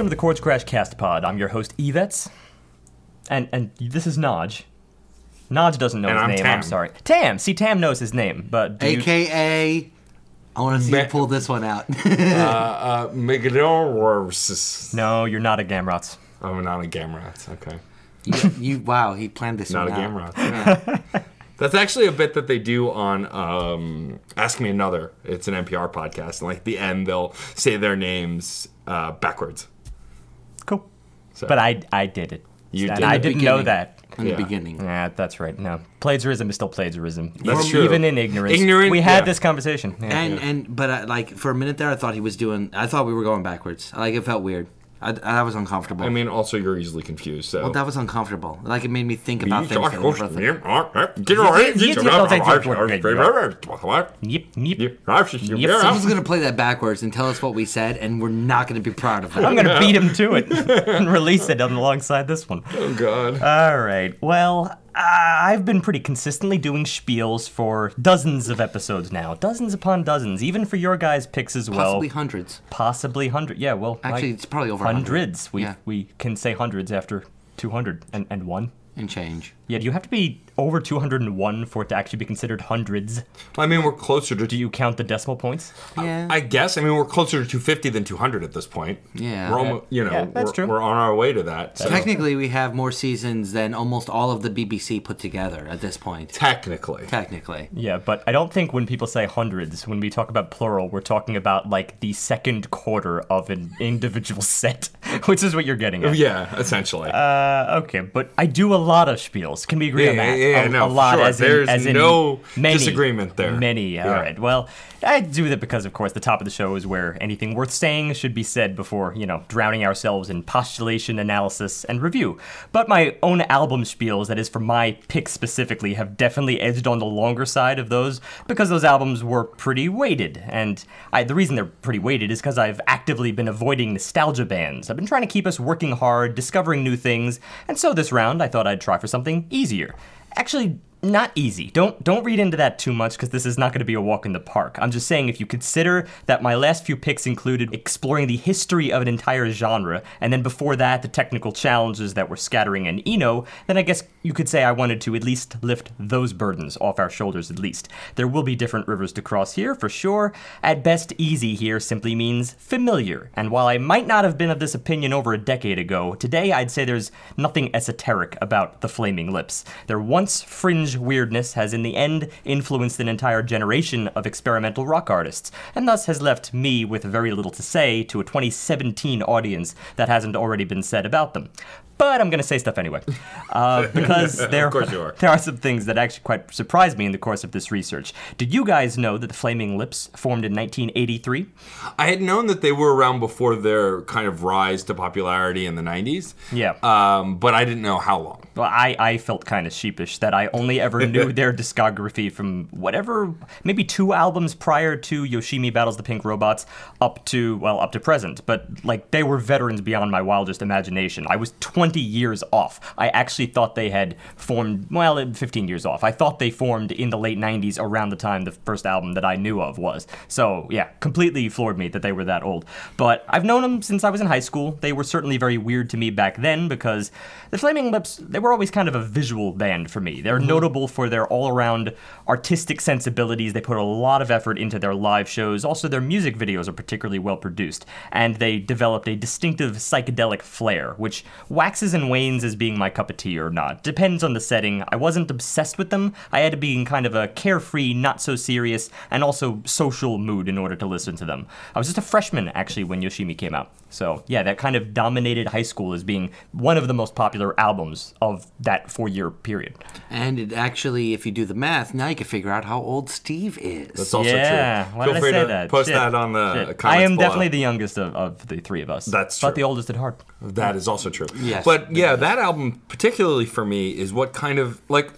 And welcome to the Chords Crash Cast Pod. I'm your host, Evets. And and this is Naj. Naj doesn't know And his I'm name. Tam. I'm sorry. Tam. See, Tam knows his name, but do you- AKA, I want to see Ma- you pull this one out. Uh, Megadorus. no, you're not a Gamrots. I'm not a Gamrat. Okay. you, you, wow, he planned this Not a one out. Gamrat. Yeah. That's actually a bit that they do on um, Ask Me Another. It's an NPR podcast. And like the end, they'll say their names uh, backwards. Cool. So- But I I did it. You did I didn't know that. In Yeah. the beginning. Yeah, that's right. No, plagiarism is still plagiarism. That's even, true. Even in ignorance. Ignorant, We had yeah. this conversation. Yeah. And and but I, like for a minute there, I thought he was doing. I thought we were going backwards. Like it felt weird. I, I was uncomfortable. I mean, also, you're easily confused. So. well, that was uncomfortable. Like it made me think about things. that I never thought- Yep, Someone's gonna play that backwards and tell us what we said, and we're not gonna be proud of it. I'm gonna beat him to it and release it alongside this one. Oh, God. All right. Well, Uh, I've been pretty consistently doing spiels for dozens of episodes now, dozens upon dozens, even for your guys' picks as well. Possibly hundreds. Possibly hundred. Yeah. Well, Actually, it's probably over 100. hundreds. We Yeah. we can say hundreds after two hundred and and one. and change. Yeah. Do you have to be over two hundred and one for it to actually be considered hundreds? I mean, we're closer to. Do you count the decimal points? Yeah. I guess. I mean, we're closer to 250 than 200 at this point. Yeah. We're almost, you know, Yeah, that's we're, true. we're on our way to that. So. Technically, we have more seasons than almost all of the BBC put together at this point. Technically. Technically. Yeah, but I don't think when people say hundreds, when we talk about plural, we're talking about like the second quarter of an individual set, which is what you're getting at. Yeah, essentially. Uh, okay, but I do a lot of spiels. Can we agree Yeah, on that? yeah, yeah, a, no, a lot, sure. as in, There's as in no many, disagreement there. Many. Yeah. All right. Well, I do that because, of course, the top of the show is where anything worth saying should be said before, you know, drowning ourselves in postulation, analysis, and review. But my own album spiels, that is for my picks specifically, have definitely edged on the longer side of those because those albums were pretty weighted. And I, the reason they're pretty weighted is because I've actively been avoiding nostalgia bands. I've been trying to keep us working hard, discovering new things, and so this round I thought I'd try for something easier. Actually, not easy. Don't don't read into that too much because this is not going to be a walk in the park. I'm just saying if you consider that my last few picks included exploring the history of an entire genre, and then before that the technical challenges that were scattering and Eno, then I guess you could say I wanted to at least lift those burdens off our shoulders at least. There will be different rivers to cross here for sure. At best, easy here simply means familiar. And while I might not have been of this opinion over a decade ago, today I'd say there's nothing esoteric about the Flaming Lips. Their once fringe weirdness has in the end influenced an entire generation of experimental rock artists, and thus has left me with very little to say to a 2017 audience that hasn't already been said about them. But I'm going to say stuff anyway. Uh, because there, are. there are some things that actually quite surprised me in the course of this research. Did you guys know that the Flaming Lips formed in 1983? I had known that they were around before their kind of rise to popularity in the 90s. Yeah. Um, but I didn't know how long. Well, I, I felt kind of sheepish that I only ever knew their discography from whatever, maybe two albums prior to Yoshimi Battles the Pink Robots up to, well, up to present. But, like, they were veterans beyond my wildest imagination. I was 20 years off. I actually thought they had formed, well, 15 years off. I thought they formed in the late 90s around the time the first album that I knew of was. So, yeah, completely floored me that they were that old. But I've known them since I was in high school. They were certainly very weird to me back then because the Flaming Lips, they were always kind of a visual band for me. They're mm-hmm. notable for their all around artistic sensibilities. They put a lot of effort into their live shows. Also, their music videos are particularly well produced. And they developed a distinctive psychedelic flair, which waxes and wanes as being my cup of tea or not. Depends on the setting. I wasn't obsessed with them. I had to be in kind of a carefree, not so serious, and also social mood in order to listen to them. I was just a freshman, actually, when Yoshimi came out. So, yeah, that kind of dominated high school as being one of the most popular albums of that four year period. And it actually, if you do the math, now you can figure out how old Steve is. That's also yeah, true. why Feel did I say to that? post Shit. that on the Shit. comments I am below. definitely the youngest of, of the three of us. That's true. But the oldest at heart. That is also true. Yes. But yeah, that album, particularly for me, is what kind of like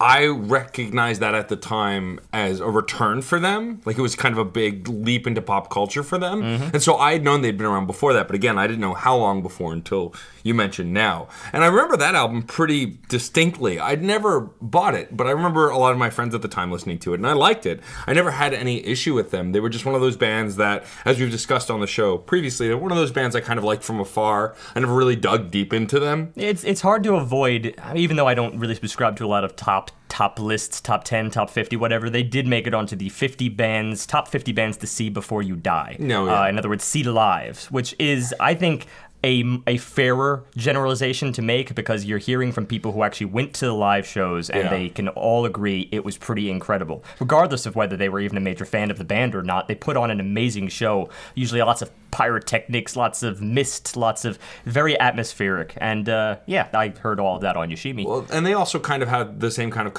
I recognized that at the time as a return for them. Like it was kind of a big leap into pop culture for them. Mm-hmm. And so I had known they'd been around before that, but again, I didn't know how long before until you mentioned now. And I remember that album pretty distinctly. I'd never bought it, but I remember a lot of my friends at the time listening to it, and I liked it. I never had any issue with them. They were just one of those bands that, as we've discussed on the show previously, they're one of those bands I kind of liked from afar. I never really dug deep into them. It's it's hard to avoid, even though I don't really subscribe to a lot of top top lists, top 10, top 50, whatever. They did make it onto the 50 bands, top 50 bands to see before you die. No, yeah. uh, in other words, see the live, which is I think a, a fairer generalization to make because you're hearing from people who actually went to the live shows and Yeah. they can all agree it was pretty incredible. Regardless of whether they were even a major fan of the band or not, they put on an amazing show. Usually lots of pyrotechnics, lots of mist, lots of very atmospheric. And uh, yeah, I heard all of that on Yoshimi. Well, and they also kind of had the same kind of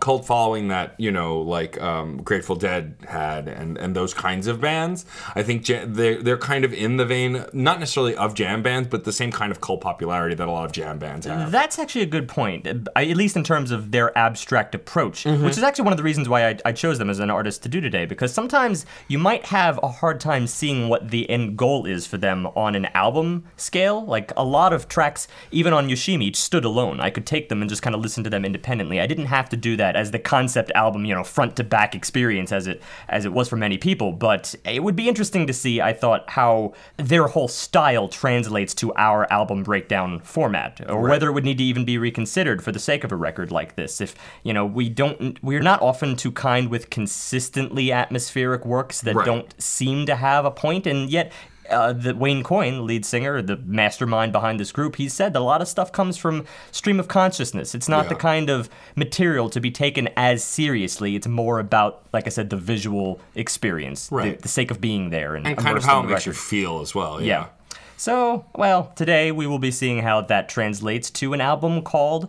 cult following that you know, like um, Grateful Dead had, and, and those kinds of bands. I think ja- they're they're kind of in the vein, not necessarily of jam bands, but the same kind of cult popularity that a lot of jam bands have. That's actually a good point, at least in terms of their abstract approach, Mm-hmm. which is actually one of the reasons why I, I chose them as an artist to do today. Because sometimes you might have a hard time seeing what the end goal is for them on an album scale. Like a lot of tracks, even on Yoshimi, stood alone. I could take them and just kind of listen to them independently. I didn't have to do that as the concept album, you know, front to back experience as it as it was for many people. But it would be interesting to see. I thought how their whole style translates to our album breakdown format, or whether it would need to even be reconsidered for the sake of a record like this. If you know, we don't, we're not often too kind with consistently atmospheric works that Right. don't seem to have a point, and yet. Uh, the Wayne Coyne, lead singer, the mastermind behind this group, he said that a lot of stuff comes from stream of consciousness. It's not Yeah. the kind of material to be taken as seriously. It's more about, like I said, the visual experience, Right. the, the sake of being there, and, and kind of how it makes you feel as well. Yeah. Yeah. So, well, today we will be seeing how that translates to an album called.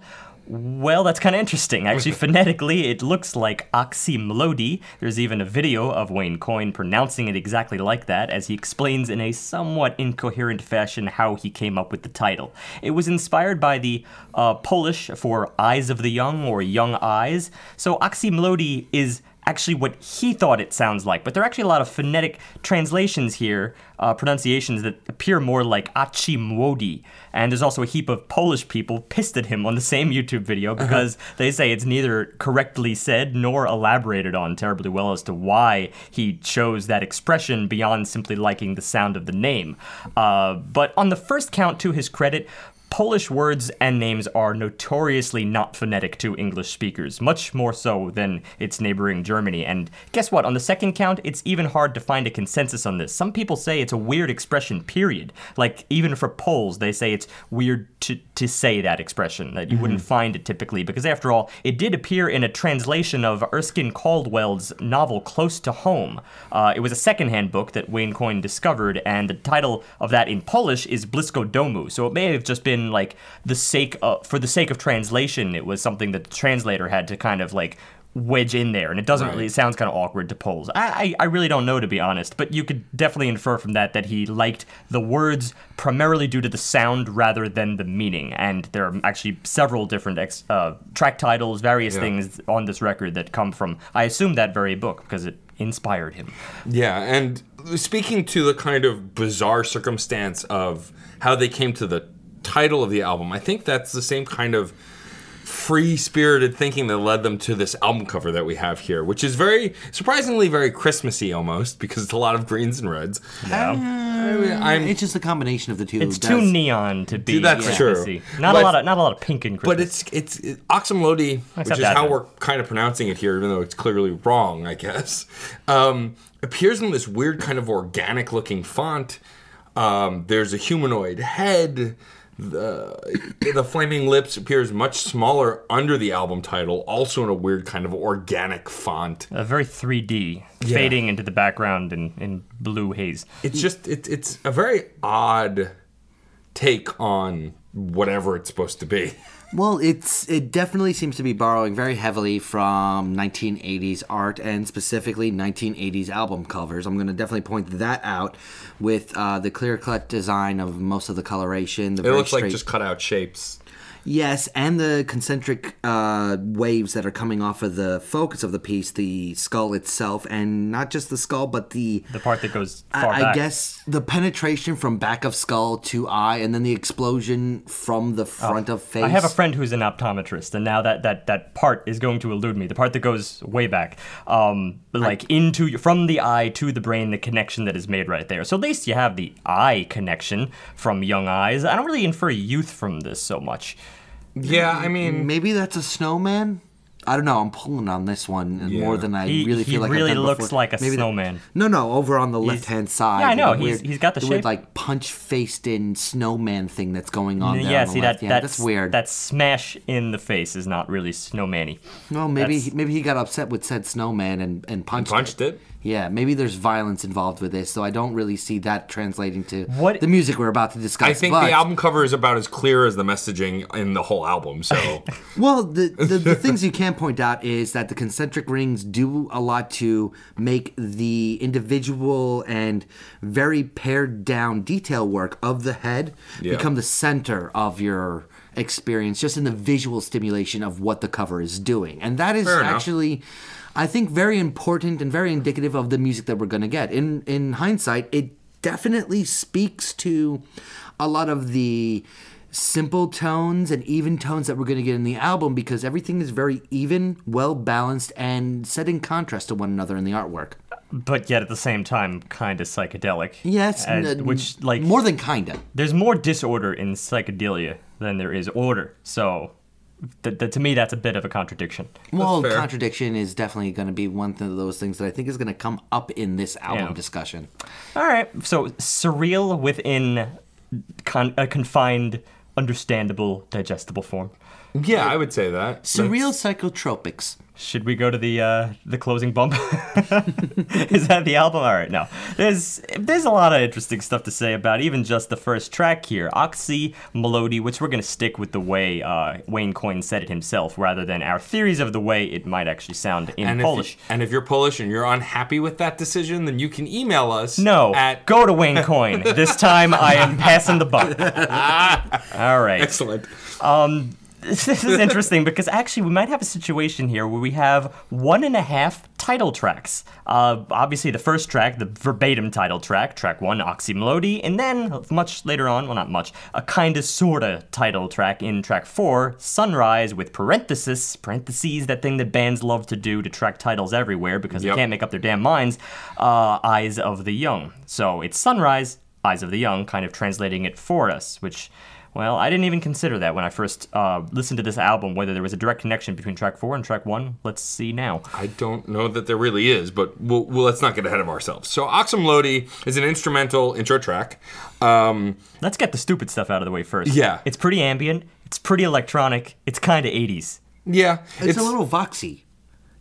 Well, that's kind of interesting. Actually, phonetically, it looks like oxymlody. There's even a video of Wayne Coyne pronouncing it exactly like that, as he explains in a somewhat incoherent fashion how he came up with the title. It was inspired by the uh, Polish for eyes of the young or young eyes. So, oxymlody is actually what he thought it sounds like. But there are actually a lot of phonetic translations here, uh, pronunciations that appear more like "achi Achimwodi. And there's also a heap of Polish people pissed at him on the same YouTube video because they say it's neither correctly said nor elaborated on terribly well as to why he chose that expression beyond simply liking the sound of the name. Uh, but on the first count, to his credit, Polish words and names are notoriously not phonetic to English speakers, much more so than its neighboring Germany. And guess what? On the second count, it's even hard to find a consensus on this. Some people say it's a weird expression, period. Like, even for Poles, they say it's weird to, to say that expression, that you wouldn't find it typically, because after all, it did appear in a translation of Erskine Caldwell's novel Close to Home. Uh, it was a secondhand book that Wayne Coyne discovered, and the title of that in Polish is Blisko Domu. So it may have just been like the sake of, for the sake of translation, it was something that the translator had to kind of like wedge in there, and it doesn't Right. really. It sounds kind of awkward to Poles. I, I I really don't know to be honest, but you could definitely infer from that that he liked the words primarily due to the sound rather than the meaning. And there are actually several different ex, uh, track titles, various Yeah. things on this record that come from. I assume that very book because it inspired him. Yeah, and speaking to the kind of bizarre circumstance of how they came to the title of the album, I think that's the same kind of free spirited thinking that led them to this album cover that we have here, which is very surprisingly very Christmassy almost because it's a lot of greens and reds. Yeah. I mean, It's just a combination of the two. It's does- too neon to be that's true. Christmassy. Not But- a lot of not a lot of pink in Christmas. but it's it's it, Oczy Mlody, which is how then. we're kind of pronouncing it here, even though it's clearly wrong, I guess. Um, appears in this weird kind of organic looking font. Um, there's a humanoid head. The, the flaming lips appears much smaller under the album title, also in a weird kind of organic font. a very 3D, fading into the background in, in blue haze. It's just it, it's a very odd take on whatever it's supposed to be. Well, it's it definitely seems to be borrowing very heavily from 1980s art and specifically 1980s album covers. I'm going to definitely point that out with uh, the clear cut design of most of the coloration. The It very looks like straight- just cut out shapes. Yes, and the concentric uh, waves that are coming off of the focus of the piece, the skull itself, and not just the skull, but the The part that goes far I, I guess the penetration from back of skull to eye, and then the explosion from the front of face. Oh, I have a friend who's an optometrist, and now that, that, that part is going to elude me. The part that goes way back, um, like into from the eye to the brain, the connection that is made right there. So at least you have the eye connection from young eyes. I don't really infer youth from this so much. Yeah, I mean, Maybe that's a snowman. I don't know. I'm pulling on this one Yeah. more than I He- really he feel like. I've really done looks before. like a Maybe that- snowman. no, no, over on the left hand side. Yeah, I know. the He's- he's got the weird shape. like punch faced in snowman thing that's going on there. yeah, on the see left. that yeah, that's, that's weird. That smash in the face is not really snowman-y. well, maybe that's- he, maybe he got upset with said snowman and and punched, punched it. Yeah, maybe there's violence involved with this, so I don't really see that translating to What- the music we're about to discuss. I think but- the album cover is about as clear as the messaging in the whole album. So Well, the, the, the things you can point out is that the concentric rings do a lot to make the individual and very pared down detail work of the head Yeah. become the center of your experience, just in the visual stimulation of what the cover is doing. And that is Fair enough. I think very important and very indicative of the music that we're going to get. In in hindsight, it definitely speaks to a lot of the simple tones and even tones that we're going to get in the album because everything is very even, well balanced, and set in contrast to one another in the artwork. But yet at the same time, kind of psychedelic. Yes, Uh, which like more than kinda. there's more disorder in psychedelia than there is order. So, th- th- to me, that's a bit of a contradiction. Well, contradiction is definitely going to be one of those things that I think is going to come up in this album Yeah. discussion. All right, so surreal within con- a confined, understandable, digestible form. yeah, I would say that. Surreal psychotropics. Should we go to the uh, the closing bump? Is that the album? All right, no. There's there's a lot of interesting stuff to say about even just the first track here, Oczy Mlody, which we're gonna stick with the way uh, Wayne Coyne said it himself, rather than our theories of the way it might actually sound in and Polish. If, and if you're Polish and you're unhappy with that decision, then you can email us. No, At go to Wayne Coyne. this time I am passing the buck. All right. excellent. This is interesting because actually we might have a situation here where we have one and a half title tracks. Uh, obviously, the first track, the verbatim title track, track one, Oczy Mlody, and then much later on, well, not much, a kinda sorta title track in track four, Sunrise, with parenthesis, parentheses, that thing that bands love to do to track titles everywhere because Yep. they can't make up their damn minds, uh, Eyes of the Young. So it's Sunrise, Eyes of the Young, kind of translating it for us, which. Well, I didn't even consider that when I first uh, listened to this album, whether there was a direct connection between track four and track one. Let's see now. I don't know that there really is, but we'll, we'll, let's not get ahead of ourselves. So, Oczy Mlody is an instrumental intro track. Um, Let's get the stupid stuff out of the way first. Yeah. It's pretty ambient, it's pretty electronic, it's kind of 80s. yeah, It's, a little voxy.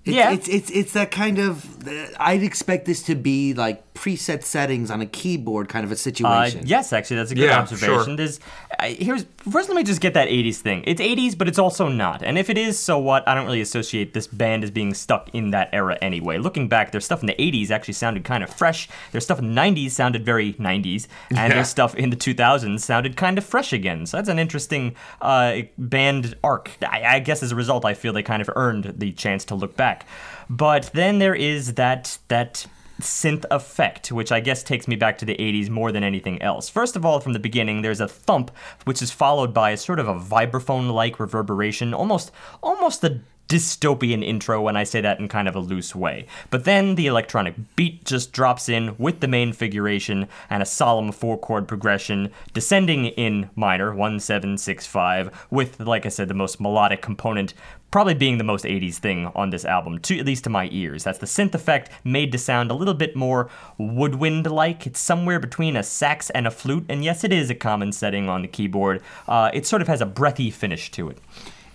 It's, Yeah. it's it's it's that kind of. uh, I'd expect this to be like preset settings on a keyboard, kind of a Uh, situation. yes, actually, that's a good Yeah, observation. sure. There's uh, here's first. Let me just get that '80s thing. It's '80s, but it's also not. And if it is, so what? I don't really associate this band as being stuck in that era anyway. Looking back, their stuff in the '80s actually sounded kind of fresh. Their stuff in the '90s sounded very '90s, and Yeah. their stuff in the 2000s sounded kind of fresh again. So that's an interesting uh, band arc. I, I guess as a result, I feel they kind of earned the chance to look back. But then there is that that synth effect, which I guess takes me back to the 80s more than anything else. First of all, from the beginning, there's a thump, which is followed by a sort of a vibraphone-like reverberation, almost almost a dystopian intro when I say that in kind of a loose way. But then the electronic beat just drops in with the main figuration and a solemn four chord progression descending in minor 1765 with like I said the most melodic component probably being the most 80s thing on this album to at least to my ears. That's the synth effect made to sound a little bit more woodwind like. It's somewhere between a sax and a flute and yes it is a common setting on the keyboard. Uh, it sort of has a breathy finish to it.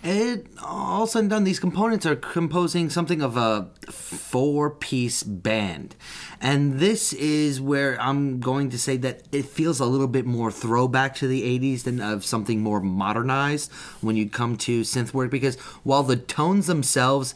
It all said and done, these components are composing something of a four-piece band, and this is where I'm going to say that it feels a little bit more throwback to the '80s than of something more modernized when you come to synth work. Because while the tones themselves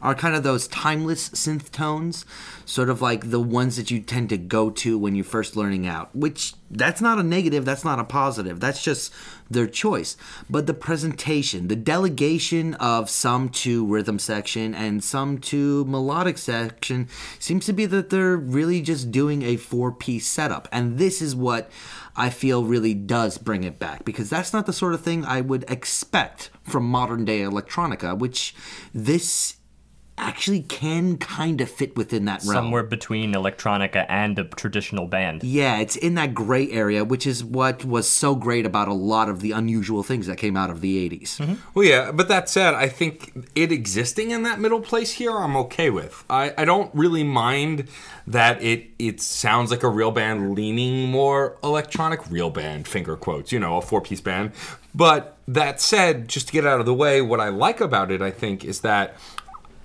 are kind of those timeless synth tones, sort of like the ones that you tend to go to when you're first learning out, which that's not a negative, that's not a positive, that's just their choice. But the presentation, the delegation of some to rhythm section and some to melodic section seems to be that they're really just doing a four piece setup. And this is what I feel really does bring it back because that's not the sort of thing I would expect from modern day electronica, which this actually can kind of fit within that realm. Somewhere between electronica and a traditional band. Yeah, it's in that gray area, which is what was so great about a lot of the unusual things that came out of the 80s. Mm-hmm. Well, yeah, but that said, I think it existing in that middle place here, I'm okay with. I, I don't really mind that it it sounds like a real band leaning more electronic, real band, finger quotes, you know, a four piece band. But that said, just to get out of the way, what I like about it, I think, is that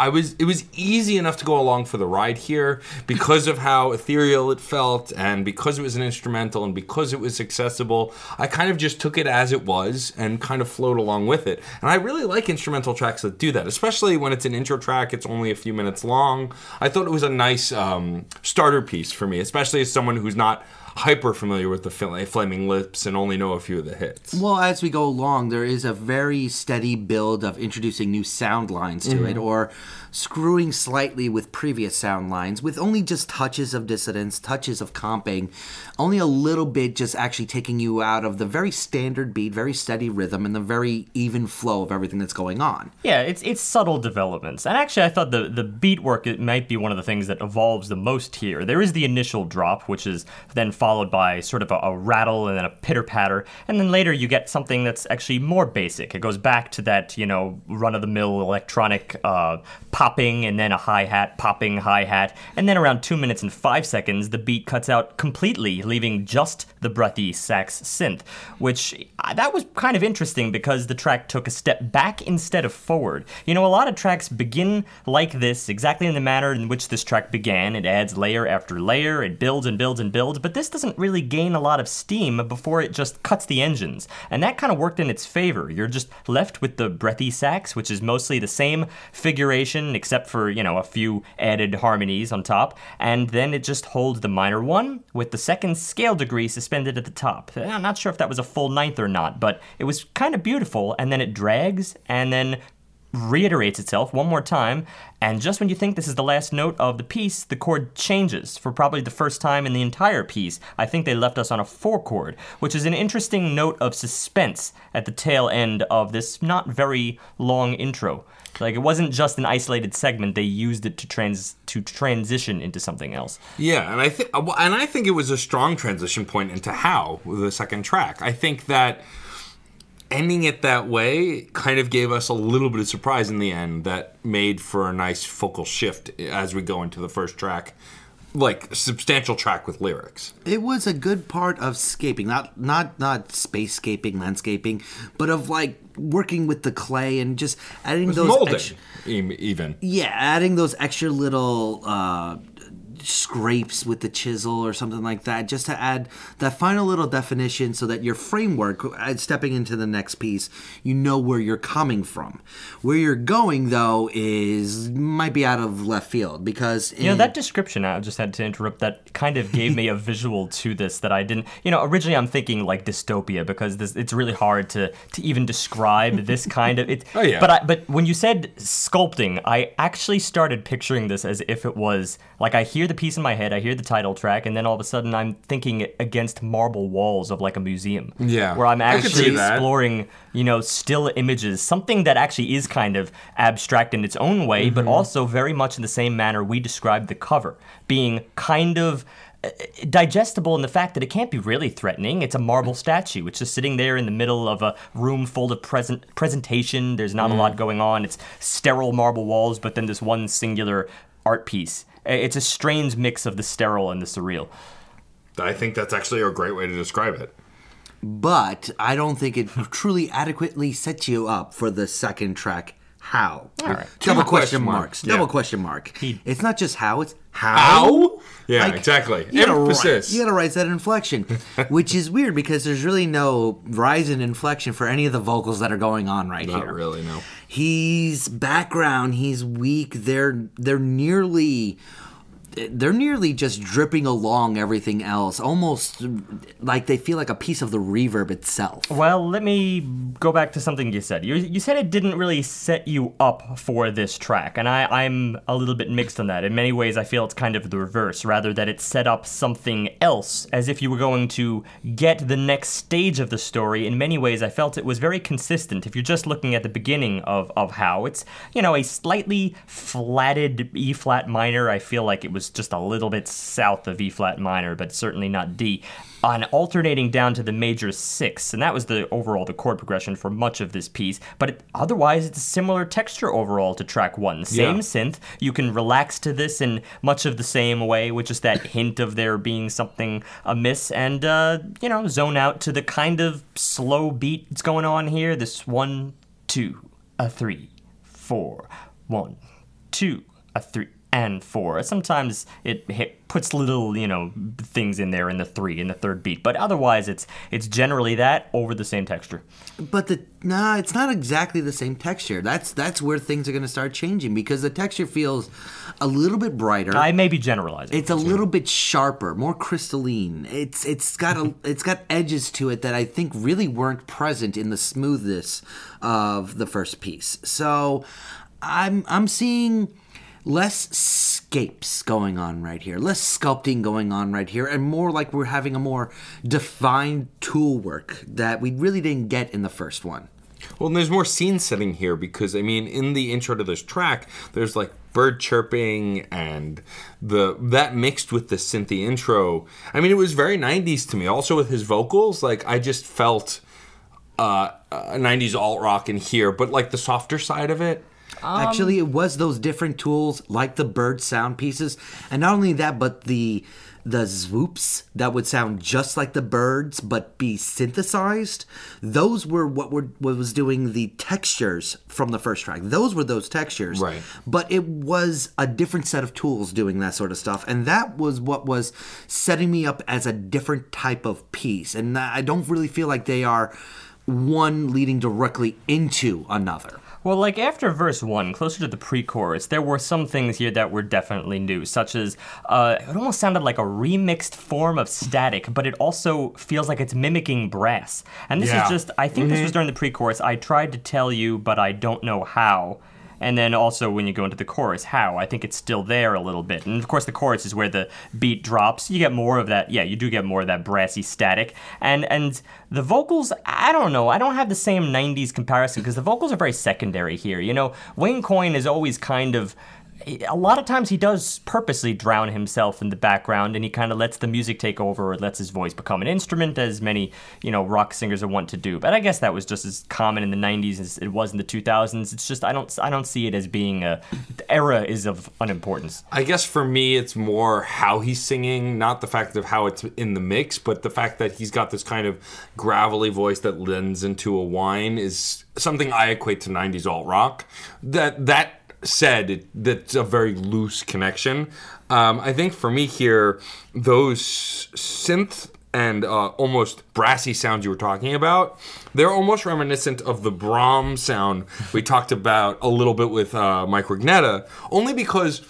I was it was easy enough to go along for the ride here because of how ethereal it felt and because it was an instrumental and because it was accessible. I kind of just took it as it was and kind of flowed along with it. And I really like instrumental tracks that do that, especially when it's an intro track. It's only a few minutes long. I thought it was a nice um, starter piece for me, especially as someone who's not hyper familiar with the Fl- Flaming Lips and only know a few of the hits. Well, as we go along, there is a very steady build of introducing new sound lines to it mm-hmm. or screwing slightly with previous sound lines with only just touches of dissonance, touches of comping, only a little bit just actually taking you out of the very standard beat, very steady rhythm, and the very even flow of everything that's going on. Yeah, it's it's subtle developments. And actually I thought the, the beat work it might be one of the things that evolves the most here. There is the initial drop, which is then followed by sort of a, a rattle and then a pitter patter, and then later you get something that's actually more basic. It goes back to that, you know, run of the mill electronic uh, popping and then a hi hat, popping hi hat, and then around two minutes and five seconds, the beat cuts out completely, leaving just the breathy sax synth, which uh, that was kind of interesting because the track took a step back instead of forward. You know, a lot of tracks begin like this, exactly in the manner in which this track began. It adds layer after layer, it builds and builds and builds, but this doesn't really gain a lot of steam before it just cuts the engines. And that kind of worked in its favor. You're just left with the breathy sax, which is mostly the same figuration except for, you know, a few added harmonies on top, and then it just holds the minor one with the second scale degree suspended at the top. I'm not sure if that was a full ninth or not, but it was kind of beautiful, and then it drags and then reiterates itself one more time, and just when you think this is the last note of the piece, the chord changes for probably the first time in the entire piece. I think they left us on a four chord, which is an interesting note of suspense at the tail end of this not very long intro. Like it wasn't just an isolated segment; they used it to trans to transition into something else. Yeah, and I think uh, and I think it was a strong transition point into how the second track. I think that ending it that way kind of gave us a little bit of surprise in the end that made for a nice focal shift eh, as we go into the first track like substantial track with lyrics It was a good part of scaping, not not not spacescaping, landscaping, but of like working with the clay and just adding those molding ex- e- even. Yeah, adding those extra little uh, scrapes with the chisel or something like that, just to add that final little definition, so that your framework, uh, stepping into the next piece, you know where you're coming from. Where you're going though is might be out of left field because You know, that description, I just had to interrupt, that kind of gave me a visual to this that I didn't, you know, originally I'm thinking like dystopia because this, it's really hard to, to even describe this kind of, it, Oh, yeah. but I, but when you said sculpting, I actually started picturing this as if it was, like I hear the piece in my head, I hear the title track, and then all of a sudden I'm thinking against marble walls of like a museum. Yeah. Where I'm I could see actually exploring, you know, still images, something that actually is kind of abstract in its own way, Mm-hmm. but also very much in the same manner we described the cover, being kind of uh, digestible in the fact that it can't be really threatening. It's a marble statue. It's just sitting there in the middle of a room full of present presentation. There's not a Mm. lot going on. It's sterile marble walls, but then this one singular art piece. It's a strange mix of the sterile and the surreal. i think that's actually a great way to describe it but I don't think it truly adequately sets you up for the second track how. right. Double question question marks. mark, Double question mark. It's not just how, it's how. How? Yeah, Like, exactly. You gotta, Write, you gotta write that inflection, which is weird because there's really no rise in inflection for any of the vocals that are going on right Not here. really, no. He's background. He's weak. They're they're nearly they're nearly just dripping along everything else, almost like they feel like a piece of the reverb itself. Well, let me go back to something you said. You, you said it didn't really set you up for this track, and I, I'm a little bit mixed on that. In many ways, I feel it's kind of the reverse, rather that it set up something else, as if you were going to get the next stage of the story. In many ways, I felt it was very consistent. If you're just looking at the beginning of, of how, it's, you know, a slightly flatted E flat minor. I feel like it was just a little bit south of E flat minor, but certainly not D on alternating down to the major six, and that was the overall the chord progression for much of this piece. But it, otherwise, it's a similar texture overall to track one. Same Yeah. synth. You can relax to this in much of the same way, with just that hint of there being something amiss, and uh, you know, zone out to the kind of slow beat that's going on here. This one, two, a three, four, one, two, a three, and four. Sometimes it hit, puts little, you know, things in there in the three, in the third beat, but otherwise it's it's generally that over the same texture. But the nah, it's not exactly the same texture. That's that's where things are going to start changing because the texture feels a little bit brighter. I may be generalizing. it's a little bit sharper, more crystalline. It's it's got a it's got edges to it that I think really weren't present in the smoothness of the first piece. So I'm I'm seeing less scapes going on right here, less sculpting going on right here, and more like we're having a more defined tool work that we really didn't get in the first one. Well, and there's more scene setting here because I mean, in the intro to this track, there's like bird chirping and the that mixed with the synthy intro. I mean, it was very 90s to me. Also with his vocals, like I just felt uh, uh 90s alt rock in here, but like the softer side of it. Actually, um, it was those different tools like the bird sound pieces, and not only that, but the the zwoops that would sound just like the birds but be synthesized. Those were what were what was doing the textures from the first track. Those were those textures, Right. But it was a different set of tools doing that sort of stuff, and that was what was setting me up as a different type of piece. And I don't really feel like they are one leading directly into another. Well, like after verse one, closer to the pre-chorus, there were some things here that were definitely new, such as uh, it almost sounded like a remixed form of static, but it also feels like it's mimicking brass. And this Yeah. is just, I think this was during the pre-chorus. I tried to tell you, but I don't know how. And then also when you go into the chorus, how? I think it's still there a little bit. And of course, the chorus is where the beat drops. You get more of that. Yeah, you do get more of that brassy static. And and the vocals, I don't know. I don't have the same '90s comparison because the vocals are very secondary here. You know, Wayne Coyne is always kind of. A lot of times he does purposely drown himself in the background and he kind of lets the music take over or lets his voice become an instrument as many, you know, rock singers are wont to do. But I guess that was just as common in the 90s as it was in the 2000s. It's just I don't I don't see it as being a the era is of unimportance. I guess for me, it's more how he's singing, not the fact of how it's in the mix, but the fact that he's got this kind of gravelly voice that lends into a whine is something I equate to '90s alt rock. That that said, it, that's a very loose connection. Um, I think for me here, those synth and uh, almost brassy sounds you were talking about, they're almost reminiscent of the braams sound we talked about a little bit with uh, Mike Rignetta, only because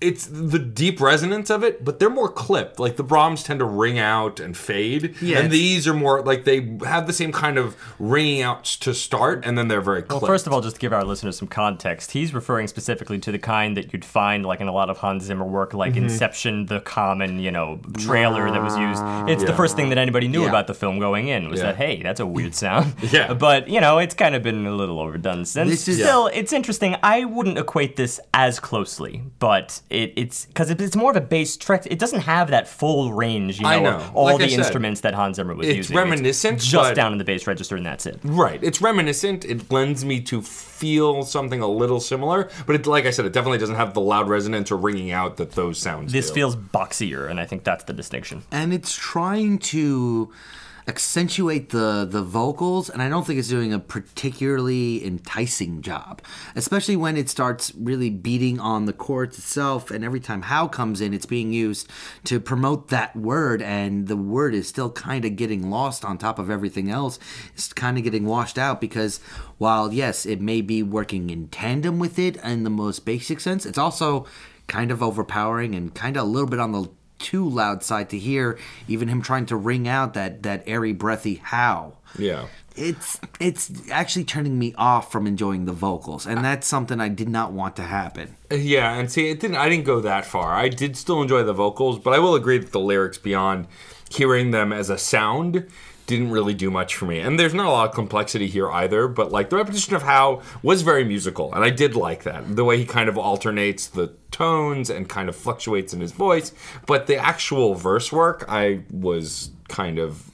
it's the deep resonance of it, but they're more clipped. Like the braams tend to ring out and fade, Yeah, and these are more like they have the same kind of ringing out to start, and then they're very clipped. Well, first of all, just to give our listeners some context, he's referring specifically to the kind that you'd find like in a lot of Hans Zimmer work, like Mm-hmm. Inception, the common, you know, trailer that was used. It's the first thing that anybody knew Yeah. about the film going in was Yeah. that hey, that's a weird sound. Yeah. But you know, it's kind of been a little overdone since. This is- Still, it's interesting. I wouldn't equate this as closely, but it, it's because it's more of a bass track. It doesn't have that full range, you know, I know. all Like I the said, instruments that Hans Zimmer was using. it's using. reminiscent, just but- down in the bass register, and that's it. Right. It's reminiscent. It lends me to feel something a little similar, but it, like I said, it definitely doesn't have the loud resonance or ringing out that those sounds This do. feels boxier, and I think that's the distinction. and it's trying to accentuate the the vocals, and I don't think it's doing a particularly enticing job, especially when it starts really beating on the chords itself. And every time "how" comes in, it's being used to promote that word, and the word is still kind of getting lost on top of everything else. It's kind of getting washed out because while yes, it may be working in tandem with it in the most basic sense, it's also kind of overpowering and kind of a little bit on the too loud side to hear even him trying to ring out that that airy breathy how Yeah. it's it's actually turning me off from enjoying the vocals and that's something i did not want to happen Yeah, and see, it didn't. I didn't go that far. I did still enjoy the vocals, but I will agree that the lyrics, beyond hearing them as a sound, didn't really do much for me. And there's not a lot of complexity here either. But like the repetition of how was very musical, and I did like that. The way he kind of alternates the tones and kind of fluctuates in his voice. But the actual verse work, I was kind of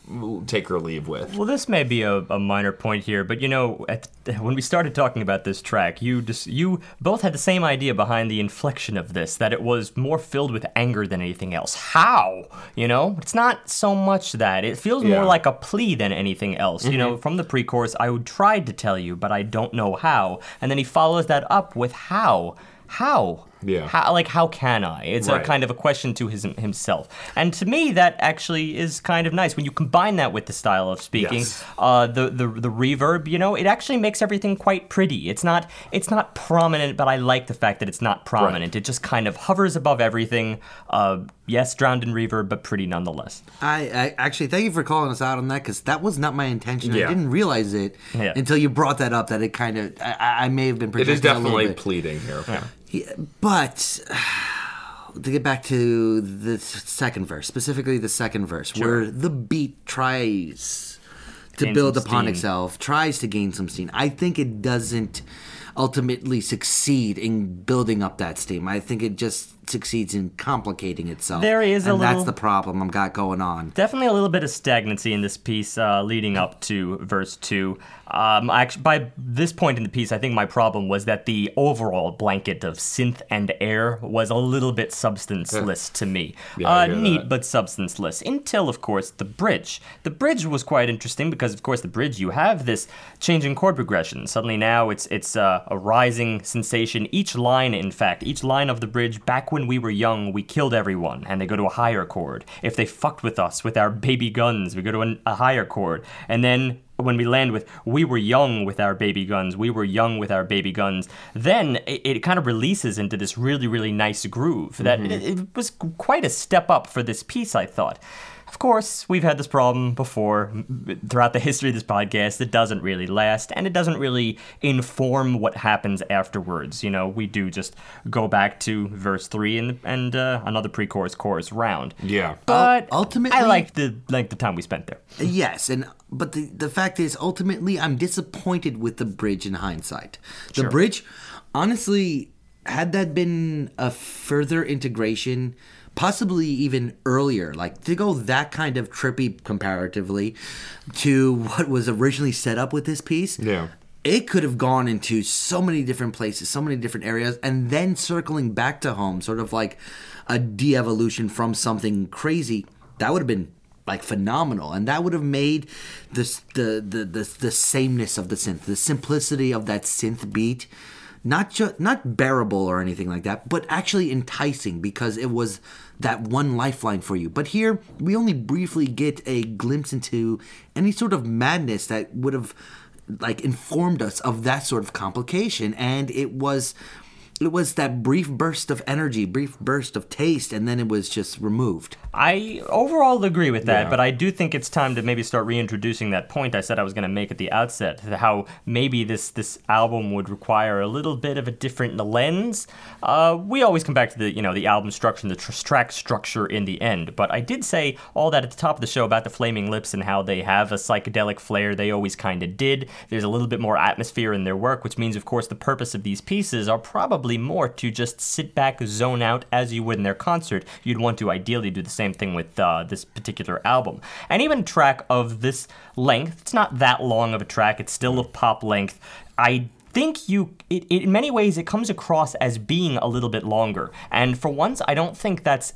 take or leave with. Well, this may be a, a minor point here, but you know, at, when we started talking about this track, you just you both had the same idea behind the inflection of this that it was more filled with anger than anything else. How? You know, it's not so much that it feels Yeah. more like a plea than anything else. You know, mm-hmm. from the pre-chorus, I would tried to tell you, but I don't know how, and then he follows that up with how. How? Yeah. How, like, how can I? It's a kind of a question to his, himself. And to me, that actually is kind of nice. When you combine that with the style of speaking, Yes. uh, the, the the reverb, you know, it actually makes everything quite pretty. It's not it's not prominent, but I like the fact that it's not prominent. It just kind of hovers above everything. Uh, yes, drowned in reverb, but pretty nonetheless. I, I actually thank you for calling us out on that because that was not my intention. Yeah. I didn't realize it Yeah. until you brought that up. That it kind of I, I- I may have been. It is projecting a definitely bit. pleading here. Yeah, but to get back to the second verse, specifically the second verse, where the beat tries to Gain build upon steam. itself, tries to gain some steam. I think it doesn't ultimately succeed in building up that steam. I think it just succeeds in complicating itself. There is a and that's the problem I've got going on. Definitely a little bit of stagnancy in this piece uh, leading up to verse 2. Um, actually, by this point in the piece, I think my problem was that the overall blanket of synth and air was a little bit substanceless to me. Yeah, uh, neat, that. but substanceless. Until, of course, the bridge. The bridge was quite interesting because, of course, the bridge, you have this change in chord progression. Suddenly now it's, it's uh, a rising sensation. Each line, in fact, each line of the bridge, back when we were young, we killed everyone, and they go to a higher chord. If they fucked with us with our baby guns, we go to an, a higher chord. And then when we land with we were young with our baby guns we were young with our baby guns then it, it kind of releases into this really really nice groove that mm-hmm. it, it was quite a step up for this piece i thought of course we've had this problem before throughout the history of this podcast. It doesn't really last and it doesn't really inform what happens afterwards. You know we do just go back to verse 3 and and uh, another pre-chorus chorus round. Yeah. but ultimately- i like the like the time we spent there. Yes, and but the the fact is, ultimately, I'm disappointed with the bridge in hindsight. The bridge, honestly, had that been a further integration, possibly even earlier, like to go that kind of trippy comparatively to what was originally set up with this piece. Yeah. It could have gone into so many different places, so many different areas, and then circling back to home, sort of like a de evolution from something crazy. That would have been like phenomenal, and that would have made this the the the, the sameness of the synth, the simplicity of that synth beat, not just not bearable or anything like that, but actually enticing because it was that one lifeline for you. But here we only briefly get a glimpse into any sort of madness that would have like informed us of that sort of complication and it was it was that brief burst of energy brief burst of taste and then it was just removed I overall agree with that, Yeah. but I do think it's time to maybe start reintroducing that point I said I was going to make at the outset. How maybe this this album would require a little bit of a different lens. Uh, we always come back to the you know the album structure and the tr- track structure in the end, but I did say all that at the top of the show about the Flaming Lips and how they have a psychedelic flair. They always kind of did. There's a little bit more atmosphere in their work, which means, of course, the purpose of these pieces are probably more to just sit back, zone out as you would in their concert. You'd want to ideally do the same thing with uh, this particular album. And even track of this length, it's not that long of a track, it's still of pop length. I think you it, it, in many ways it comes across as being a little bit longer and for once i don't think that's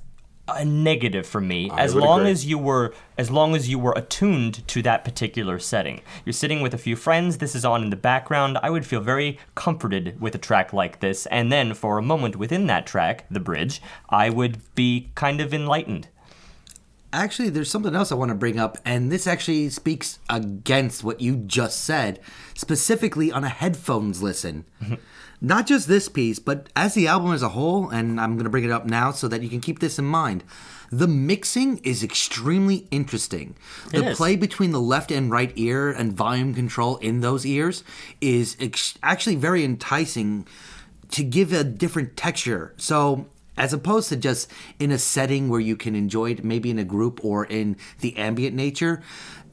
a negative for me as long agree. as you were as long as you were attuned to that particular setting. You're sitting with a few friends, this is on in the background. I would feel very comforted with a track like this, and then for a moment within that track, the bridge, I would be kind of enlightened. Actually, there's something else I want to bring up, and this actually speaks against what you just said, specifically on a headphones listen. Mm-hmm. Not just this piece, but as the album as a whole, and I'm going to bring it up now so that you can keep this in mind. The mixing is extremely interesting. It The is. play between the left and right ear and volume control in those ears is ex- actually very enticing to give a different texture. So, as opposed to just in a setting where you can enjoy it, maybe in a group or in the ambient nature,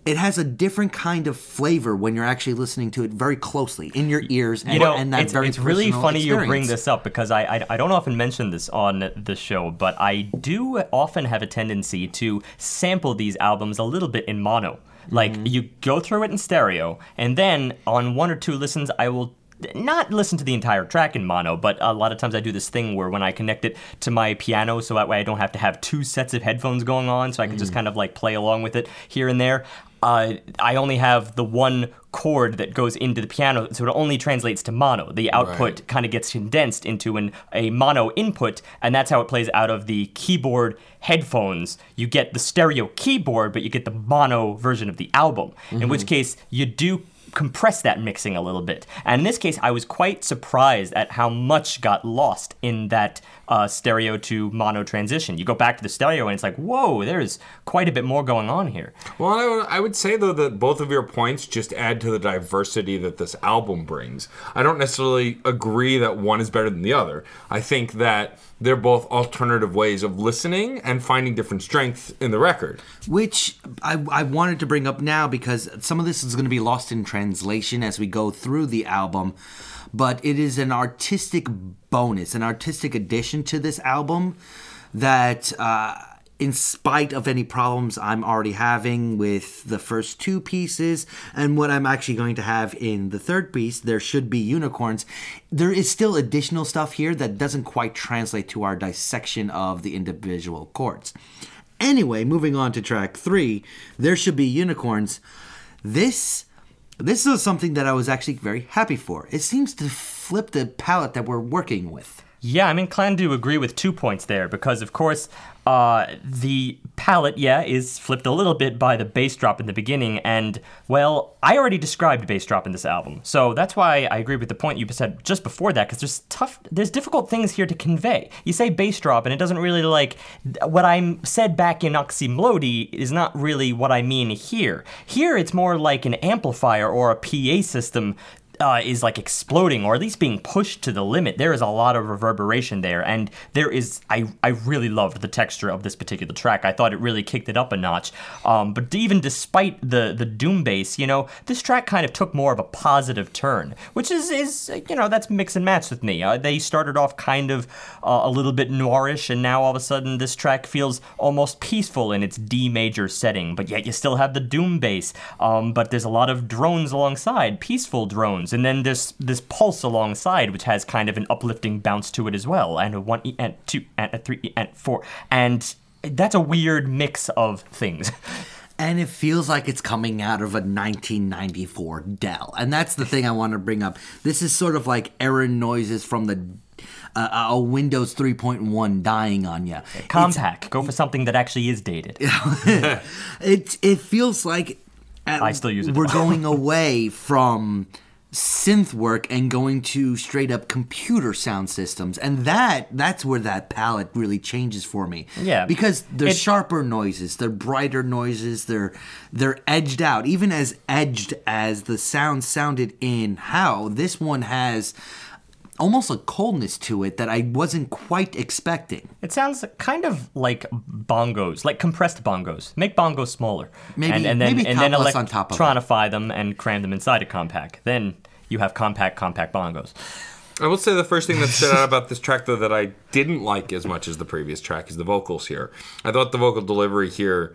it has a different kind of flavor when you're actually listening to it very closely in your ears. And, You know, and that it's, very it's really funny you bring this up because I, I I don't often mention this on the show, but I do often have a tendency to sample these albums a little bit in mono. Like Mm-hmm. you go through it in stereo, and then on one or two listens, I will not listen to the entire track in mono, but a lot of times I do this thing where when I connect it to my piano, so that way I don't have to have two sets of headphones going on, so I can just Mm. kind of like play along with it here and there. Uh, I only have the one chord that goes into the piano, so it only translates to mono. The output Right. kind of gets condensed into an, a mono input, and that's how it plays out of the keyboard headphones. You get the stereo keyboard, but you get the mono version of the album, in which case you do compress that mixing a little bit. And in this case, I was quite surprised at how much got lost in that uh, stereo to mono transition. You go back to the stereo, and it's like, whoa, there's quite a bit more going on here. Well, I would, I would say though that both of your points just add to the diversity that this album brings. I don't necessarily agree that one is better than the other. I think that they're both alternative ways of listening and finding different strengths in the record. which I, I wanted to bring up now because some of this is going to be lost in translation as we go through the album but it is an artistic bonus an artistic addition to this album that uh, in spite of any problems i'm already having with the first two pieces and what i'm actually going to have in the third piece there should be unicorns there is still additional stuff here that doesn't quite translate to our dissection of the individual chords Anyway, moving on to track three, there should be unicorns. This this is something that I was actually very happy for. It seems to flip the palette that we're working with. Yeah, I'm inclined to agree with two points there because, of course, uh, the palette, yeah, is flipped a little bit by the bass drop in the beginning, and well, I already described bass drop in this album, so that's why I agree with the point you said just before that because there's tough, there's difficult things here to convey. You say bass drop, and it doesn't really like what I said back in Oczy Mlody is not really what I mean here. Here, it's more like an amplifier or a PA system uh, is like exploding or at least being pushed to the limit. There is a lot of reverberation there, and there is. I I really loved the texture of this particular track. I thought it really kicked it up a notch. Um, but even despite the the doom bass, you know, this track kind of took more of a positive turn, which is is you know that's mix and match with me. Uh, they started off kind of uh, a little bit noirish, and now all of a sudden this track feels almost peaceful in its D major setting, but yet you still have the doom bass. Um, but there's a lot of drones alongside, peaceful drones, and then there's this pulse alongside, which has kind of an uplifting bounce to it as well, and a one E and two and a three E and four, and that's a weird mix of things. And it feels like it's coming out of a 1994 Dell. And that's the thing I want to bring up. This is sort of like error noises from the uh, a Windows 3.1 dying on you. Compaq, go for something that actually is dated. it it feels like uh, I still use it. We're going away from synth work and going to straight up computer sound systems, and that that's where that palette really changes for me. Yeah. because they're It- sharper noises, they're brighter noises, they're they're edged out. Even as edged as the sound sounded in How, this one has almost a coldness to it that I wasn't quite expecting. It sounds kind of like bongos, like compressed bongos. Make bongos smaller, Maybe- and, and then maybe and then topless on top of them and cram them inside a Compaq. Then you have compact, compact bongos. I will say the first thing that stood out about this track, though, that I didn't like as much as the previous track is the vocals here. I thought the vocal delivery here,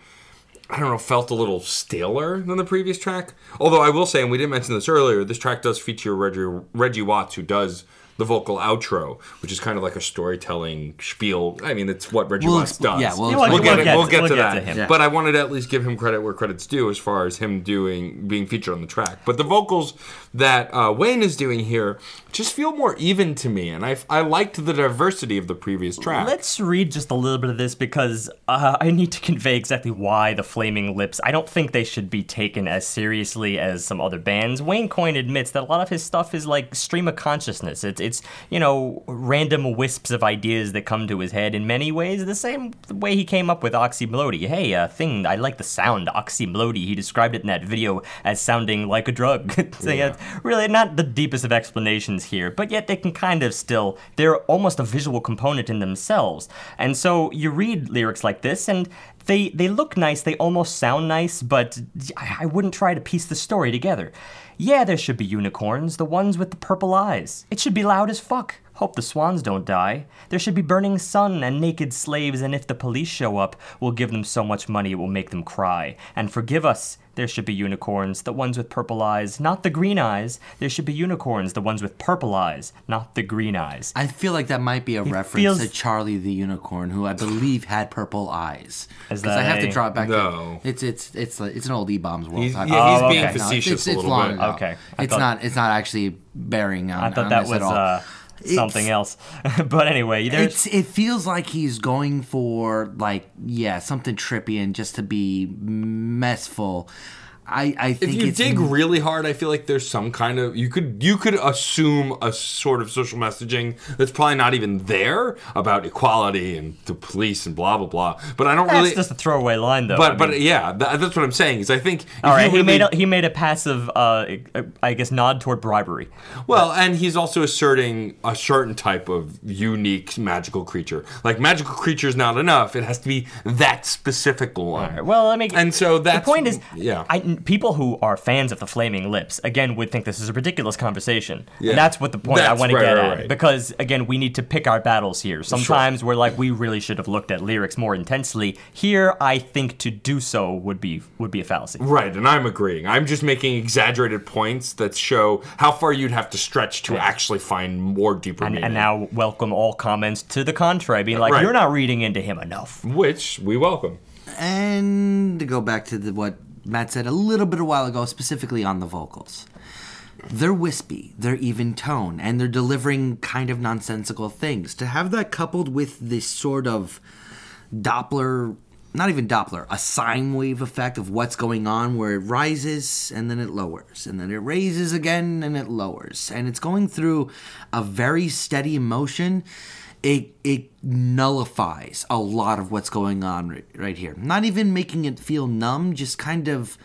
I don't know, felt a little staler than the previous track. Although I will say, and we didn't mention this earlier, this track does feature Reggie, Reggie Watts, who does the vocal outro, which is kind of like a storytelling spiel. I mean, it's what Reggie We'll Watts exp- does. yeah, we'll we'll, we'll get, get it, we'll to- get we'll to get that. to him. Yeah. But I wanted to at least give him credit where credit's due as far as him doing being featured on the track. But the vocals that uh, Wayne is doing here just feel more even to me, and I, I liked the diversity of the previous track. Let's read just a little bit of this because uh, I need to convey exactly why the Flaming Lips. I don't think they should be taken as seriously as some other bands. Wayne Coyne admits that a lot of his stuff is like stream of consciousness. It's it's you know random wisps of ideas that come to his head in many ways. The same way he came up with Oczy Mlody. Hey, a thing I like the sound Oczy Mlody. He described it in that video as sounding like a drug. so yeah, really not the deepest of explanations here, but yet they can kind of still they're almost a visual component in themselves. And so you read lyrics like this and they they look nice, they almost sound nice, but I, I wouldn't try to piece the story together. Yeah, there should be unicorns, the ones with the purple eyes. It should be loud as fuck. Hope the swans don't die. There should be burning sun and naked slaves, and if the police show up, we'll give them so much money it will make them cry. And forgive us, there should be unicorns, the ones with purple eyes, not the green eyes. There should be unicorns, the ones with purple eyes, not the green eyes. I feel like that might be a reference feels- to Charlie the Unicorn, who I believe had purple eyes. Because I that have to draw it back. No. To, it's it's it's like, it's an old E bombs world. He's, I- yeah, he's Oh, being okay. No, facetious it's, it's a little long bit. ago. Okay. I it's thought- not it's not actually bearing on. I thought on that this was at all. uh, something else. but anyway, it feels like he's going for like yeah something trippy and just to be messful. I I If you it's dig really hard, I feel like there's some kind of you could you could assume a sort of social messaging that's probably not even there about equality and the police and blah blah blah. But I don't That's really. That's just a throwaway line, though. but I but mean- yeah, tha- that's what I'm saying. Is I think all right, you he really- made a, he made a passive, uh, I guess, nod toward bribery. well, and he's also asserting a certain type of unique magical creature. Like magical creature is not enough; it has to be that specific one. All right, well, let me. And so that's the point is, yeah. I, people who are fans of the Flaming Lips again would think this is a ridiculous conversation. Yeah. And that's what the point I That's want to get right, at right. because again, we need to pick our battles here. Sometimes we're like, we really should have looked at lyrics more intensely. Here, I think to do so would be would be a fallacy. Right, and I'm agreeing. I'm just making exaggerated points that show how far you'd have to stretch to actually find more deeper And, meaning. and now welcome all comments to the contrary, being like, Right. you're not reading into him enough. which we welcome. And to go back to the, what Matt said a little bit a while ago, specifically on the vocals. They're wispy, they're even tone, and they're delivering kind of nonsensical things. To have that coupled with this sort of Doppler, not even Doppler, a sine wave effect of what's going on where it rises and then it lowers, and then it raises again and it lowers. And it's going through a very steady motion it it nullifies a lot of what's going on right, right here. Not even making it feel numb, just kind of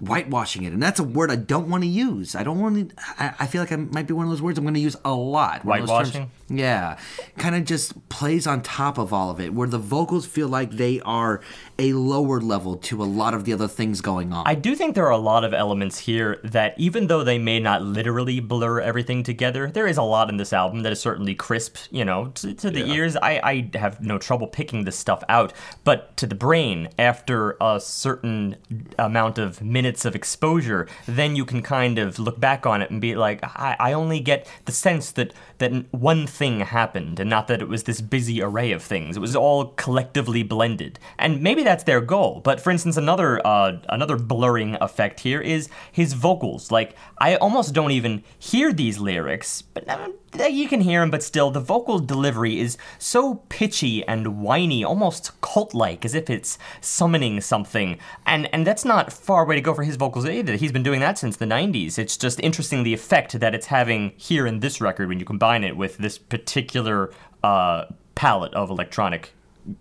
whitewashing it. And that's a word I don't want to use. I don't want to. I, I feel like I might be one of those words I'm going to use a lot. Whitewashing? yeah, kind of just plays on top of all of it, where the vocals feel like they are a lower level to a lot of the other things going on. I do think there are a lot of elements here that, even though they may not literally blur everything together, there is a lot in this album that is certainly crisp. You know, to, to the ears, I, I have no trouble picking this stuff out. But to the brain, after a certain amount of minutes of exposure, then you can kind of look back on it and be like, I, I only get the sense that that one thing happened, and not that it was this busy array of things. It was all collectively blended, and maybe that's their goal. But for instance, another uh, another blurring effect here is his vocals. Like I almost don't even hear these lyrics, but uh, you can hear them. But still, the vocal delivery is so pitchy and whiny, almost cult-like, as if it's summoning something. And and that's not far away to go for his vocals either. He's been doing that since the '90s. It's just interesting the effect that it's having here in this record when you combine it with this particular uh, palette of electronic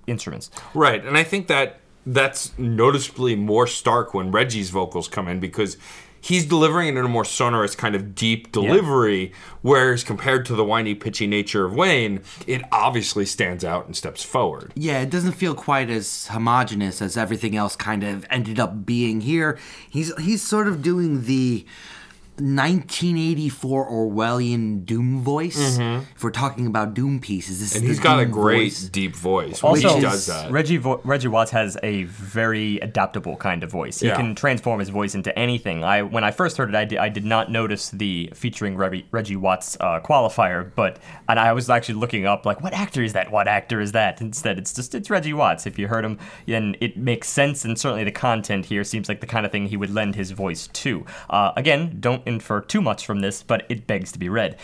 instruments. Right, and I think that that's noticeably more stark when Reggie's vocals come in because he's delivering it in a more sonorous kind of deep delivery, whereas compared to the whiny, pitchy nature of Wayne, it obviously stands out and steps forward. Yeah, it doesn't feel quite as homogenous as everything else kind of ended up being here. He's he's sort of doing the 1984 Orwellian Doom voice. If we're talking about Doom pieces, this And is he's the got a great voice. deep voice when Also, he does that. Reggie Vo- Reggie Watts has a very adaptable kind of voice. He Yeah. can transform his voice into anything. I when I first heard it, I did, I did not notice the featuring Reggie, Reggie Watts uh, qualifier, but and I was actually looking up like what actor is that? What actor is that? Instead, it's just it's Reggie Watts. If you heard him, then it makes sense, and certainly the content here seems like the kind of thing he would lend his voice to. Uh, again, don't infer too much from this, but it begs to be read.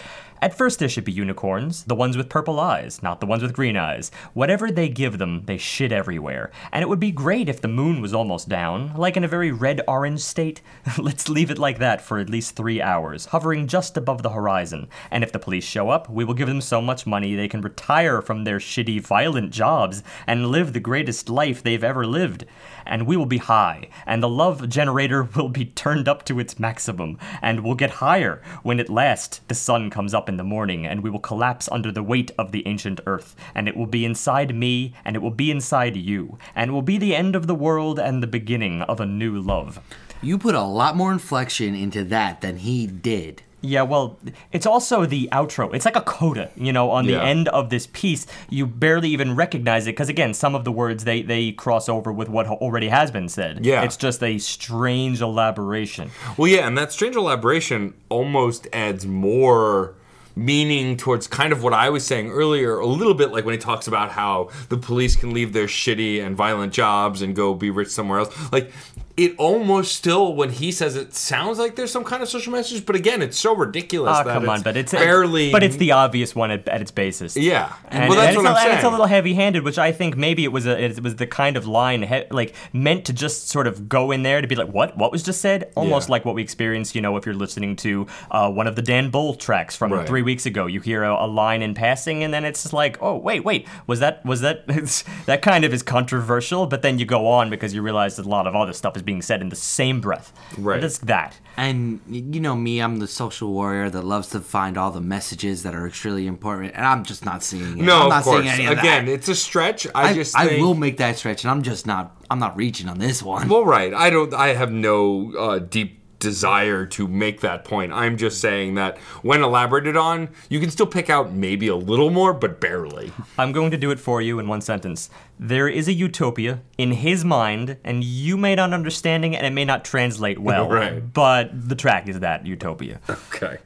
At first, there should be unicorns, the ones with purple eyes, not the ones with green eyes. Whatever they give them, they shit everywhere. And it would be great if the moon was almost down, like in a very red orange state. Let's leave it like that for at least three hours, hovering just above the horizon. And if the police show up, we will give them so much money they can retire from their shitty, violent jobs and live the greatest life they've ever lived. And we will be high, and the love generator will be turned up to its maximum, and will get higher when at last the sun comes up in the morning, and we will collapse under the weight of the ancient earth, and it will be inside me, and it will be inside you, and it will be the end of the world and the beginning of a new love. You put a lot more inflection into that than he did. Yeah, well, it's also the outro. It's like a coda, you know, on the Yeah. end of this piece. You barely even recognize it because, again, some of the words they they cross over with what already has been said. Yeah. it's just a strange elaboration. Well, yeah, and that strange elaboration almost adds more meaning towards kind of what I was saying earlier, a little bit like when he talks about how the police can leave their shitty and violent jobs and go be rich somewhere else. Like, it almost still, when he says it, sounds like there's some kind of social message, but again, it's so ridiculous that come it's on, but it's barely. But it's the obvious one at, at its basis. Yeah. And, well, that's and what it's I'm a, saying. it's a little heavy-handed, which I think maybe it was a it was the kind of line he, like meant to just sort of go in there to be like, what what was just said, almost Yeah. like what we experienced. You know, if you're listening to uh, one of the Dan Bull tracks from Right. three weeks ago, you hear a, a line in passing, and then it's just like, oh wait, wait, was that was that that kind of is controversial? But then you go on because you realize that a lot of other stuff is being said in the same breath. Right. It's that. And you know me, I'm the social warrior that loves to find all the messages that are extremely important, and I'm just not seeing it. no, I'm not of course. seeing any of Again, that. it's a stretch. I, I, just I think, will make that stretch, and I'm just not. I'm not reaching on this one. Well, right. I don't. I have no uh, deep desire to make that point. I'm just saying that when elaborated on, you can still pick out maybe a little more, but barely. I'm going to do it for you in one sentence. There is a utopia in his mind, and you may not understand it, and it may not translate well. Right. But the track is that utopia. Okay.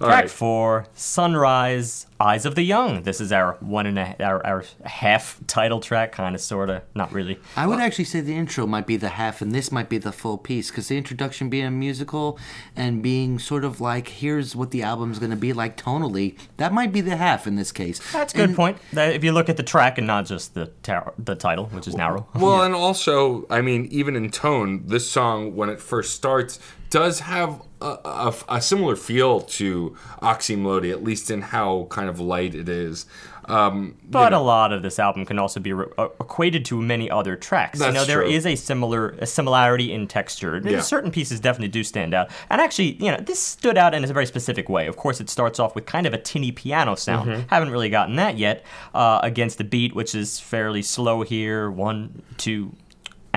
All track right. four, Sunrise, Eyes of the Young. This is our one and a our, our half title track, kind of, sort of, not really. I would actually say the intro might be the half, and this might be the full piece, because the introduction being a musical and being sort of like, here's what the album's going to be like tonally, that might be the half in this case. That's a good And- point. That if you look at the track and not just the tar- the title, which is narrow. Well, and also, I mean, even in tone, this song when it first starts does have a, a, a similar feel to Oczy Mlody, at least in how kind of light it is. Um, But a lot of this album can also be re- uh, equated to many other tracks. you know, there true. is a similar a similarity in texture. Yeah. Certain pieces definitely do stand out. And actually, you know, this stood out in a very specific way. Of course, it starts off with kind of a tinny piano sound. Mm-hmm. Haven't really gotten that yet uh, against the beat, which is fairly slow here. One, two,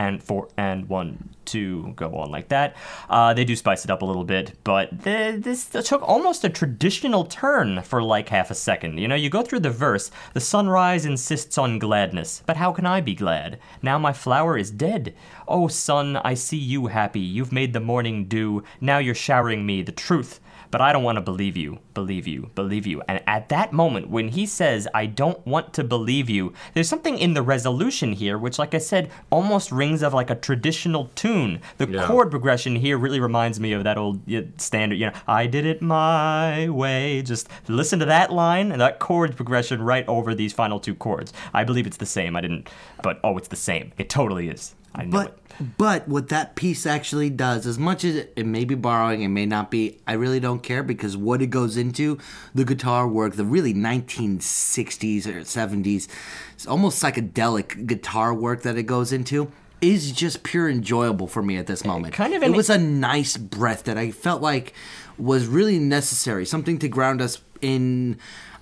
and four, and one, two, go on like that. Uh, they do spice it up a little bit, but the, this took almost a traditional turn for like half a second. You know, you go through the verse. The sunrise insists on gladness, but how can I be glad? Now my flower is dead. Oh, sun, I see you happy. You've made the morning dew. Now you're showering me the truth. But I don't want to believe you, believe you, believe you. And at that moment, when he says, I don't want to believe you, there's something in the resolution here, which, like I said, almost rings of like a traditional tune. The Yeah. chord progression here really reminds me of that old standard, you know, I did it my way. Just listen to that line and that chord progression right over these final two chords. I believe it's the same. I didn't, but oh, it's the same. It totally is. I know But it. but what that piece actually does, as much as it, may be borrowing, it may not be. I really don't care because what it goes into, the guitar work, the really 1960s or 70s, it's almost psychedelic guitar work that it goes into. Is just pure enjoyable for me at this eh, moment. kind of it was a nice breath that I felt like was really necessary, something to ground us in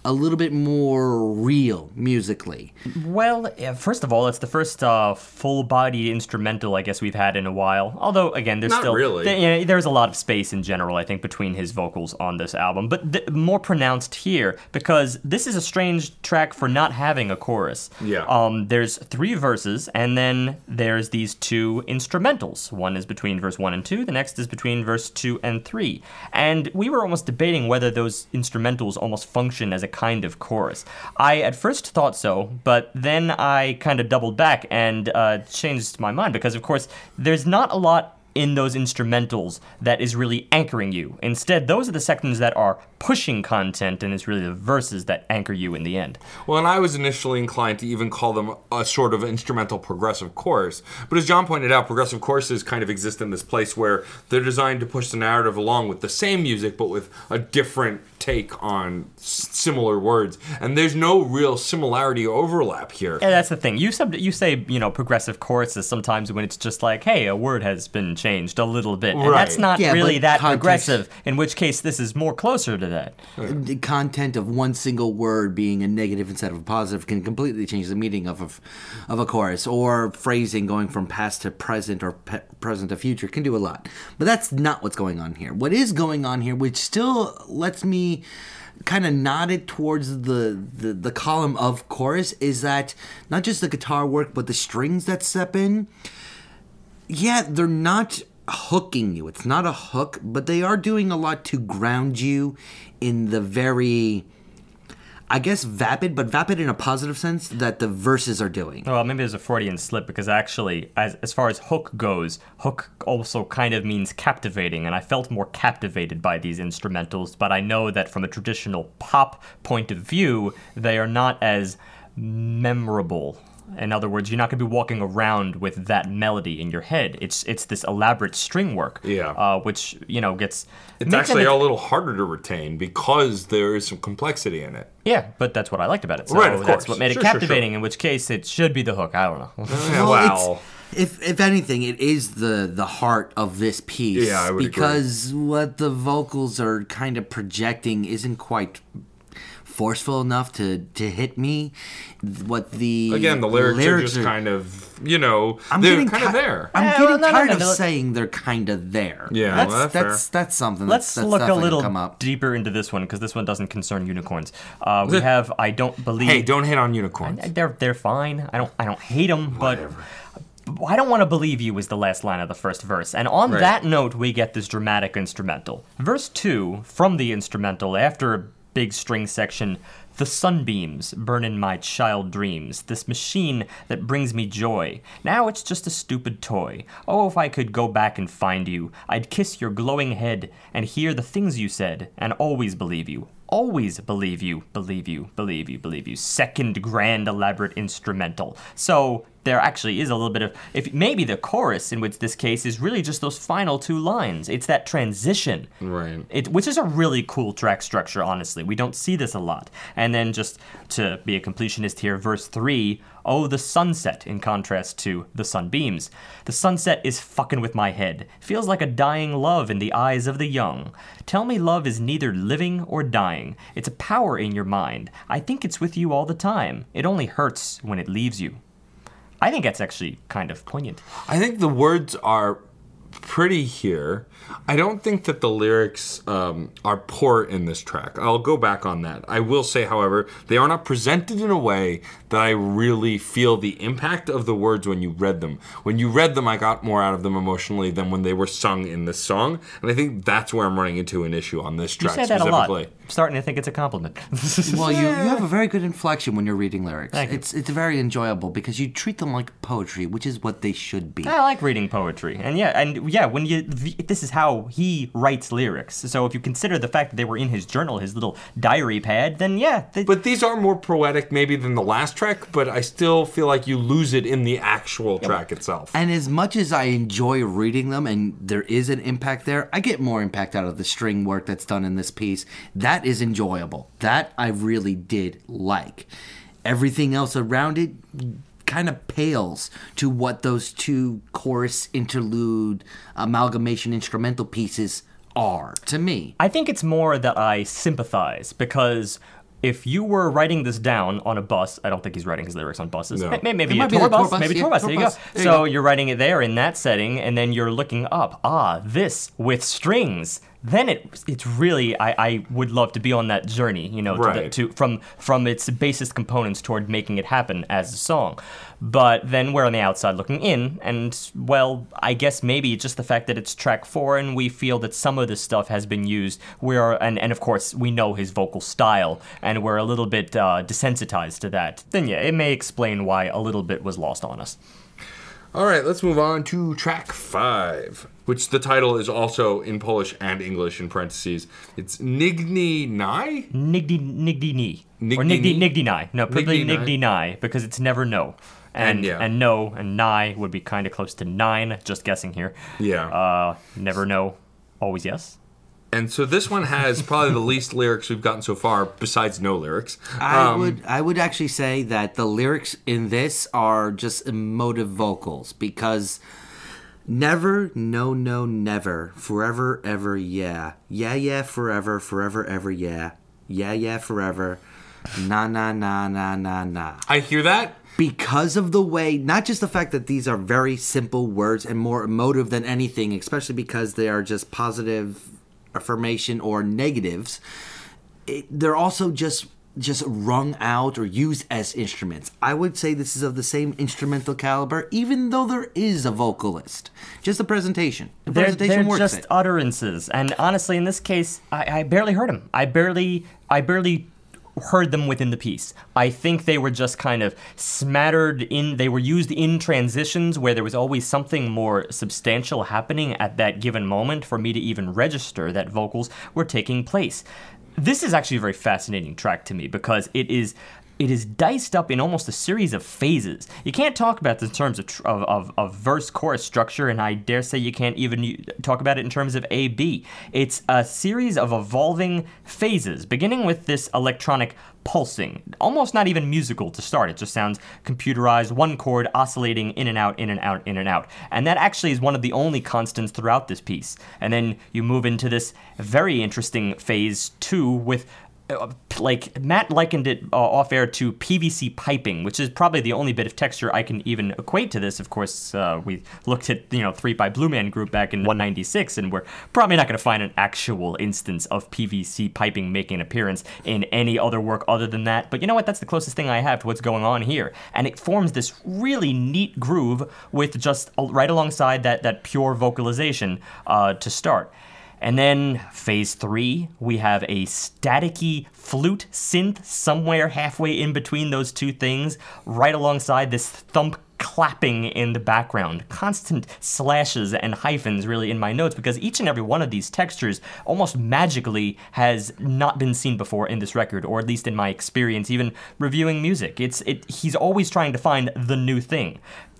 a little bit more real musically. Well, first of all, it's the first uh, full-bodied instrumental I guess we've had in a while. Although, again, there's Not still really. th- yeah, there's a lot of space in general, I think, between his vocals on this album, but th- more pronounced here because this is a strange track for not having a chorus. Yeah. Um, there's three verses, and then there's these two instrumentals. One is between verse one and two. The next is between verse two and three. And we were almost debating whether those instrumentals almost function as a kind of chorus. I at first thought so, but then I kind of doubled back and uh, changed my mind because, of course, there's not a lot in those instrumentals that is really anchoring you. Instead, those are the sections that are pushing content, and it's really the verses that anchor you in the end. Well, and I was initially inclined to even call them a sort of instrumental progressive chorus. But as John pointed out, progressive choruses kind of exist in this place where they're designed to push the narrative along with the same music, but with a different take on similar words. And there's no real similarity or overlap here. Yeah, that's the thing. You sub- you say you know progressive choruses sometimes when it's just like, hey, a word has been changed a little bit, and that's not Yeah, really that context- progressive. In which case, this is more closer to that. The content of one single word being a negative instead of a positive can completely change the meaning of a, of a chorus, or phrasing going from past to present or pe- present to future can do a lot. But that's not what's going on here. What is going on here, which still lets me kind of nodded towards the, the the column of chorus, is that not just the guitar work, but the strings that step in yeah, they're not hooking you. It's not a hook, but they are doing a lot to ground you in the very, I guess, vapid, but vapid in a positive sense that the verses are doing. Well, maybe there's a Freudian slip because actually, as as far as hook goes, hook also kind of means captivating, and I felt more captivated by these instrumentals. But I know that from a traditional pop point of view, they are not as memorable. In other words, you're not going to be walking around with that melody in your head. It's it's this elaborate string work, Yeah. uh, which you know gets. It's actually it- a little harder to retain because there is some complexity in it. yeah, but that's what I liked about it. So Right, of that's course. what made Sure, it sure, captivating. In which case, it should be the hook. I don't know. Well, wow. If if anything, it is the the heart of this piece. Yeah, I would agree. because what the vocals are kind of projecting isn't quite forceful enough to to hit me. What the Again, the lyrics, are just are- kind of, you know, I'm they're getting kind ti- of there. I'm Yeah, getting well, no, no, tired no, of no. saying they're kind of there. Yeah, that's well, that's that's fair. that's something. Let's that's, that's look a little come up. deeper into this one because this one doesn't concern unicorns. Uh, we have I don't believe. Hey, don't hit on unicorns. They're they're fine. I don't I don't hate them, but I don't want to believe you is the last line of the first verse. And on Right. that note, we get this dramatic instrumental. Verse two from the instrumental after a big string section. The sunbeams burn in my child dreams, this machine that brings me joy. Now it's just a stupid toy. Oh, if I could go back and find you, I'd kiss your glowing head and hear the things you said and always believe you. Always believe you, believe you, believe you, believe you. Second grand elaborate instrumental. So there actually is a little bit of if maybe the chorus in which this case is really just those final two lines. It's that transition. Right. It, which is a really cool track structure, honestly. We don't see this a lot. And then just to be a completionist here, verse 3 Oh, the sunset, in contrast to the sunbeams. The sunset is fucking with my head. Feels like a dying love in the eyes of the young. Tell me love is neither living or dying. It's a power in your mind. I think it's with you all the time. It only hurts when it leaves you. I think that's actually kind of poignant. I think the words are pretty here. I don't think that the lyrics um, are poor in this track. I'll go back on that. I will say, however, they are not presented in a way that I really feel the impact of the words when you read them. When you read them, I got more out of them emotionally than when they were sung in this song, and I think that's where I'm running into an issue on this track. You track say that a lot. I'm starting to think it's a compliment. Well, you, you have a very good inflection when you're reading lyrics. Thank you. It's it's very enjoyable because you treat them like poetry, which is what they should be. I like reading poetry, and yeah, and yeah, when you this is how he writes lyrics. So if you consider the fact that they were in his journal, his little diary pad, then yeah, they, But these are more poetic maybe than the last track, but I still feel like you lose it in the actual track itself. And as much as I enjoy reading them and there is an impact there, I get more impact out of the string work that's done in this piece. That is enjoyable. That I really did like. Everything else around it kind of pales to what those two chorus interlude amalgamation instrumental pieces are to me. I think it's more that I sympathize because if you were writing this down on a bus, I don't think he's writing his lyrics on buses. No. May- may- Maybe, It a tour tour bus, bus, maybe yeah, tour bus. tour There you go. There you so go. you're writing it there in that setting, and then you're looking up. Ah, this with strings. Then it it's really I, I would love to be on that journey, you know, to, the, to from from its basest components toward making it happen as a song. But then we're on the outside looking in, and well, I guess maybe just the fact that it's track four, and we feel that some of this stuff has been used. We are, and and of course we know his vocal style, and we're a little bit uh, desensitized to that. Then yeah, it may explain why a little bit was lost on us. All right, let's move on to track five, which the title is also in Polish and English in parentheses. It's Nigni Nai? Nigdi nigdi ni or Nigdi nigdi ni? nigdi ni. No, probably Nigdi ni. nigdi ni because it's never no. And And, yeah. and no and nigh would be kind of close to nine. Just guessing here. Yeah. Uh, never no, always yes. and so this one has probably the least lyrics we've gotten so far, besides no lyrics. I Um, would I would actually say that the lyrics in this are just emotive vocals because never, no, no, never, forever, ever, yeah, yeah, yeah, forever, forever, ever, yeah, yeah, yeah, forever, na, na, na, na, na, na. I hear that. Because of the way, not just the fact that these are very simple words and more emotive than anything, especially because they are just positive affirmation or negatives it, they're also just just rung out or used as instruments. I would say this is of the same instrumental caliber, even though there is a vocalist. Just the presentation. The They're, presentation they're works. just it. utterances, and honestly, in this case, I, I barely heard them. I barely, I barely heard them within the piece. I think they were just kind of smattered in. They were used in transitions where there was always something more substantial happening at that given moment for me to even register that vocals were taking place. This is actually a very fascinating track to me because it is it is diced up in almost a series of phases. You can't talk about this in terms of, of, of, verse chorus structure, and I dare say you can't even talk about it in terms of A B. It's a series of evolving phases, beginning with this electronic pulsing, almost not even musical to start. It just sounds computerized, one chord oscillating in and out, in and out, in and out. And that actually is one of the only constants throughout this piece. And then you move into this very interesting phase two with like Matt likened it uh, off air to PVC piping, which is probably the only bit of texture I can even equate to this. Of course, uh, we looked at you know Three by Blue Man Group back in 196, and we're probably not going to find an actual instance of PVC piping making an appearance in any other work other than that. But you know what? That's the closest thing I have to what's going on here, and it forms this really neat groove with just uh, right alongside that that pure vocalization uh, to start. And then phase three, we have a staticky flute synth somewhere halfway in between those two things, right alongside this thump clapping in the background. Constant slashes and hyphens really in my notes because each and every one of these textures almost magically has not been seen before in this record, or at least in my experience, even reviewing music. It's it he's always trying to find the new thing.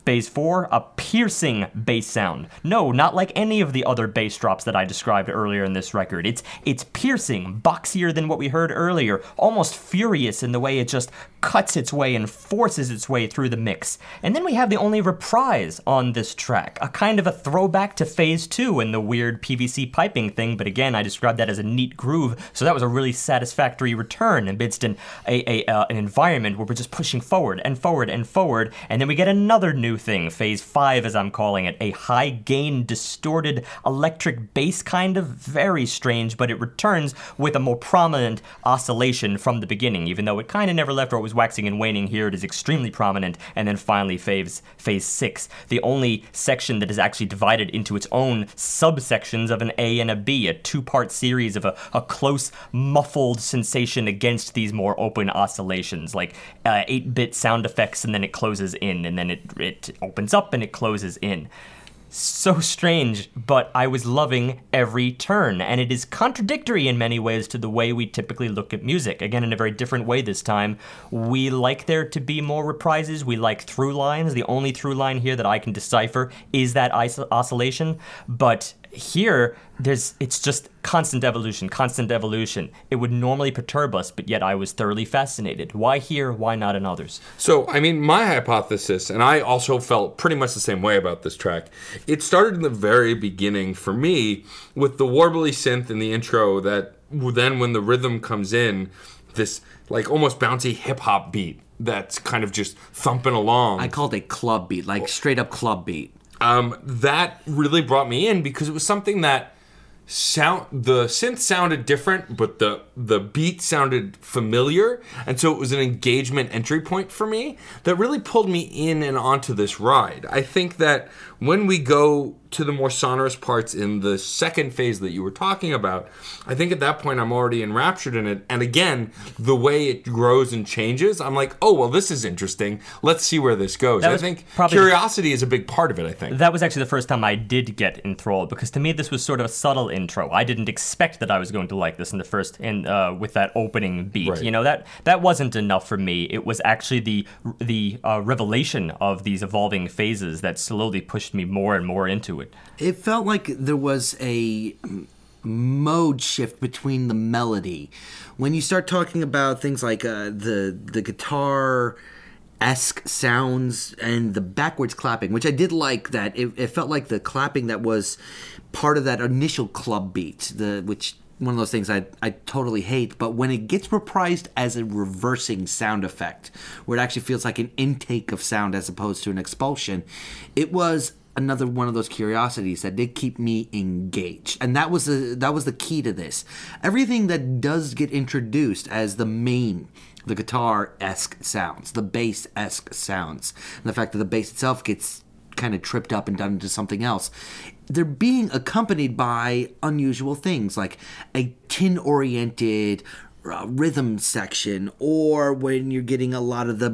Phase 4, a piercing bass sound. No, not like any of the other bass drops that I described earlier in this record. It's it's piercing, boxier than what we heard earlier, almost furious in the way it just cuts its way and forces its way through the mix. And then we have the only reprise on this track, a kind of a throwback to Phase 2 and the weird PVC piping thing, but again, I described that as a neat groove, so that was a really satisfactory return amidst an, a, a, uh, an environment where we're just pushing forward and forward and forward, and then we get another new thing, Phase 5 as I'm calling it, a high gain, distorted electric bass kind of, very strange, but it returns with a more prominent oscillation from the beginning, even though it kind of never left or it was waxing and waning here, it is extremely prominent, and then finally phase, phase 6, the only section that is actually divided into its own subsections of an A and a B, a two-part series of a, a close, muffled sensation against these more open oscillations, like uh, 8-bit sound effects, and then it closes in, and then it, it opens up and it closes in so strange, but I was loving every turn, and it is contradictory in many ways to the way we typically look at music. Again, in a very different way this time. We like there to be more reprises, we like through lines. The only through line here that I can decipher is that oscillation, but here there's it's just constant evolution constant evolution it would normally perturb us but yet i was thoroughly fascinated why here why not in others So, I mean, my hypothesis, and I also felt pretty much the same way about this track, it started in the very beginning for me with the warbly synth in the intro that then when the rhythm comes in, this like almost bouncy hip hop beat that's kind of just thumping along. I called it a club beat, like straight up club beat. Um, that really brought me in because it was something that sound the synth sounded different but the the beat sounded familiar. And so it was an engagement entry point for me that really pulled me in and onto this ride. I think that when we go to the more sonorous parts in the second phase that you were talking about i think at that point i'm already enraptured in it and again the way it grows and changes i'm like oh well this is interesting let's see where this goes i think probably- curiosity is a big part of it i think That was actually the first time I did get enthralled because to me this was sort of a subtle intro. I didn't expect that I was going to like this in the first in uh, with that opening beat. Right. You know that that wasn't enough for me. It was actually the the uh, revelation of these evolving phases that slowly pushed me more and more into it. It felt like there was a mode shift between the melody. When you start talking about things like uh, the the guitar esque sounds and the backwards clapping, which I did like that. It, it felt like the clapping that was part of that initial club beat, the which one of those things I, I totally hate, but when it gets reprised as a reversing sound effect, where it actually feels like an intake of sound as opposed to an expulsion, it was another one of those curiosities that did keep me engaged. And that was the that was the key to this. Everything that does get introduced as the main the guitar esque sounds, the bass esque sounds, and the fact that the bass itself gets kind of tripped up and done into something else. They're being accompanied by unusual things like a tin oriented Uh, rhythm section or when you're getting a lot of the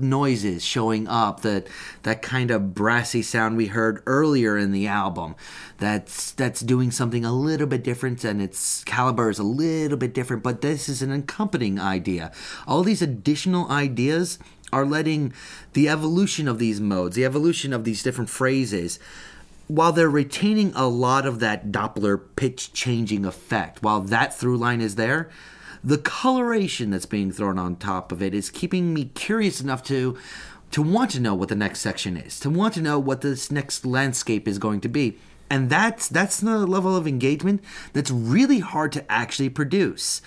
noises showing up that that kind of brassy sound we heard earlier in the album. That's that's doing something a little bit different and its caliber is a little bit different but this is an accompanying idea. All these additional ideas are letting the evolution of these modes the evolution of these different phrases while they're retaining a lot of that Doppler pitch changing effect, while that through line is there, the coloration that's being thrown on top of it is keeping me curious enough to to want to know what the next section is, to want to know what this next landscape is going to be. And that's that's the level of engagement that's really hard to actually produce.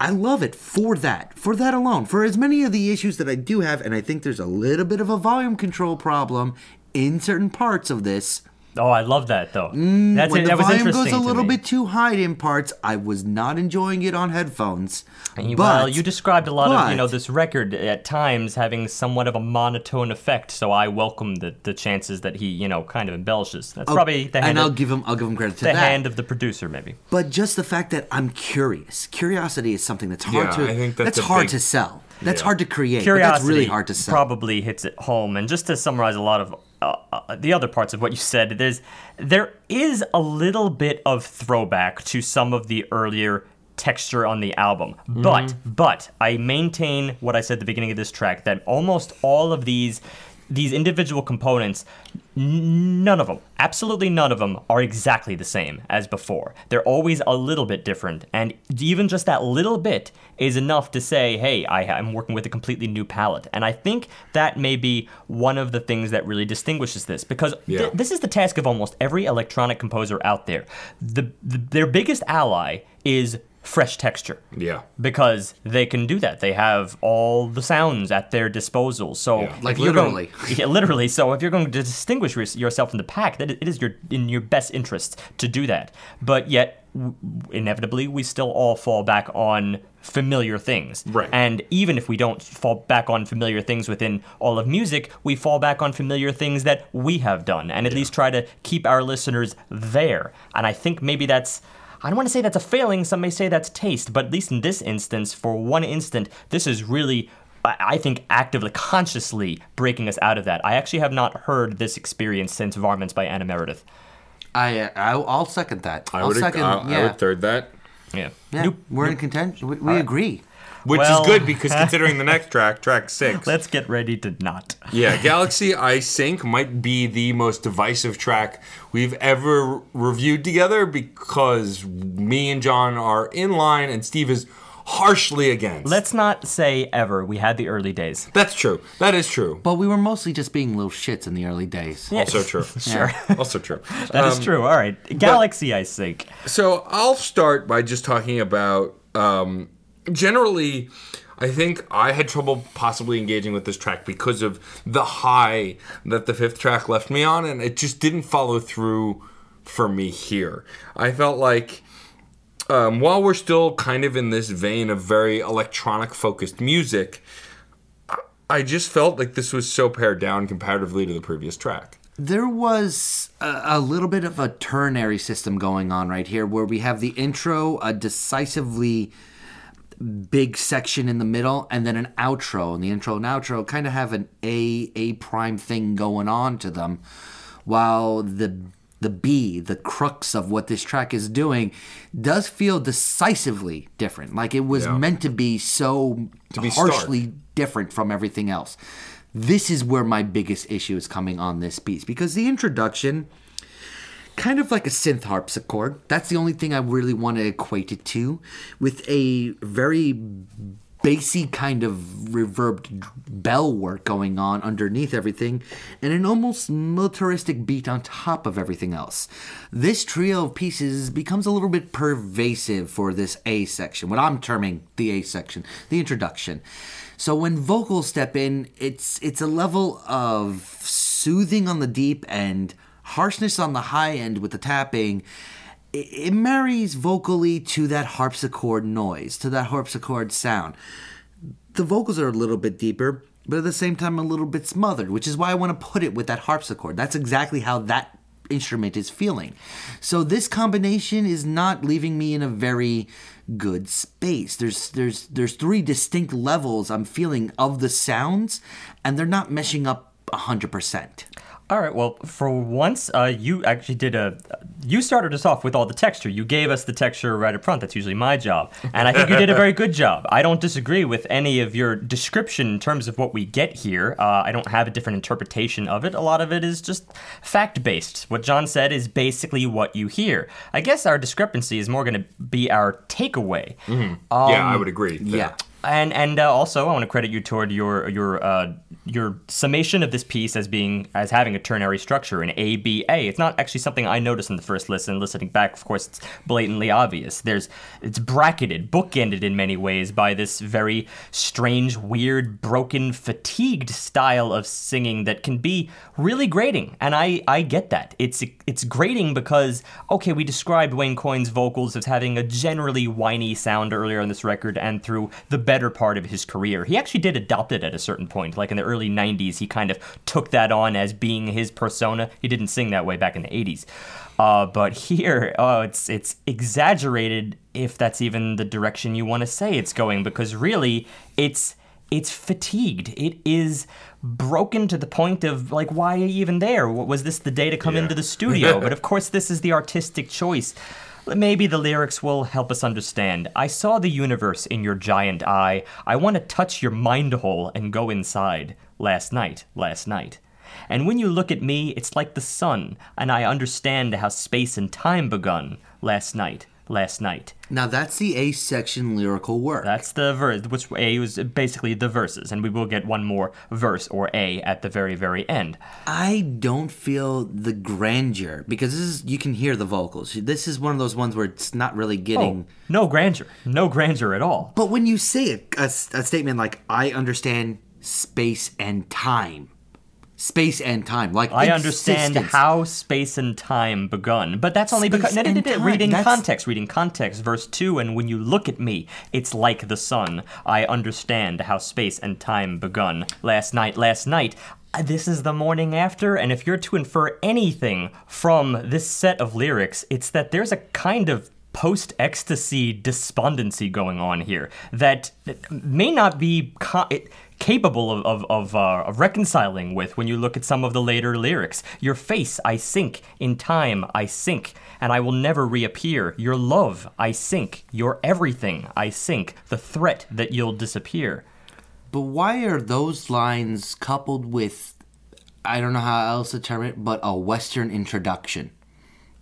I love it for that, for that alone, for as many of the issues that I do have, and I think there's a little bit of a volume control problem in certain parts of this. Oh, I love that though. Mm, that's when it. the That was volume goes a little me. bit too high in parts, I was not enjoying it on headphones. And you- but, well, you described a lot of you know this record at times having somewhat of a monotone effect. So I welcome the, the chances that he you know kind of embellishes. That's oh, probably the hand, and I'll of, give him I'll give him credit to the that. hand of the producer, maybe. but just the fact that I'm curious. Curiosity is something that's hard Yeah, to I think that's a hard big- to sell. That's Yeah. hard to create. but Curiosity that's really hard to sell. probably hits it home. And just to summarize a lot of uh, uh, the other parts of what you said, there's there is a little bit of throwback to some of the earlier texture on the album. Mm-hmm. But but I maintain what I said at the beginning of this track that almost all of these these individual components n- none of them absolutely none of them are exactly the same as before they're always a little bit different and even just that little bit is enough to say hey I, i'm working with a completely new palette and i think that may be one of the things that really distinguishes this because th- this is the task of almost every electronic composer out there the, the their biggest ally is fresh texture Yeah. because they can do that. They have all the sounds at their disposal. So Yeah. Like you're going- literally. yeah, literally. So if you're going to distinguish yourself from the pack, that it is your in your best interest to do that. But yet, w- inevitably, we still all fall back on familiar things. Right. And even if we don't fall back on familiar things within all of music, we fall back on familiar things that we have done, and at least try to keep our listeners there. And I think maybe that's. I don't want to say that's a failing, some may say that's taste, but at least in this instance, for one instant, this is really, I I think, actively, consciously breaking us out of that. I actually have not heard this experience since Varmints by Anna Meredith. I, uh, I I'll second that. I will would, second. I, I would third that. Yeah. yeah. New- we're in contention. We, we agree. Which Well- is good because considering the next track, track six. Let's get ready to not. Yeah, Galaxy I Sink might be the most divisive track we've ever reviewed together because me and John are in line and Steve is harshly against. Let's not say ever. We had the early days. That's true. That is true. But we were mostly just being little shits in the early days. Also true. Sure. Also true. That is true. All right. Galaxy, I think. So I'll start by just talking about um, generally, I think I had trouble possibly engaging with this track because of the high that the fifth track left me on, and it just didn't follow through for me here. I felt like. Um, while we're still kind of in this vein of very electronic focused music, I- just felt like this was so pared down comparatively to the previous track. There was a, a little bit of a ternary system going on right here where we have the intro, a decisively big section in the middle, and then an outro. And the intro and outro kind of have an A, A prime thing going on to them, while the the B, the crux of what this track is doing, does feel decisively different. Like it was Yeah. meant to be so To be stark. harshly different from everything else. This is where my biggest issue is coming on this piece because the introduction, kind of like a synth harpsichord, that's the only thing I really want to equate it to, with a very bassy kind of reverbed bell work going on underneath everything and an almost militaristic beat on top of everything else. This trio of pieces becomes a little bit pervasive for this A section, what I'm terming the A section, the introduction. So when vocals step in, it's it's a level of soothing on the deep end, harshness on the high end with the tapping. It, marries vocally to that harpsichord noise, to that harpsichord sound. The vocals are a little bit deeper, but at the same time a little bit smothered, which is why I want to put it with that harpsichord. That's exactly how that instrument is feeling. So this combination is not leaving me in a very good space. There's there's there's three distinct levels I'm feeling of the sounds and they're not meshing up 100%. All right. Well, for once, uh, you actually did a. You started us off with all the texture. You gave us the texture right up front. That's usually my job, and I think you did a very good job. I don't disagree with any of your description in terms of what we get here. Uh, I don't have a different interpretation of it. A lot of it is just fact based. What John said is basically what you hear. I guess our discrepancy is more going to be our takeaway. yeah, I would agree. Yeah. And and uh, also, I want to credit you toward your your uh, your summation of this piece as being as having a ternary structure, an A B A. It's not actually something I noticed in the first listen. Listening back, of course, it's blatantly obvious. There's it's bracketed, bookended in many ways by this very strange, weird, broken, fatigued style of singing that can be really grating. And I I get that. It's it's grating because okay, we described Wayne Coyne's vocals as having a generally whiny sound earlier on this record and through the better part of his career. He actually did adopt it at a certain point. Like in the early 90s, he kind of took that on as being his persona. He didn't sing that way back in the 80s. Uh, but here, oh, it's it's exaggerated if that's even the direction you want to say it's going because really it's it's fatigued. It is broken to the point of like, why are you even there? Was this the day to come Yeah. into the studio? but of course, this is the artistic choice. Maybe the lyrics will help us understand. I saw the universe in your giant eye. I want to touch your mind hole and go inside. Last night, last night. And when you look at me, it's like the sun, and I understand how space and time begun. Last night, last night. Now that's the A section lyrical work. That's the verse, which A was basically the verses, and we will get one more verse or A at the very, very end. I don't feel the grandeur because this is you can hear the vocals. This is one of those ones where it's not really oh, getting. Oh, no grandeur. No grandeur at all. But when you say a statement like "I understand space and time," space and time, like I understand existence. how space and time begun, but that's only Space because no, no, no, no, reading that's- context, reading context, verse two. And when you look at me, it's like the sun. I understand how space and time begun. Last night, last night. uh, This is the morning after, and if you're to infer anything from this set of lyrics, it's that there's a kind of post ecstasy despondency going on here that that may not be co- it- capable of, of, of, uh, of reconciling with when you look at some of the later lyrics. Your face, I sink. In time, I sink. And I will never reappear. Your love, I sink. Your everything, I sink. The threat that you'll disappear. But why are those lines coupled with, I don't know how else to term it, but a Western introduction?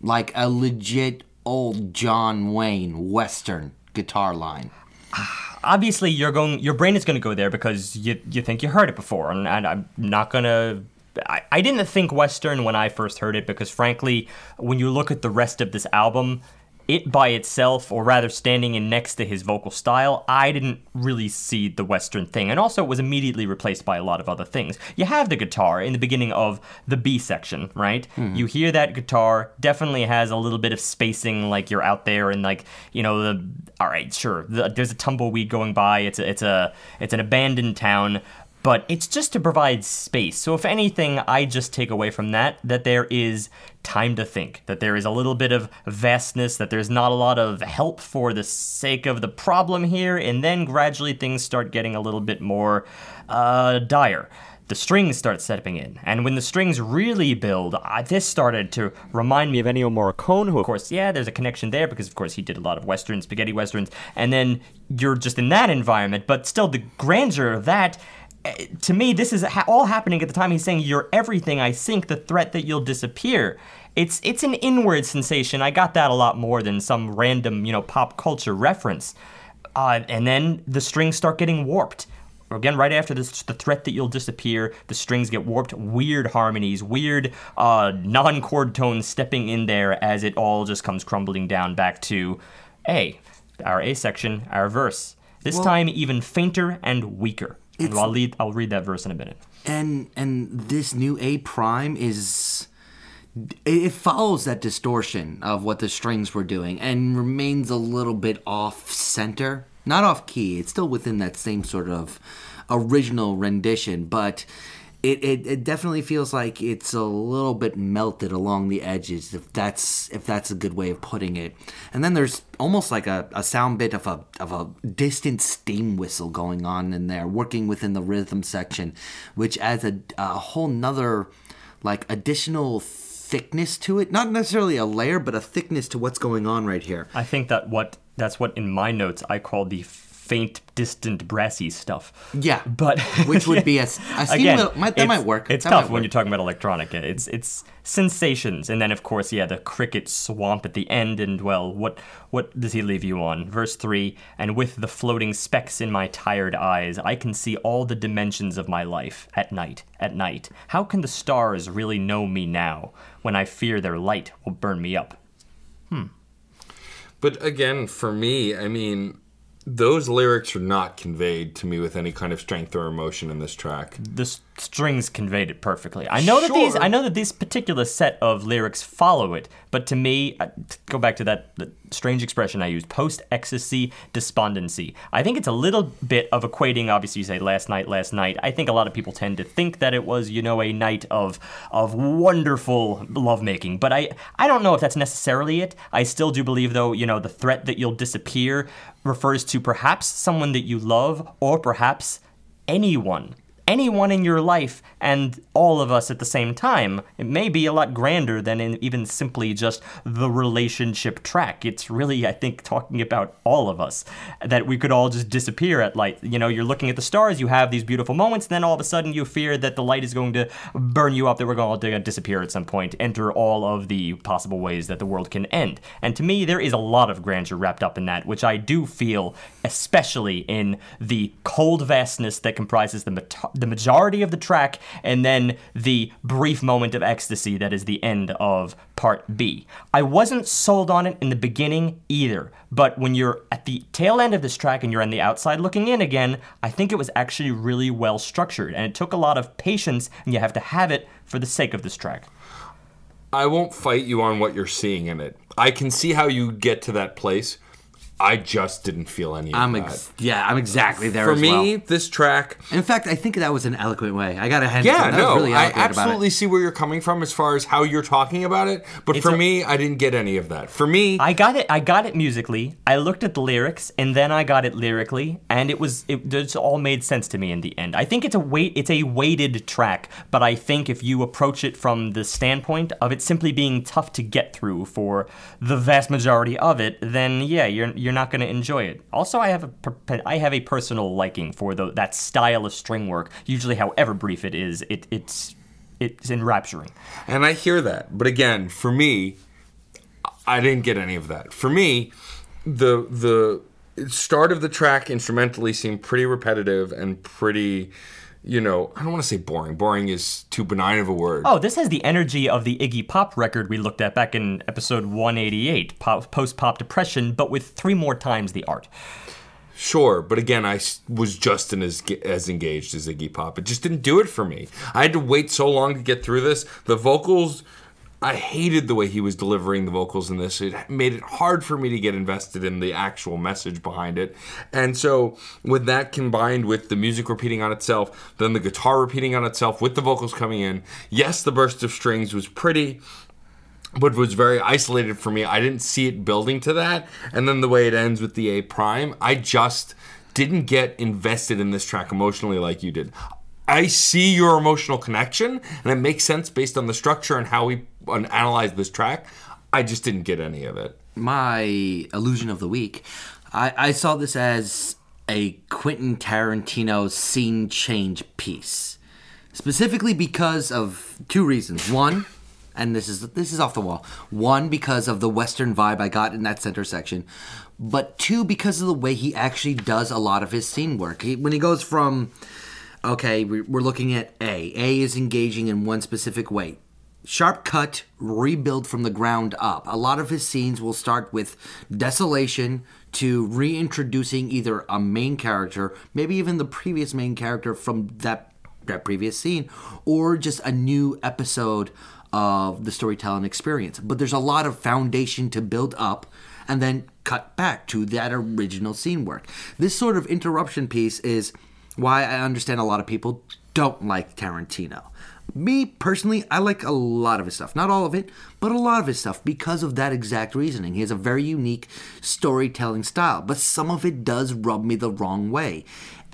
Like a legit old John Wayne Western guitar line. obviously you're going your brain is going to go there because you you think you heard it before and, and i'm not going to I, I didn't think western when i first heard it because frankly when you look at the rest of this album it by itself, or rather standing in next to his vocal style, I didn't really see the Western thing. And also, it was immediately replaced by a lot of other things. You have the guitar in the beginning of the B section, right? Hmm. You hear that guitar, definitely has a little bit of spacing, like you're out there and like, you know, the, all right, sure, the, there's a tumbleweed going by, it's a, it's a, it's an abandoned town, but it's just to provide space. So if anything, I just take away from that that there is time to think, that there is a little bit of vastness, that there's not a lot of help for the sake of the problem here, and then gradually things start getting a little bit more uh, dire. The strings start stepping in, and when the strings really build, uh, this started to remind me of Ennio Morricone, who, of course, yeah, there's a connection there because, of course, he did a lot of westerns, spaghetti westerns, and then you're just in that environment, but still the grandeur of that to me, this is ha- all happening at the time he's saying, "You're everything. I sink. The threat that you'll disappear." It's it's an inward sensation. I got that a lot more than some random, you know, pop culture reference. Uh, and then the strings start getting warped. Again, right after this, the threat that you'll disappear, the strings get warped. Weird harmonies, weird uh, non-chord tones stepping in there as it all just comes crumbling down back to A, our A section, our verse. This time even fainter and weaker. It's- I'll, lead, I'll read that verse in a minute. and and this new A prime is it follows that distortion of what the strings were doing and remains a little bit off center, not off key. It's still within that same sort of original rendition, but it, it, it definitely feels like it's a little bit melted along the edges if that's if that's a good way of putting it. And then there's almost like a, a sound bit of a of a distant steam whistle going on in there working within the rhythm section which adds a, a whole nother like additional thickness to it. Not necessarily a layer but a thickness to what's going on right here. I think that what that's what in my notes I call the faint, distant, brassy stuff. yeah But which would be a, s- a steam again, whistle- might, that might work It's That tough might when work. you're talking about electronic. It's it's sensations, and then of course, yeah, the cricket swamp at the end. And well, what what does he leave you on? Verse three. And with the floating specks in my tired eyes, I can see all the dimensions of my life at night. At night, how can the stars really know me now? When I fear their light will burn me up. Hmm. But again, for me, I mean, those lyrics are not conveyed to me with any kind of strength or emotion in this track. the s- strings conveyed it perfectly. I know that these I know that this particular set of lyrics follow it, but to me, uh, t- go back to that strange expression I used, post ecstasy despondency. I think it's a little bit of equating obviously you say last night last night. I think a lot of people tend to think that it was, you know, a night of of wonderful lovemaking, but I I don't know if that's necessarily it. I still do believe though, you know, the threat that you'll disappear refers to perhaps someone that you love or perhaps anyone anyone in your life and all of us at the same time. It may be a lot grander than even simply just the relationship track. It's really, I think, talking about all of us. That we could all just disappear at light. You know, you're looking at the stars, you have these beautiful moments, then all of a sudden you fear that the light is going to burn you up, that we're going to disappear at some point, enter all of the possible ways that the world can end. And to me, there is a lot of grandeur wrapped up in that, which I do feel, especially in the cold vastness that comprises the, mat- the majority of the track, and then the brief moment of ecstasy that is the end of part B. I wasn't sold on it in the beginning either, but when you're at the tail end of this track and you're on the outside looking in again, I think it was actually really well structured, and it took a lot of patience, and you have to have it for the sake of this track. I won't fight you on what you're seeing in it. I can see how you get to that place. I just didn't feel any of I'm that. ex- yeah, I'm exactly there For as me, well. this track In fact, I think that was an eloquent way. I got to hand. Yeah, that no, was really I eloquent about it. absolutely see where you're coming from as far as how you're talking about it. But It's for a- me, I didn't get any of that. For me, I got it. I got it musically. I looked at the lyrics, and then I got it lyrically, and it was it just all made sense to me in the end. I think it's a weight. It's a weighted track, but I think if you approach it from the standpoint of it simply being tough to get through for the vast majority of it, then yeah, you're you're not going to enjoy it. Also, I have a I have a personal liking for the that style of string work. Usually, however brief it is, it it's it's enrapturing. and I hear that. But again, for me, I didn't get any of that. For me, the the start of the track instrumentally seemed pretty repetitive and pretty you know, I don't want to say boring. Boring is too benign of a word. Oh, this has the energy of the Iggy Pop record we looked at back in episode 188, pop, post pop depression, but with three more times the art. Sure, but again, I was just in as as engaged as Iggy Pop. It just didn't do it for me. I had to wait so long to get through this. The vocals, I hated the way he was delivering the vocals in this. It made it hard for me to get invested in the actual message behind it. And so, with that combined with the music repeating on itself, then the guitar repeating on itself with the vocals coming in, yes, the burst of strings was pretty but was very isolated for me. I didn't see it building to that. And then the way it ends with the A prime, I just didn't get invested in this track emotionally like you did. I see your emotional connection, and it makes sense based on the structure and how we uh, analyze this track. I just didn't get any of it. my illusion of the week, I, I saw this as a Quentin Tarantino scene change piece, specifically because of two reasons. One, and this is this is off the wall. One, because of the Western vibe I got in that center section, but two, because of the way he actually does a lot of his scene work. He, when he goes from okay, we- we're looking at A. A is engaging in one specific way. Sharp cut, rebuild from the ground up. A lot of his scenes will start with desolation to reintroducing either a main character, maybe even the previous main character from that that previous scene, or just a new episode of the storytelling experience. But there's a lot of foundation to build up and then cut back to that original scene work. This sort of interruption piece is why I understand a lot of people don't like Tarantino. Me personally, I like a lot of his stuff. Not all of it, but a lot of his stuff because of that exact reasoning. He has a very unique storytelling style, but some of it does rub me the wrong way.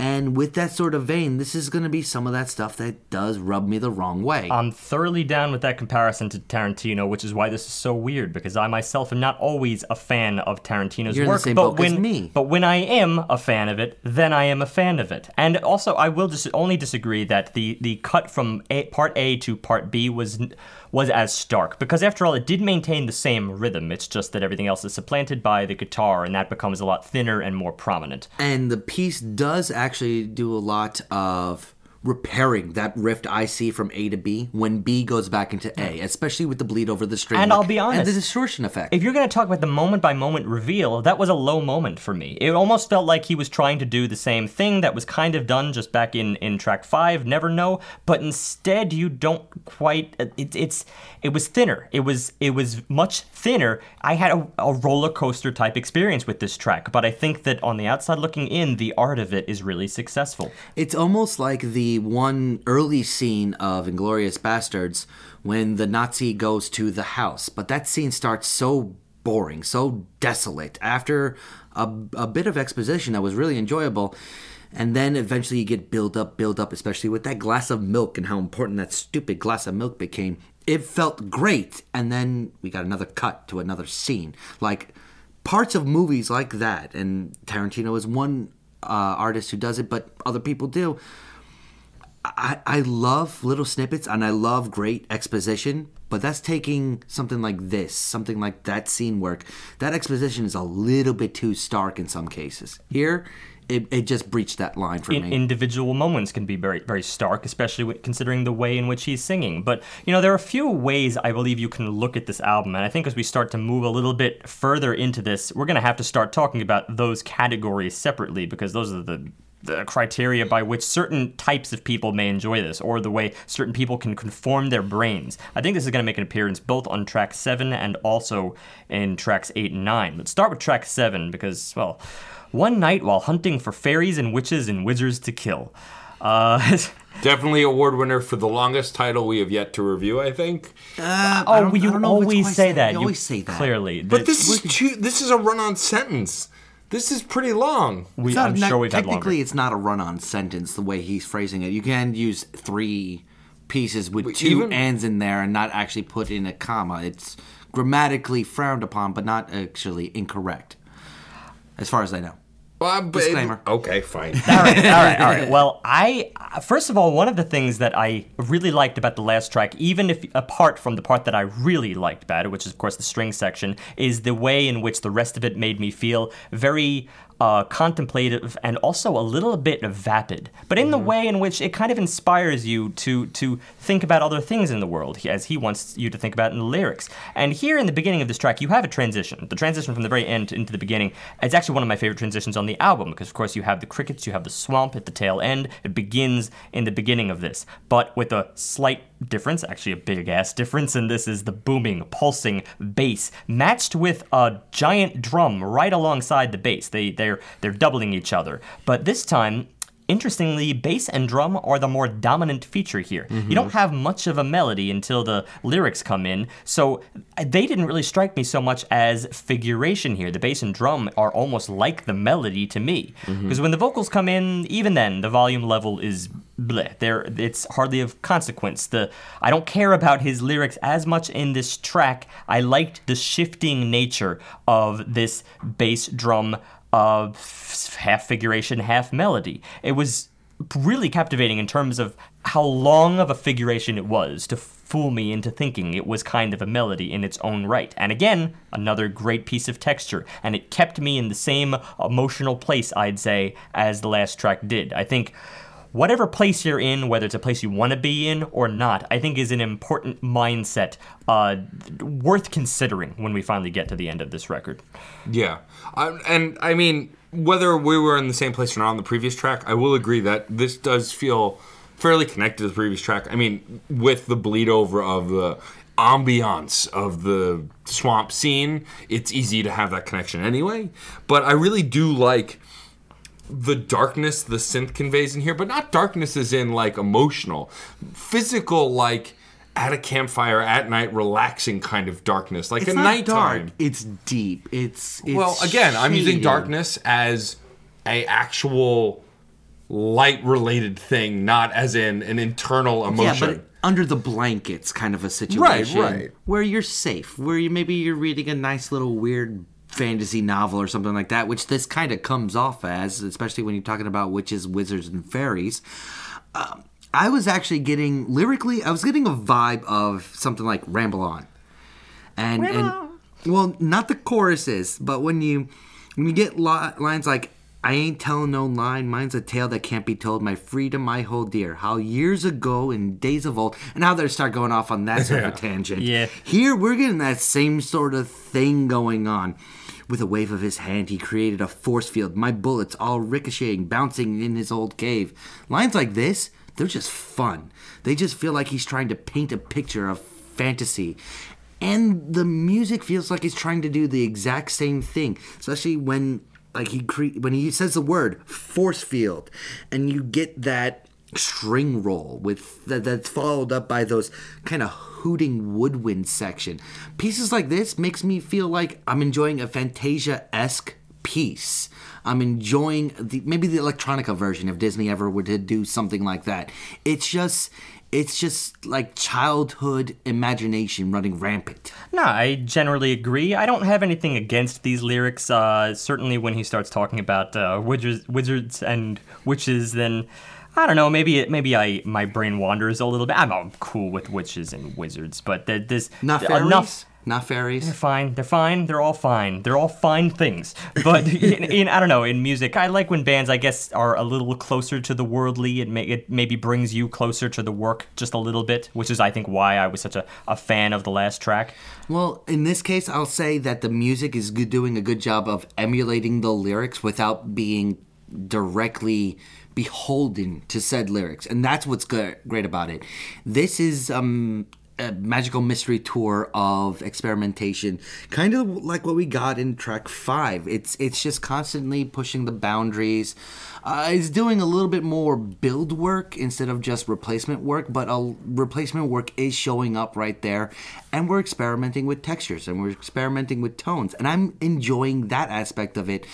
And with that sort of vein, this is going to be some of that stuff that does rub me the wrong way. I'm thoroughly down with that comparison to Tarantino, which is why this is so weird because I myself am not always a fan of Tarantino's You're work. but when me. but when I am a fan of it, then I am a fan of it. And also, I will dis- only disagree that the the cut from a, part A to part B was n- was as stark because after all, it did maintain the same rhythm. It's just that everything else is supplanted by the guitar, and that becomes a lot thinner and more prominent. And the piece does actually do a lot of repairing that rift I see from A to B when B goes back into A, especially with the bleed over the string. And I'll be honest, And the distortion effect. If you're going to talk about the moment by moment reveal, that was a low moment for me. It almost felt like he was trying to do the same thing that was kind of done just back in, in track five, Never No, but instead you don't quite. It, it's it was thinner. It was it was much thinner. I had a, a roller coaster type experience with this track, but I think that on the outside looking in, the art of it is really successful. It's almost like the one early scene of Inglourious Basterds when the Nazi goes to the house. But that scene starts so boring, so desolate. After a, a bit of exposition that was really enjoyable, and then eventually you get build up, build up, especially with that glass of milk and how important that stupid glass of milk became. It felt great, and then we got another cut to another scene. Like parts of movies like that, and Tarantino is one uh, artist who does it, but other people do. I, I love little snippets and I love great exposition, but that's taking something like this, something like that scene work. That exposition is a little bit too stark in some cases. Here, it, it just breached that line for in, me. individual moments can be very very stark, especially considering the way in which he's singing. But you know, there are a few ways I believe you can look at this album, and I think as we start to move a little bit further into this, we're going to have to start talking about those categories separately because those are the the criteria by which certain types of people may enjoy this, or the way certain people can conform their brains. I think this is going to make an appearance both on track 7 and also in tracks 8 and 9. Let's start with track 7 because, well, one night while hunting for fairies and witches and wizards to kill. Uh, Definitely award winner for the longest title we have yet to review, I think. Uh, I oh, don't- I you don't know always say that. You You always say that. Clearly. But this is too, this is a run-on sentence. This is pretty long. we, It's not- I'm not- sure we've had technically, longer. it's not a run-on sentence the way he's phrasing it. You can use three pieces with But two even- ands in there and not actually put in a comma. It's grammatically frowned upon, but not actually incorrect, as far as I know. Disclaimer. Okay, fine. all right, all right, all right. Well, I first of all, one of the things that I really liked about the last track, even if apart from the part that I really liked about it, which is of course the string section, is the way in which the rest of it made me feel very uh, contemplative and also a little bit vapid, but in the way in which it kind of inspires you to to think about other things in the world, as he wants you to think about in the lyrics. And here in the beginning of this track, you have a transition. The transition from the very end into the beginning. It's actually one of my favorite transitions on the album because, of course, you have the crickets, you have the swamp at the tail end. It begins in the beginning of this, but with a slight difference, actually a big ass difference, and this is the booming, pulsing bass matched with a giant drum right alongside the bass. They They they're they're doubling each other. But this time Interestingly, bass and drum are the more dominant feature here. You mm-hmm. don't have much of a melody until the lyrics come in, so uh, they didn't really strike me so much as figuration here. The bass and drum are almost like the melody to me. Mm-hmm. Because when the vocals come in, even then, the volume level is bleh. There, it's hardly of consequence. The I don't care about his lyrics as much in this track. I liked the shifting nature of this bass drum uh, half figuration, half melody. It was really captivating in terms of how long of a figuration it was to fool me into thinking it was kind of a melody in its own right. And again, another great piece of texture, and it kept me in the same emotional place, I'd say, as the last track did. I think whatever place you're in, whether it's a place you want to be in or not, I think is an important mindset uh, worth considering when we finally get to the end of this record. Yeah, I, and I mean, whether we were in the same place or not on the previous track, I will agree that this does feel fairly connected to the previous track. I mean, with the bleed over of the ambiance of the swamp scene, it's easy to have that connection anyway. But I really do like the darkness the synth conveys in here, but not darkness as in like emotional, physical, like at a campfire at night, relaxing kind of darkness, like It's a nighttime. dark. It's deep. It's, it's Well, again, I'm using darkness as a actual light related thing, not as in an internal emotion. Yeah, but under the blankets kind of a situation. right? right. Where you're safe, where you maybe you're reading a nice little weird fantasy novel or something like that, which this kind of comes off as, especially when you're talking about witches, wizards, and fairies. Um, I was actually getting lyrically, I was getting a vibe of something like Ramble On, and and well, not the choruses, but when you when you get li- lines like I ain't telling no line, mine's a tale that can't be told. My freedom I hold dear. How years ago in days of old, and how they start going off on that sort of a tangent. Yeah. Here we're getting that same sort of thing going on. With a wave of his hand, he created a force field. My bullets all ricocheting, bouncing in his old cave. Lines like this, they're just fun. They just feel like he's trying to paint a picture of fantasy. And the music feels like he's trying to do the exact same thing, especially when like he cre- when he says the word force field, and you get that string roll with that, that's followed up by those kind of hooting woodwind section. Pieces like this makes me feel like I'm enjoying a Fantasia esque piece. I'm enjoying the maybe the electronica version if Disney ever were to do something like that. It's just it's just like childhood imagination running rampant. No, I generally agree. I don't have anything against these lyrics. Uh, certainly, when he starts talking about uh, wizards, wizards and witches, then I don't know. Maybe it, maybe I my brain wanders a little bit. I'm, I'm cool with witches and wizards, but there- there's Not fairies. enough. Not fairies. They're fine. They're fine. They're all fine. They're all fine things. But in, in I don't know in music, I like when bands I guess are a little closer to the worldly. It may, it maybe brings you closer to the work just a little bit, which is I think why I was such a, a fan of the last track. Well, in this case, I'll say that the music is doing a good job of emulating the lyrics without being directly beholden to said lyrics, and that's what's good, great about it. This is um, a magical mystery tour of experimentation, kind of like what we got in track five. It's it's just constantly pushing the boundaries. Uh, it's doing a little bit more build work instead of just replacement work, but a replacement work is showing up right there, and we're experimenting with textures and we're experimenting with tones, and I'm enjoying that aspect of it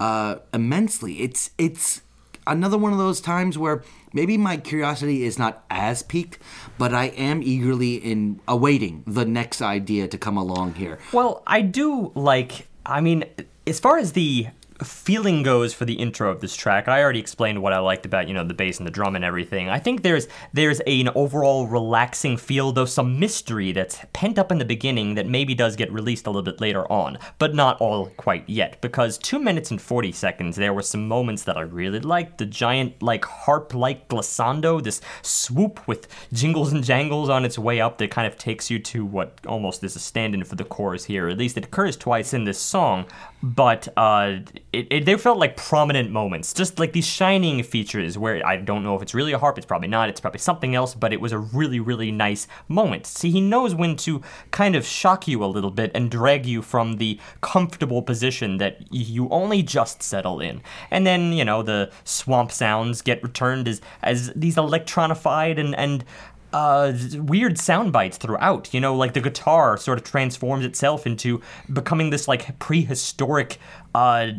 uh, immensely. It's it's another one of those times where maybe my curiosity is not as peaked, but I am eagerly in awaiting the next idea to come along here. Well, I do like. I mean, as far as the feeling goes for the intro of this track, I already explained what I liked about you know the bass and the drum and everything. I think there's there's an overall relaxing feel, though some mystery that's pent up in the beginning that maybe does get released a little bit later on, but not all quite yet. Because two minutes and forty seconds, there were some moments that I really liked. The giant like harp-like glissando, this swoop with jingles and jangles on its way up that kind of takes you to what almost is a stand-in for the chorus here. At least it occurs twice in this song, but uh, it, it, they felt like prominent moments, just like these shining features where I don't know if it's really a harp, it's probably not, it's probably something else, but it was a really, really nice moment. See, he knows when to kind of shock you a little bit and drag you from the comfortable position that you only just settle in. And then, you know, the swamp sounds get returned as, as these electronified and, and uh, weird sound bites throughout. You know, like the guitar sort of transforms itself into becoming this like prehistoric uh,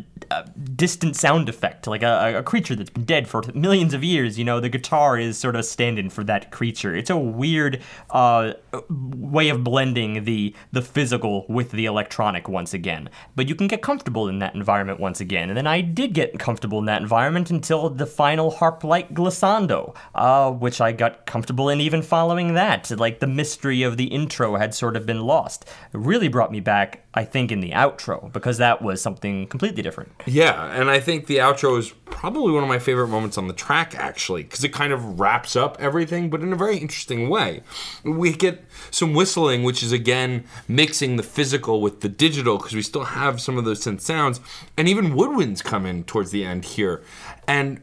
distant sound effect, like a, a, creature that's been dead for millions of years. You know, the guitar is sort of standing for that creature. It's a weird uh, way of blending the the physical with the electronic once again. But you can get comfortable in that environment once again. And then I did get comfortable in that environment until the final harp-like glissando, uh, which I got comfortable in even following that. Like the mystery of the intro had sort of been lost. It really brought me back, I think, in the outro because that was completely different. Yeah, and I think the outro is probably one of my favorite moments on the track, actually, because it kind of wraps up everything, but in a very interesting way. We get some whistling, which is again mixing the physical with the digital, because we still have some of those synth sounds, and even woodwinds come in towards the end here. And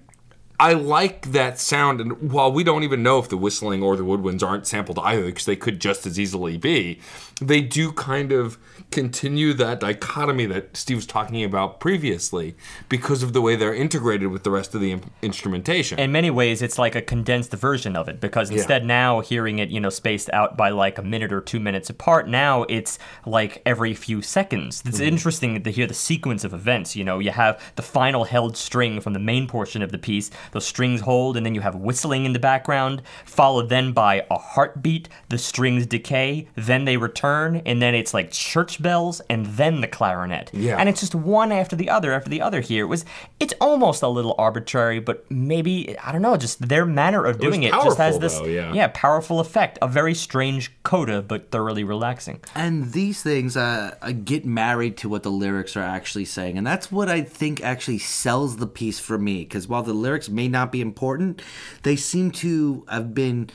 I like that sound, and while we don't even know if the whistling or the woodwinds aren't sampled either, because they could just as easily be, they do kind of continue that dichotomy that Steve was talking about previously because of the way they're integrated with the rest of the instrumentation. In many ways, it's like a condensed version of it because instead yeah. now hearing it, you know, spaced out by like a minute or two minutes apart, now it's like every few seconds. It's mm-hmm. interesting to hear the sequence of events. You know, you have the final held string from the main portion of the piece, those strings hold, and then you have whistling in the background, followed then by a heartbeat, the strings decay, then they return, and then it's like church bells and then the clarinet. Yeah. And it's just one after the other after the other here. It was it's almost a little arbitrary, but maybe I don't know, just their manner of doing it, just has this though, yeah. yeah. powerful effect. A very strange coda, but thoroughly relaxing. And these things uh, get married to what the lyrics are actually saying, and that's what I think actually sells the piece for me. Because while the lyrics may not be important, they seem to have been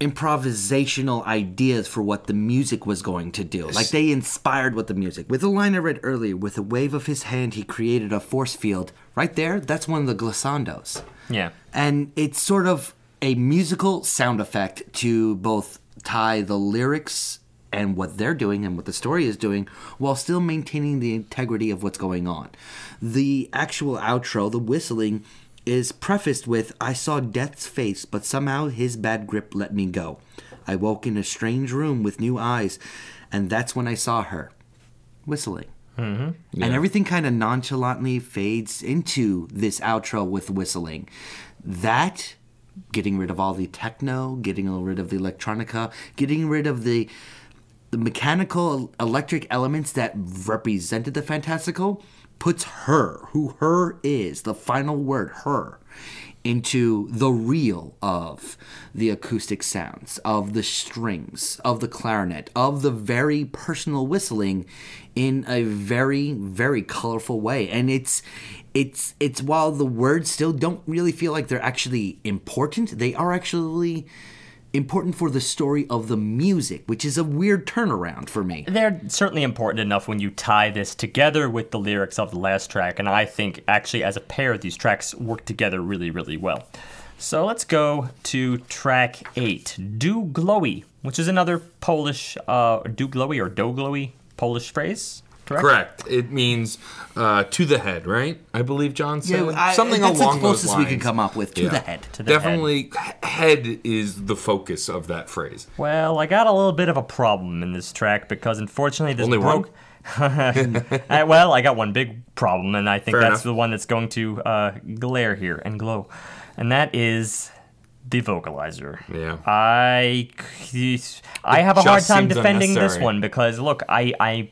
improvisational ideas for what the music was going to do. Like they inspired what the music. With the line I read earlier, with a wave of his hand, he created a force field. Right there, that's one of the glissandos. Yeah. And it's sort of a musical sound effect to both tie the lyrics and what they're doing and what the story is doing while still maintaining the integrity of what's going on. The actual outro, the whistling, is prefaced with I saw death's face, but somehow his bad grip let me go. I woke in a strange room with new eyes, and that's when I saw her whistling. Mm-hmm. Yeah. And everything kind of nonchalantly fades into this outro with whistling. That, getting rid of all the techno, getting rid of the electronica, getting rid of the the mechanical electric elements that represented the fantastical puts her, who her is, the final word, her, into the real of the acoustic sounds, of the strings, of the clarinet, of the very personal whistling in a very, very colorful way. And it's it's it's while the words still don't really feel like they're actually important, they are actually important for the story of the music, which is a weird turnaround for me. They're certainly important enough when you tie this together with the lyrics of the last track, and I think actually as a pair, these tracks work together really, really well. So let's go to track eight, Do Glowy, which is another Polish, uh, Do Glowy or Do Glowy Polish phrase. Correct? Correct. It means uh, to the head, right? I believe John said yeah, I, something that's along the closest those lines. we can come up with to Yeah. the head. To the Definitely, head. is the focus of that phrase. Well, I got a little bit of a problem in this track because unfortunately this Only broke. Uh, well, I got one big problem, and I think Fair that's enough. the one that's going to uh, glare here and glow, and that is the vocalizer. Yeah. I I have a hard time defending this one because look, I I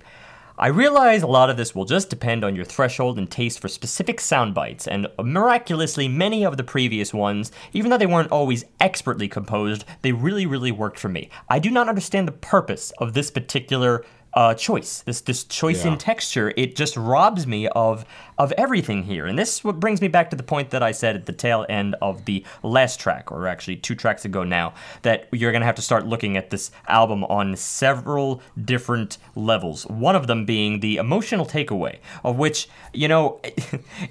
I realize a lot of this will just depend on your threshold and taste for specific sound bites, and miraculously, many of the previous ones, even though they weren't always expertly composed, they really, really worked for me. I do not understand the purpose of this particular uh, choice, this this choice Yeah. in texture. It just robs me of of everything here, and this brings me back to the point that I said at the tail end of the last track, or actually two tracks ago now, that you're gonna have to start looking at this album on several different levels. One of them being the emotional takeaway, of which you know,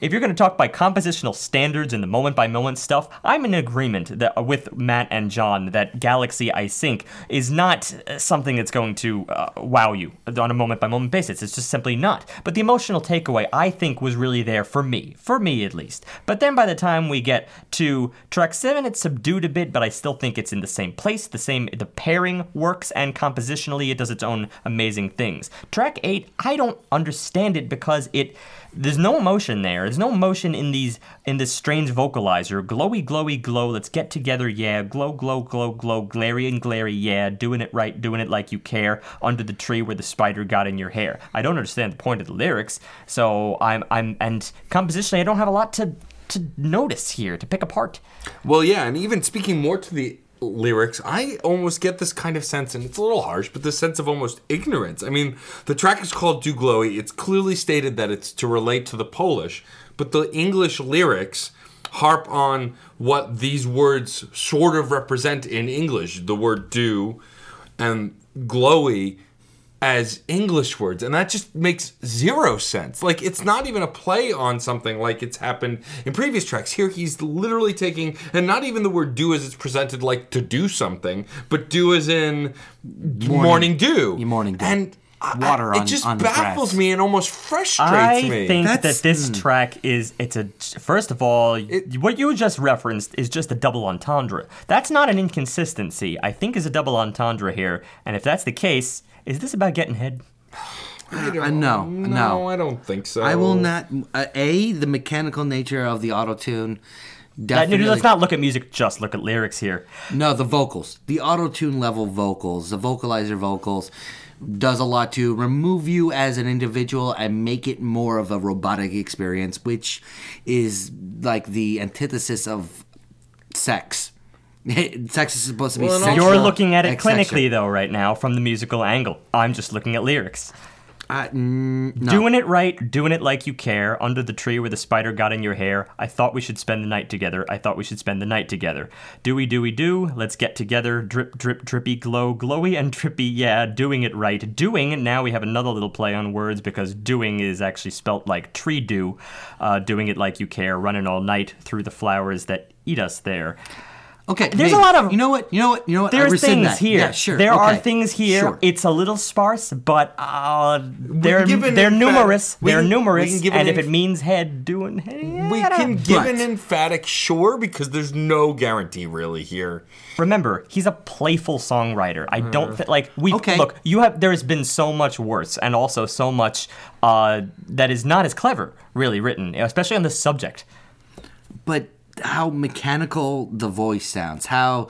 if you're gonna talk by compositional standards and the moment by moment stuff, I'm in agreement that with Matt and John that Galaxy I Sink is not uh, something that's going to uh, wow you on a moment by moment basis. It's just simply not. But the emotional takeaway, I think, was really there for me, for me at least. But then by the time we get to track seven, it's subdued a bit, but I still think it's in the same place. The same, the pairing works, and compositionally, it does its own amazing things. Track eight, I don't understand it because it. There's no emotion there. There's no emotion in these in this strange vocalizer. Glowy, glowy, glow. Let's get together, yeah. Glow, glow, glow, glow. Glary and glary, yeah. Doing it right, doing it like you care. Under the tree where the spider got in your hair. I don't understand the point of the lyrics. So I'm I'm and compositionally, I don't have a lot to to notice here to pick apart. Well, yeah, and even speaking more to the lyrics, I almost get this kind of sense, and it's a little harsh, but this sense of almost ignorance. I mean, the track is called Do Glowy. It's clearly stated that it's to relate to the Polish, but the English lyrics harp on what these words sort of represent in English the word do and glowy as English words, and that just makes zero sense. Like it's not even a play on something like it's happened in previous tracks. Here he's literally taking, and not even the word "do" as it's presented, like to do something, but "do" as in morning, dew, morning dew. and Water I- on- it just on baffles grass. me and almost frustrates I me. I think That's- that this mm. track is it's a first of all what you just referenced is just a double entendre. That's not an inconsistency. I think is a double entendre here, and if that's the case, is this about getting head? I Uh, no, no, no. I don't think so. I will not. Uh, a the mechanical nature of the auto tune. Definitely. let's not look at music, just look at lyrics here. No, the vocals, the auto tune level vocals, the vocalizer vocals, does a lot to remove you as an individual and make it more of a robotic experience, which is like the antithesis of sex. sex is supposed to be Well, sexual. You're looking at it clinically though right now from the musical angle. I'm just looking at lyrics. No. Doing it right, doing it like you care, under the tree where the spider got in your hair. I thought we should spend the night together. I thought we should spend the night together. Doey doey do, we, do? let's get together. Drip drip drippy glow, glowy and drippy, yeah, doing it right. Doing, now we have another little play on words because doing is actually spelt like tree do. Uh, doing it like you care, running all night through the flowers that eat us there. Okay, There's maybe. a lot of- You know what? You know what? You know what? There's things that. here. Yeah, sure. There are things here. Sure. It's a little sparse, but uh, they're they're numerous. we they're can- numerous, give an and if it means head, doing head. We can give But- an emphatic sure because there's no guarantee really here. remember he's a playful songwriter. I don't think like we Okay. look. You have there's been so much worse, and also so much uh, that is not as clever, really written, especially on this subject. but how mechanical the voice sounds, how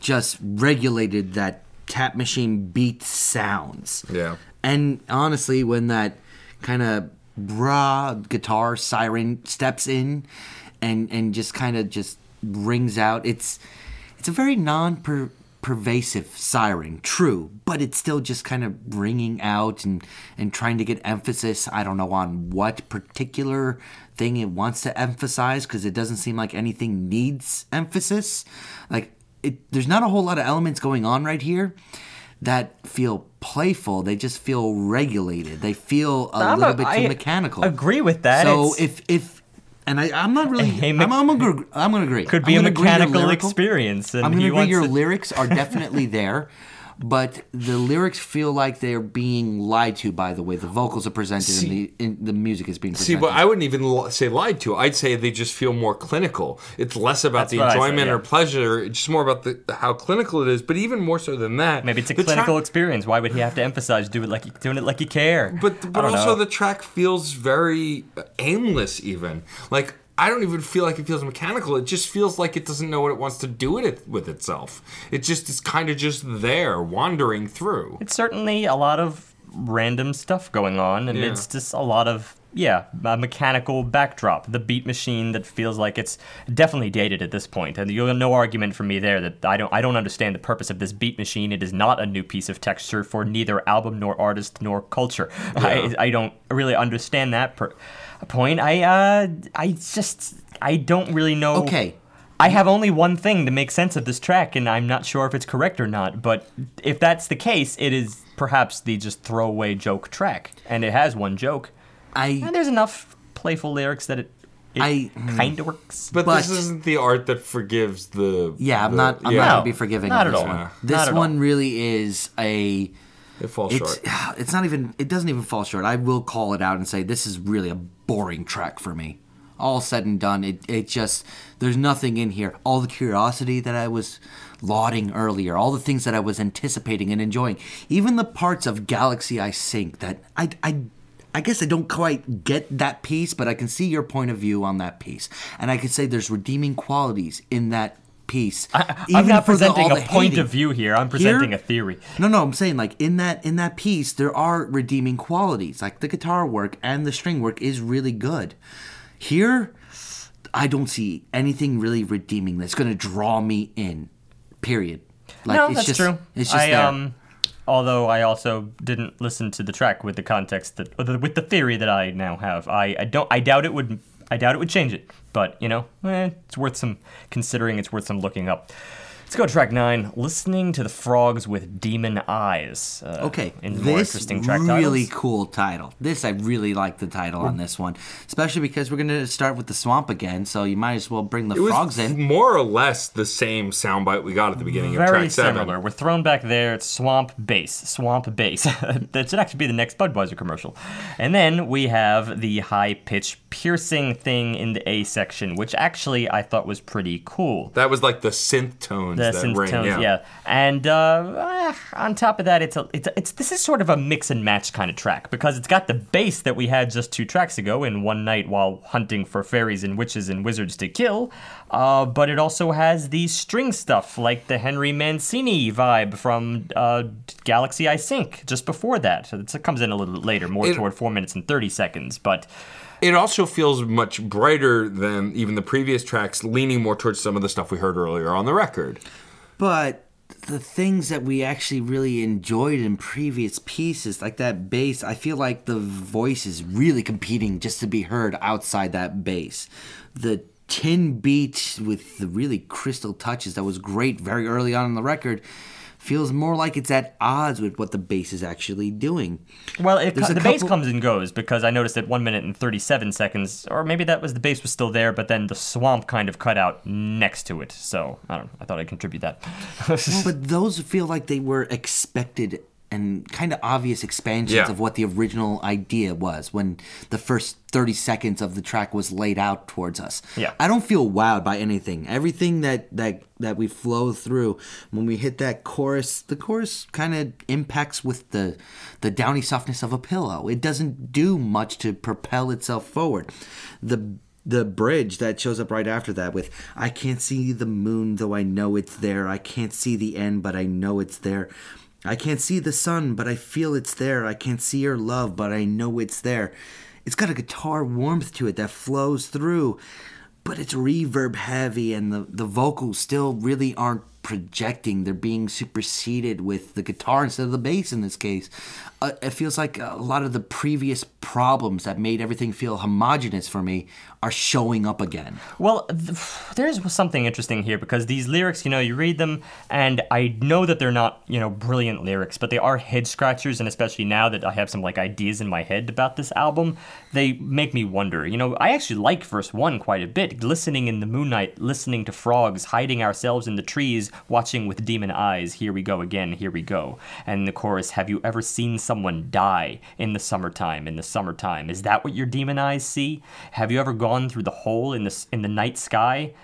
just regulated that tap machine beat sounds. Yeah. And honestly, when that kind of raw guitar siren steps in and and just kind of just rings out, it's it's a very non pervasive siren, true, but it's still just kind of ringing out and and trying to get emphasis. I don't know on what particular thing it wants to emphasize because it doesn't seem like anything needs emphasis. Like it, there's not a whole lot of elements going on right here that feel playful. They just feel regulated. They feel a I'm little a- bit too I mechanical. agree with that. So It's- if if and I, I'm not really. Hey, I'm, me- I'm, gonna, I'm gonna agree. Could be I'm a gonna agree mechanical experience, and I'm gonna agree wants your to- lyrics are definitely there, but the lyrics feel like they're being lied to by the way the vocals are presented and the in, the music is being See, but I wouldn't even say lied to. I'd say they just feel more clinical. It's less about That's the what I said, enjoyment yeah. or pleasure. It's just more about the how clinical it is. But even more so than that, Maybe it's a the track- clinical experience. Why would he have to emphasize do it like you, doing it like you care? But but also know. the track feels very aimless. Even like I don't even feel like it feels mechanical. It just feels like it doesn't know what it wants to do with it with itself. It just is kind of just there, wandering through. It's certainly a lot of random stuff going on and it's just a lot of yeah, a mechanical backdrop, the beat machine that feels like it's definitely dated at this point. And you'll no argument from me there that I don't I don't understand the purpose of this beat machine. It is not a new piece of texture for neither album nor artist nor culture. I, I don't really understand that per- point. I uh I just I don't really know. Okay. I have only one thing to make sense of this track, and I'm not sure if it's correct or not. But if that's the case, it is perhaps the just throwaway joke track, and it has one joke. I And there's enough playful lyrics that it, it I- kind of works. But, But- this isn't the art that forgives the. yeah, I'm the- not. I'm yeah, not gonna be forgiving not of at this all. one. Not This at one really is a. it falls It's short. it's not even. It doesn't even fall short. I will call it out and say this is really a boring track for me. All said and done, it it just there's nothing in here. All the curiosity that I was lauding earlier, all the things that I was anticipating and enjoying, even the parts of Galaxy I Sink that I I. I guess I don't quite get that piece, but I can see your point of view on that piece, and I can say there's redeeming qualities in that piece. I'm not for the- presenting a point hating. of view here. I'm presenting Here- a theory. No, no, I'm saying like in that in that piece there are redeeming qualities. Like the guitar work and the string work is really good. Here, I don't see anything really redeeming that's going to draw me in. Period. Like no, it's that's just, true. It's just I there. um, although I also didn't listen to the track with the context that with the, with the theory that I now have. I, I don't. I doubt it would. I doubt it would change it. But you know, eh, it's worth some considering. It's worth some looking up. Let's go to track nine. Listening to the frogs with demon eyes. Uh, Okay, in the more this interesting track really titles. cool title. This I really like the title on this one, especially because we're going to start with the swamp again. So you might as well bring the It was frogs in. more or less the same soundbite we got at the beginning of Very track seven. similar. We're thrown back there. It's swamp bass. Swamp bass. that should actually be the next Budweiser commercial. And then we have the high pitch piercing thing in the A section, which actually I thought was pretty cool. That was like the synth tones The that synth rang. tones, yeah. yeah. And uh, on top of that, it's a, it's a, it's this is sort of a mix and match kind of track because it's got the bass that we had just two tracks ago in One Night while hunting for fairies and witches and wizards to kill. Uh, but it also has the string stuff like the Henry Mancini vibe from uh, Galaxy I Sink just before that. So it comes in a little later, more It- toward four minutes and thirty seconds. But It also feels much brighter than even the previous tracks, leaning more towards some of the stuff we heard earlier on the record. But the things that we actually really enjoyed in previous pieces, like that bass, I feel like the voice is really competing just to be heard outside that bass. The tin beat with the really crystal touches that was great very early on in the record feels more like it's at odds with what the bass is actually doing. Well, it, There's co- a the bass comes and goes because I noticed at one minute and thirty-seven seconds, or maybe that was the bass was still there, but then the swamp kind of cut out next to it. So I don't. know. I thought I'd contribute that. but those feel like they were expected and kind of obvious expansions Yeah. of what the original idea was when the first 30 seconds of the track was laid out towards us. Yeah. I don't feel wowed by anything. Everything that that that we flow through when we hit that chorus, the chorus kind of impacts with the the downy softness of a pillow. It doesn't do much to propel itself forward. The the bridge that shows up right after that with I can't see the moon though I know it's there. I can't see the end but I know it's there. I can't see the sun but I feel it's there. I can't see your love but I know it's there. It's got a guitar warmth to it that flows through, but it's reverb heavy and the the vocals still really aren't projecting. They're being superseded with the guitar instead of the bass in this case. Uh, it feels like a lot of the previous problems that made everything feel homogenous for me are showing up again. Well, th- there's something interesting here because these lyrics, you know, you read them, and I know that they're not, you know, brilliant lyrics, but they are head scratchers, and especially now that I have some like ideas in my head about this album, they make me wonder. You know, I actually like verse one quite a bit. Listening in the moonlight, listening to frogs, hiding ourselves in the trees, watching with demon eyes. Here we go again. Here we go. And the chorus: Have you ever seen someone die in the summertime? In the summertime, is that what your demon eyes see? Have you ever gone through the hole in the in the night sky?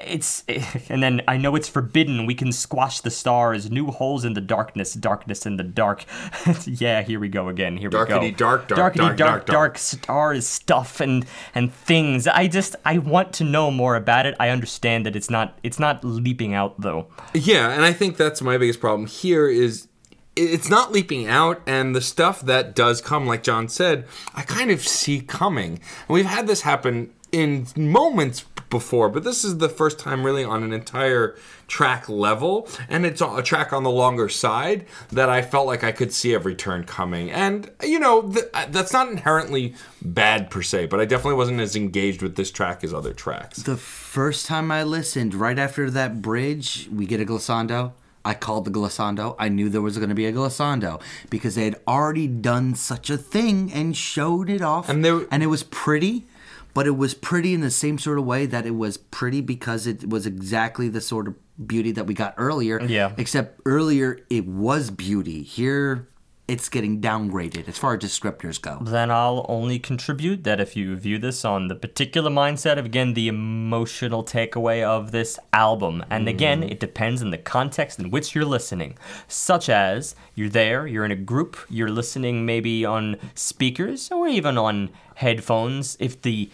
It's and then I know it's forbidden. We can squash the stars. New holes in the darkness. Darkness in the dark. yeah, here we go again. Here we go. Dark, dark, Darkety dark, dark, dark, dark, dark. stars, stuff, and and things. I just I want to know more about it. I understand that it's not it's not leaping out though. Yeah, and I think that's my biggest problem here is it's not leaping out and the stuff that does come like john said i kind of see coming. And we've had this happen in moments before but this is the first time really on an entire track level and it's a track on the longer side that i felt like i could see every turn coming. And you know th- uh, that's not inherently bad per se but i definitely wasn't as engaged with this track as other tracks. The first time I listened, right after that bridge, we get a glissando. I called the glissando. I knew there was going to be a glissando because they had already done such a thing and showed it off. And they- and it was pretty, but it was pretty in the same sort of way that it was pretty because it was exactly the sort of beauty that we got earlier. Yeah. Except earlier it was beauty. Here it's getting downgraded as far as descriptors go. Then I'll only contribute that if you view this on the particular mindset of, again, the emotional takeaway of this album. And again, mm-hmm. it depends on the context in which you're listening. Such as, you're there, you're in a group, you're listening maybe on speakers or even on headphones. If the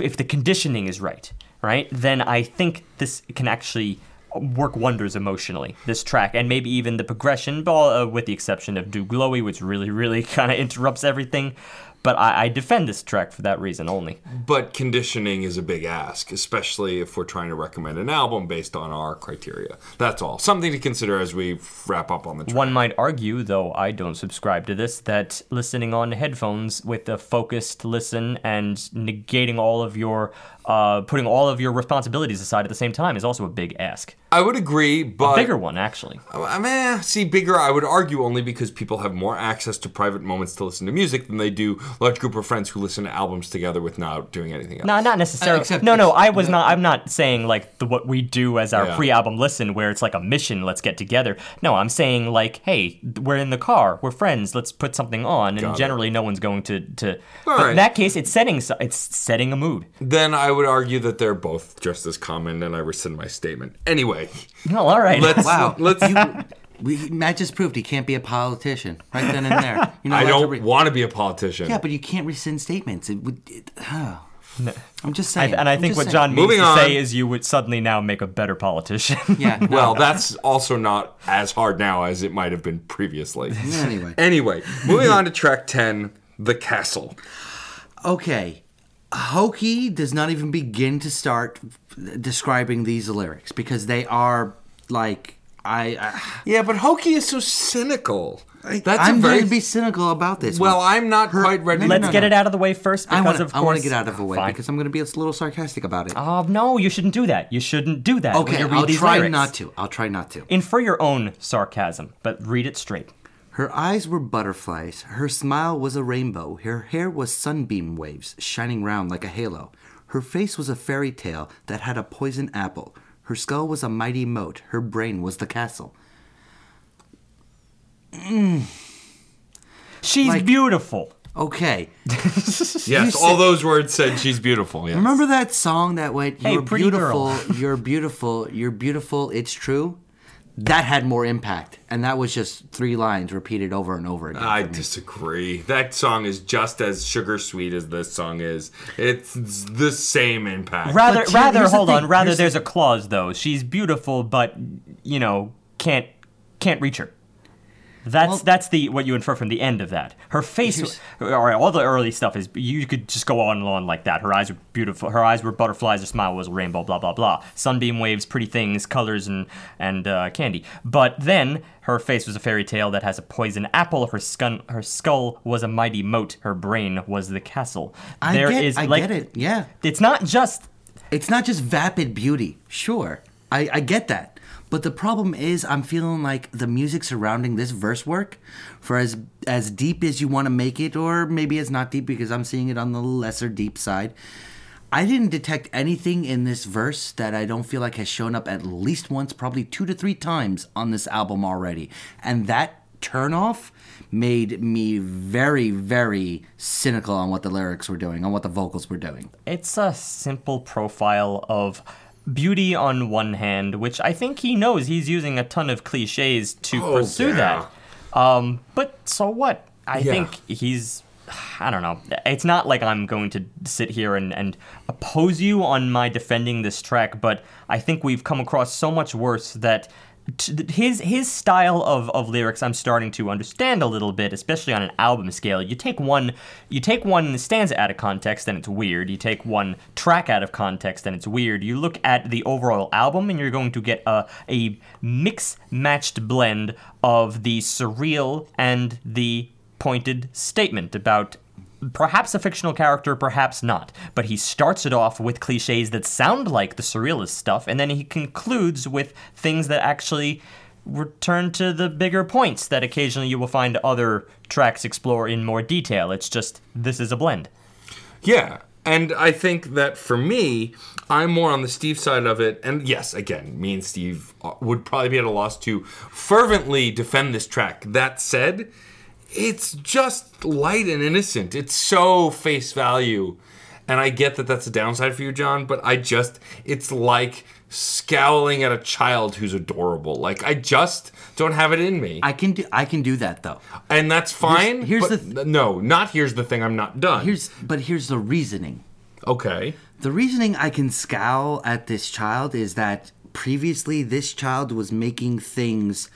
if the conditioning is right, right, then I think this can actually work wonders emotionally. This track and maybe even the progression, but, uh, with the exception of Do Glowy, which really, really kind of interrupts everything. But I, I defend this track for that reason only. But conditioning is a big ask, especially if we're trying to recommend an album based on our criteria. That's all. Something to consider as we wrap up on the track. One might argue, though I don't subscribe to this, that listening on headphones with a focused listen and negating all of your, uh, putting all of your responsibilities aside at the same time is also a big ask. I would agree, but a Bigger one, actually. I mean, see, bigger. I would argue only because people have more access to private moments to listen to music than they do large group of friends who listen to albums together without doing anything else. No, not necessarily. Uh, no, no, I was not. I'm not saying like the, what we do as our Yeah. pre-album listen, where it's like a mission. Let's get together. No, I'm saying like, hey, we're in the car, we're friends. Let's put something on, and Got it. generally, no one's going to to. All but right. in that case, it's setting it's setting a mood. Then I would argue that they're both just as common, and I rescind my statement. Anyway, No, all right. let's Wow. let's. We, Matt just proved he can't be a politician right then and there. You're not I don't re- want to be a politician. Yeah, but you can't rescind statements. It would. It, oh. I'm just I, saying. and I I'm think what saying. John means Moving to on. say is you would suddenly now make a better politician. Yeah. no. Well, that's also not as hard now as it might have been previously. Anyway. Anyway, moving on to track 10, The Castle. Okay. Hokey does not even begin to start describing these lyrics because they are like I. I Yeah, but Hokey is so cynical. That's I'm a very going to be cynical about this. Well, one. I'm not Her- quite ready. no, no, Let's no, get no. it out of the way first I because want of to. I want to get out of the way Fine. because I'm going to be a little sarcastic about it. Oh no, you shouldn't do that. You shouldn't do that. okay, you read I'll try lyrics. not to. I'll try not to. Infer your own sarcasm, but read it straight. Her eyes were butterflies. Her smile was a rainbow. Her hair was sunbeam waves, shining round like a halo. Her face was a fairy tale that had a poison apple. Her skull was a mighty moat. Her brain was the castle. Mm. She's Like- beautiful. Okay. yes, you all those words said she's beautiful. Yes. Remember that song that went, You're pretty beautiful, girl." you're beautiful, you're beautiful, it's true? That had more impact. And that was just three lines repeated over and over again. I disagree. That song is just as sugar sweet as this song is. It's the same impact. Rather, But rather, hold on. Rather, here's the- there's a clause though. She's beautiful, but you know, can't can't reach her. That's Well- that's the what you infer from the end of that. Her face, right, all the early stuff is you could just go on and on like that. Her eyes were beautiful. Her eyes were butterflies. Her smile was a rainbow. Blah blah blah. Sunbeam waves, pretty things, colors and and uh, candy. But then her face was a fairy tale that has a poison apple. Her skull, her skull was a mighty moat. Her brain was the castle. I There get, is, I like, get it. Yeah. It's not just It's not just vapid beauty. Sure. I, I get that. But the problem is I'm feeling like the music surrounding this verse work for as as deep as you want to make it or maybe it's not deep because I'm seeing it on the lesser deep side. I didn't detect anything in this verse that I don't feel like has shown up at least once, probably two to three times on this album already. And that turnoff made me very, very cynical on what the lyrics were doing, on what the vocals were doing. It's a simple profile of beauty on one hand, which I think he knows he's using a ton of cliches to Oh, pursue yeah. that. Um, but so what? I Yeah. think he's. I don't know. It's not like I'm going to sit here and, and oppose you on my defending this track, but I think we've come across so much worse that his his style of, of lyrics I'm starting to understand a little bit, especially on an album scale. You take one you take one stanza out of context and it's weird. You take one track out of context and it's weird. You look at the overall album and you're going to get a a mix matched blend of the surreal and the pointed statement about perhaps a fictional character, perhaps not. But he starts it off with cliches that sound like the surrealist stuff, and then he concludes with things that actually return to the bigger points that occasionally you will find other tracks explore in more detail. It's just this is a blend. Yeah. And I think that for me, I'm more on the Steve side of it. And yes, again, me and Steve uh, would probably be at a loss to fervently defend this track. That said, it's just light and innocent. It's so face value. And I get that that's a downside for you, John, but I just, it's like scowling at a child who's adorable. Like, I just don't have it in me. I can do I can do that though. and that's fine. here's but the no, not here's the thing. I'm not done. Here's but here's the reasoning. okay. The reasoning I can scowl at this child is that previously this child was making things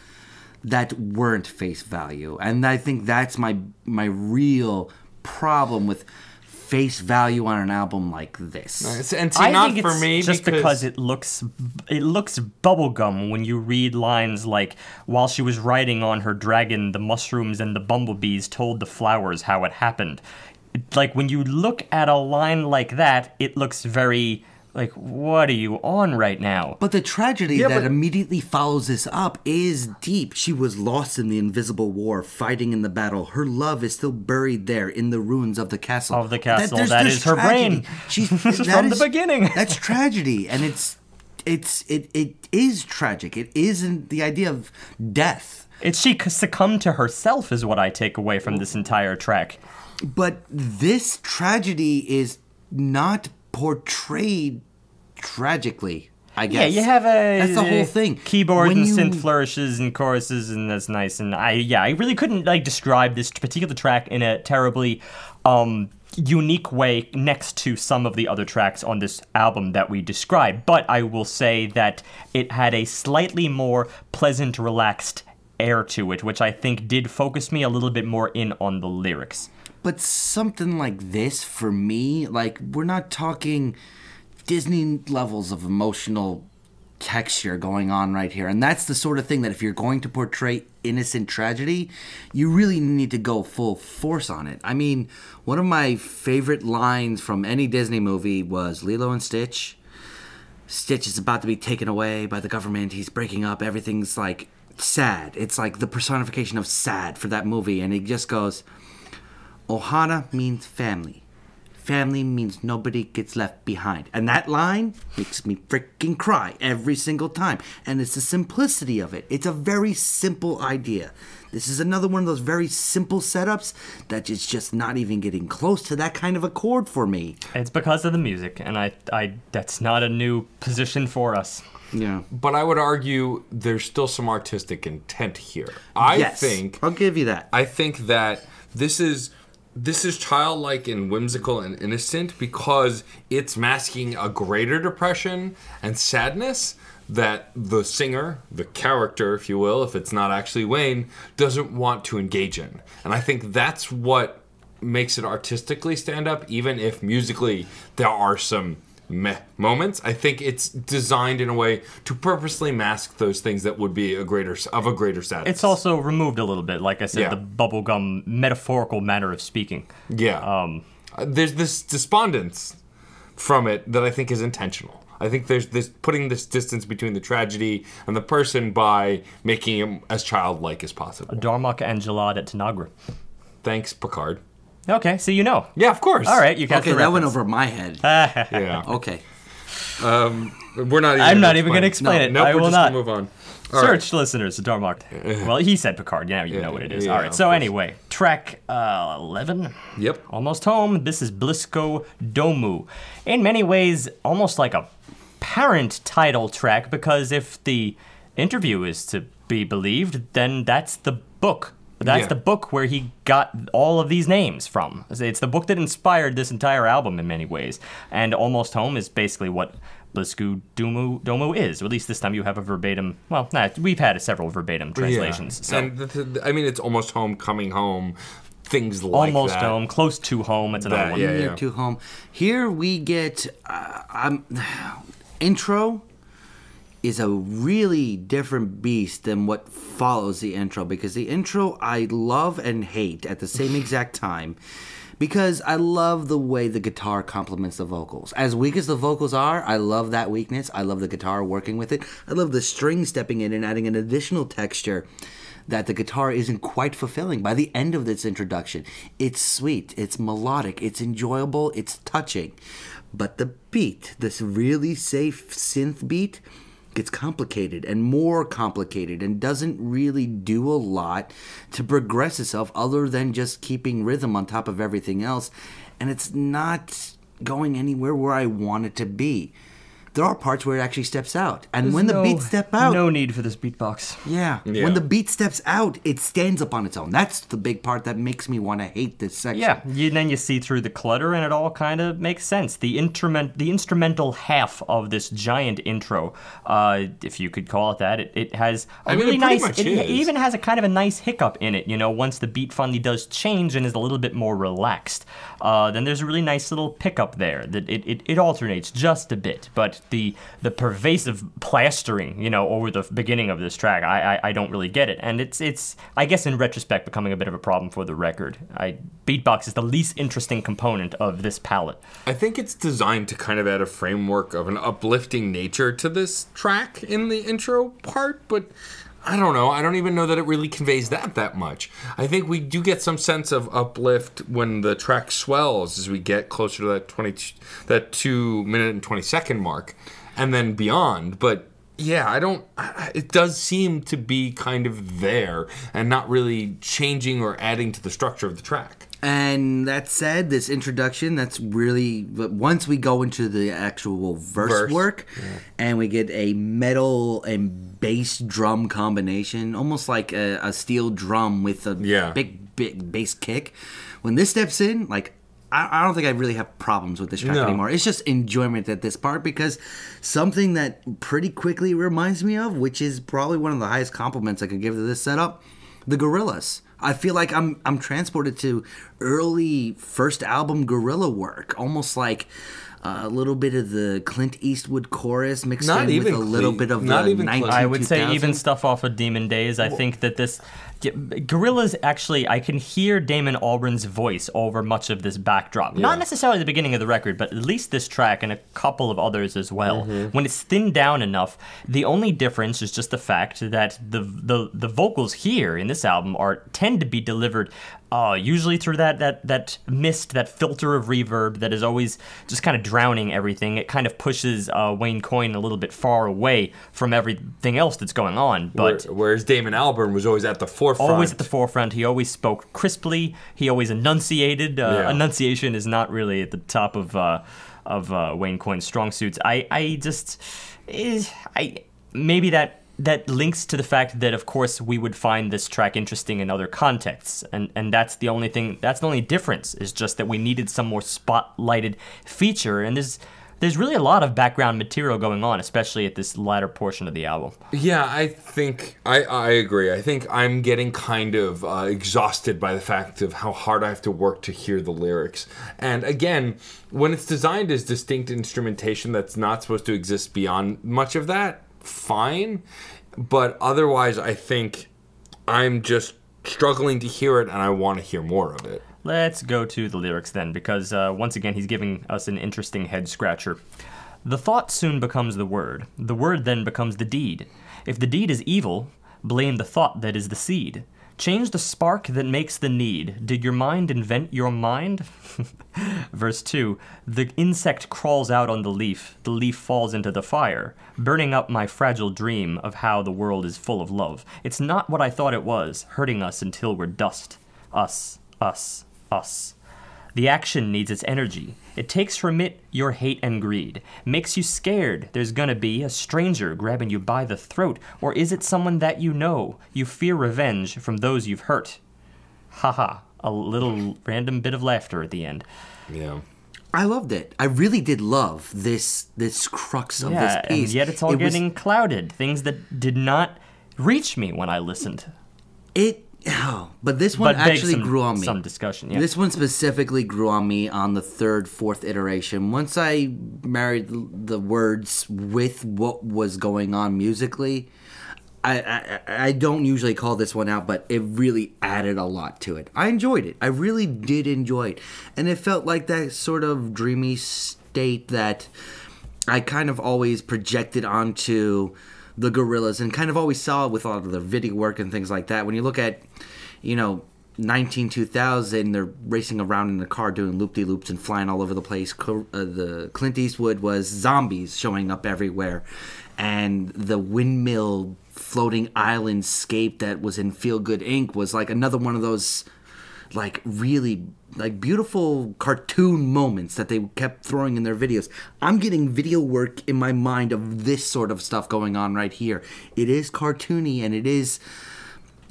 that weren't face value. And I think that's my my real problem with face value on an album like this. It's- And see, I not think for it's me just because, it looks it looks bubblegum when you read lines like while she was riding on her dragon the mushrooms and the bumblebees told the flowers how it happened like when you look at a line like that it looks very like what are you on right now But the tragedy Yeah, that but- immediately follows this up is deep. She was lost in the invisible war, fighting in the battle. Her love is still buried there in the ruins of the castle. Of the castle. there's- That there's is her tragedy. brain. She's From that the beginning. That's tragedy, and it's it's it it is tragic. It isn't the idea of death. it's she succumbed to herself is what i take away from this entire track But this tragedy is not portrayed tragically. I guess. Yeah, you have a That's the whole thing. Keyboard When and you- synth flourishes and choruses, and that's nice. And I, yeah, I really couldn't like describe this particular track in a terribly um, unique way next to some of the other tracks on this album that we described. But I will say that it had a slightly more pleasant, relaxed air to it, which I think did focus me a little bit more in on the lyrics. But something like this, for me, like, we're not talking Disney levels of emotional texture going on right here. And that's the sort of thing that if you're going to portray innocent tragedy, you really need to go full force on it. I mean, one of my favorite lines from any Disney movie was Lilo and Stitch. Stitch is about to be taken away by the government. He's breaking up. Everything's like sad. It's like the personification of sad for that movie. And he just goes, Ohana means family. Family means nobody gets left behind. And that line makes me freaking cry every single time. And it's the simplicity of it. It's a very simple idea. This is another one of those very simple setups that is just not even getting close to that kind of a chord for me. It's because of the music, and I, I, that's not a new position for us. Yeah. But I would argue there's still some artistic intent here. I yes, think I'll give you that. I think that this is this is childlike and whimsical and innocent because it's masking a greater depression and sadness that the singer, the character, if you will, if it's not actually Wayne, doesn't want to engage in. And I think that's what makes it artistically stand up, even if musically there are some meh moments. I think it's designed in a way to purposely mask those things that would be a greater of a greater sadness. It's also removed a little bit, like I said, Yeah. the bubblegum metaphorical manner of speaking. Yeah. Um, Uh, there's this despondence from it that I think is intentional. I think there's this putting this distance between the tragedy and the person by making him as childlike as possible. Darmok and Jalad at Tanagra. Thanks, Picard. Okay, so you know. Yeah, of course. All right, you got Okay, the that went reference. over my head. Yeah. Okay. We're not. Even I'm not even going to explain. explain it. Nope, I we're will just not. gonna move on. All right. Search listeners, Darmok. well, he said Picard. Yeah, you know what it is. yeah, All of. So course. anyway, track uh, 11. Yep. Almost home. This is Blisko Domu. In many ways, almost like a parent title track because if the interview is to be believed, then that's the book That's Yeah. the book where he got all of these names from. It's the book that inspired this entire album in many ways. And Almost Home is basically what Blisko Dumu Domu is. Or at least this time you have a verbatim. Well, nah, we've had several verbatim translations. Yeah. So And the, the, I mean, it's almost home, coming home, things like almost that. home, close to home. It's another That, one. yeah, near to home. Here we get uh, um, intro is a really different beast than what follows the intro because the intro I love and hate at the same exact time because I love the way the guitar complements the vocals. As weak as the vocals are, I love that weakness. I love the guitar working with it. I love the string stepping in and adding an additional texture that the guitar isn't quite fulfilling by the end of this introduction. It's sweet, it's melodic, it's enjoyable, it's touching. But the beat, this really safe synth beat, gets complicated and more complicated and doesn't really do a lot to progress itself other than just keeping rhythm on top of everything else. And it's not going anywhere where I want it to be. There are parts where it actually steps out. And when the No- beats step out, No need for this beatbox. yeah. Yeah. When the beat steps out, it stands up on its own. That's the big part that makes me want to hate this section. Yeah, you, then you see through the clutter, and it all kind of makes sense. The instrument, the instrumental half of this giant intro, uh, if you could call it that, it, it has a I mean, really it nice. much It, it is. even has a kind of a nice hiccup in it. You know, once the beat finally does change and is a little bit more relaxed, uh, then there's a really nice little pickup there. That it, it, it alternates just a bit, but the the pervasive plastering, you know, over the beginning of this track, I, I I don't really get it, and it's it's I guess in retrospect becoming a bit of a problem for the record. I beatbox is the least interesting component of this palette. I think it's designed to kind of add a framework of an uplifting nature to this track in the intro part, but I don't know. I don't even know that it really conveys that that much. I think we do get some sense of uplift when the track swells as we get closer to that 20 that 2 minute and 20 second mark and then beyond, but yeah, I don't. It does seem to be kind of there and not really changing or adding to the structure of the track. And that said, this introduction, that's really. Once we go into the actual verse, Verse, work and we get a metal and bass drum combination, almost like a, a steel drum with a Yeah. big, big bass kick, when this steps in, like. I I don't think I really have problems with this track No. anymore. It's just enjoyment at this part because something that pretty quickly reminds me of, which is probably one of the highest compliments I could give to this setup, the Gorillaz. I feel like I'm I'm transported to early first album Gorilla work, almost like a little bit of the Clint Eastwood chorus mixed Not in even with a little Cle- bit of not the even Clint. 19 I would say even stuff off of Demon Days. I think that this Gorillaz actually, I can hear Damon Albarn's voice over much of this backdrop. Not necessarily the beginning of the record, but at least this track and a couple of others as well. Mm-hmm. When it's thinned down enough, the only difference is just the fact that the the, the vocals here in this album are tend to be delivered. Uh, usually through that, that that mist, that filter of reverb that is always just kind of drowning everything. It kind of pushes uh, Wayne Coyne a little bit far away from everything else that's going on. But Where- whereas Damon Albarn was always at the forefront. always at the forefront. He always spoke crisply. He always enunciated. Uh, Yeah. Enunciation is not really at the top of uh, of uh, Wayne Coyne's strong suits. I I just eh, I maybe that that links to the fact that of course we would find this track interesting in other contexts and and that's the only thing that's the only difference is just that we needed some more spotlighted feature and there's there's really a lot of background material going on especially at this latter portion of the album Yeah, I think I, I agree. I think I'm getting kind of uh, exhausted by the fact of how hard I have to work to hear the lyrics. And again, when it's designed as distinct instrumentation that's not supposed to exist beyond much of that, fine. But otherwise, I think I'm just struggling to hear it, and I want to hear more of it. Let's go to the lyrics then, because uh, once again, he's giving us an interesting head scratcher. The thought soon becomes the word. The word then becomes the deed. If the deed is evil, blame the thought that is the seed. Change the spark that makes the need. Did your mind invent your mind? Verse 2 The insect crawls out on the leaf. The leaf falls into the fire, burning up my fragile dream of how the world is full of love. It's not what I thought it was, hurting us until we're dust. Us, us, us. The action needs its energy. It takes from it your hate and greed. Makes you scared. There's gonna be a stranger grabbing you by the throat. Or is it someone that you know? You fear revenge from those you've hurt. haha, a little random bit of laughter at the end. Yeah. I loved it. I really did love this this crux of Yeah, this piece. and yet it's all It was- getting clouded. Things that did not reach me when I listened. It, oh, but this one But actually some, grew on me. some discussion. Yeah. This one specifically grew on me on the third, fourth iteration. Once I married the words with what was going on musically, I, I I don't usually call this one out, but it really added a lot to it. I enjoyed it. I really did enjoy it, and it felt like that sort of dreamy state that I kind of always projected onto the Gorillaz and kind of always saw with all of their video work and things like that. When you look at, you know, 19 2000, they're racing around in the car doing loop de loops and flying all over the place. Uh, the Clint Eastwood was zombies showing up everywhere, and the windmill floating island scape that was in Feel Good Inc. was like another one of those like really like beautiful cartoon moments that they kept throwing in their videos. I'm getting video work in my mind of this sort of stuff going on right here. It is cartoony and it is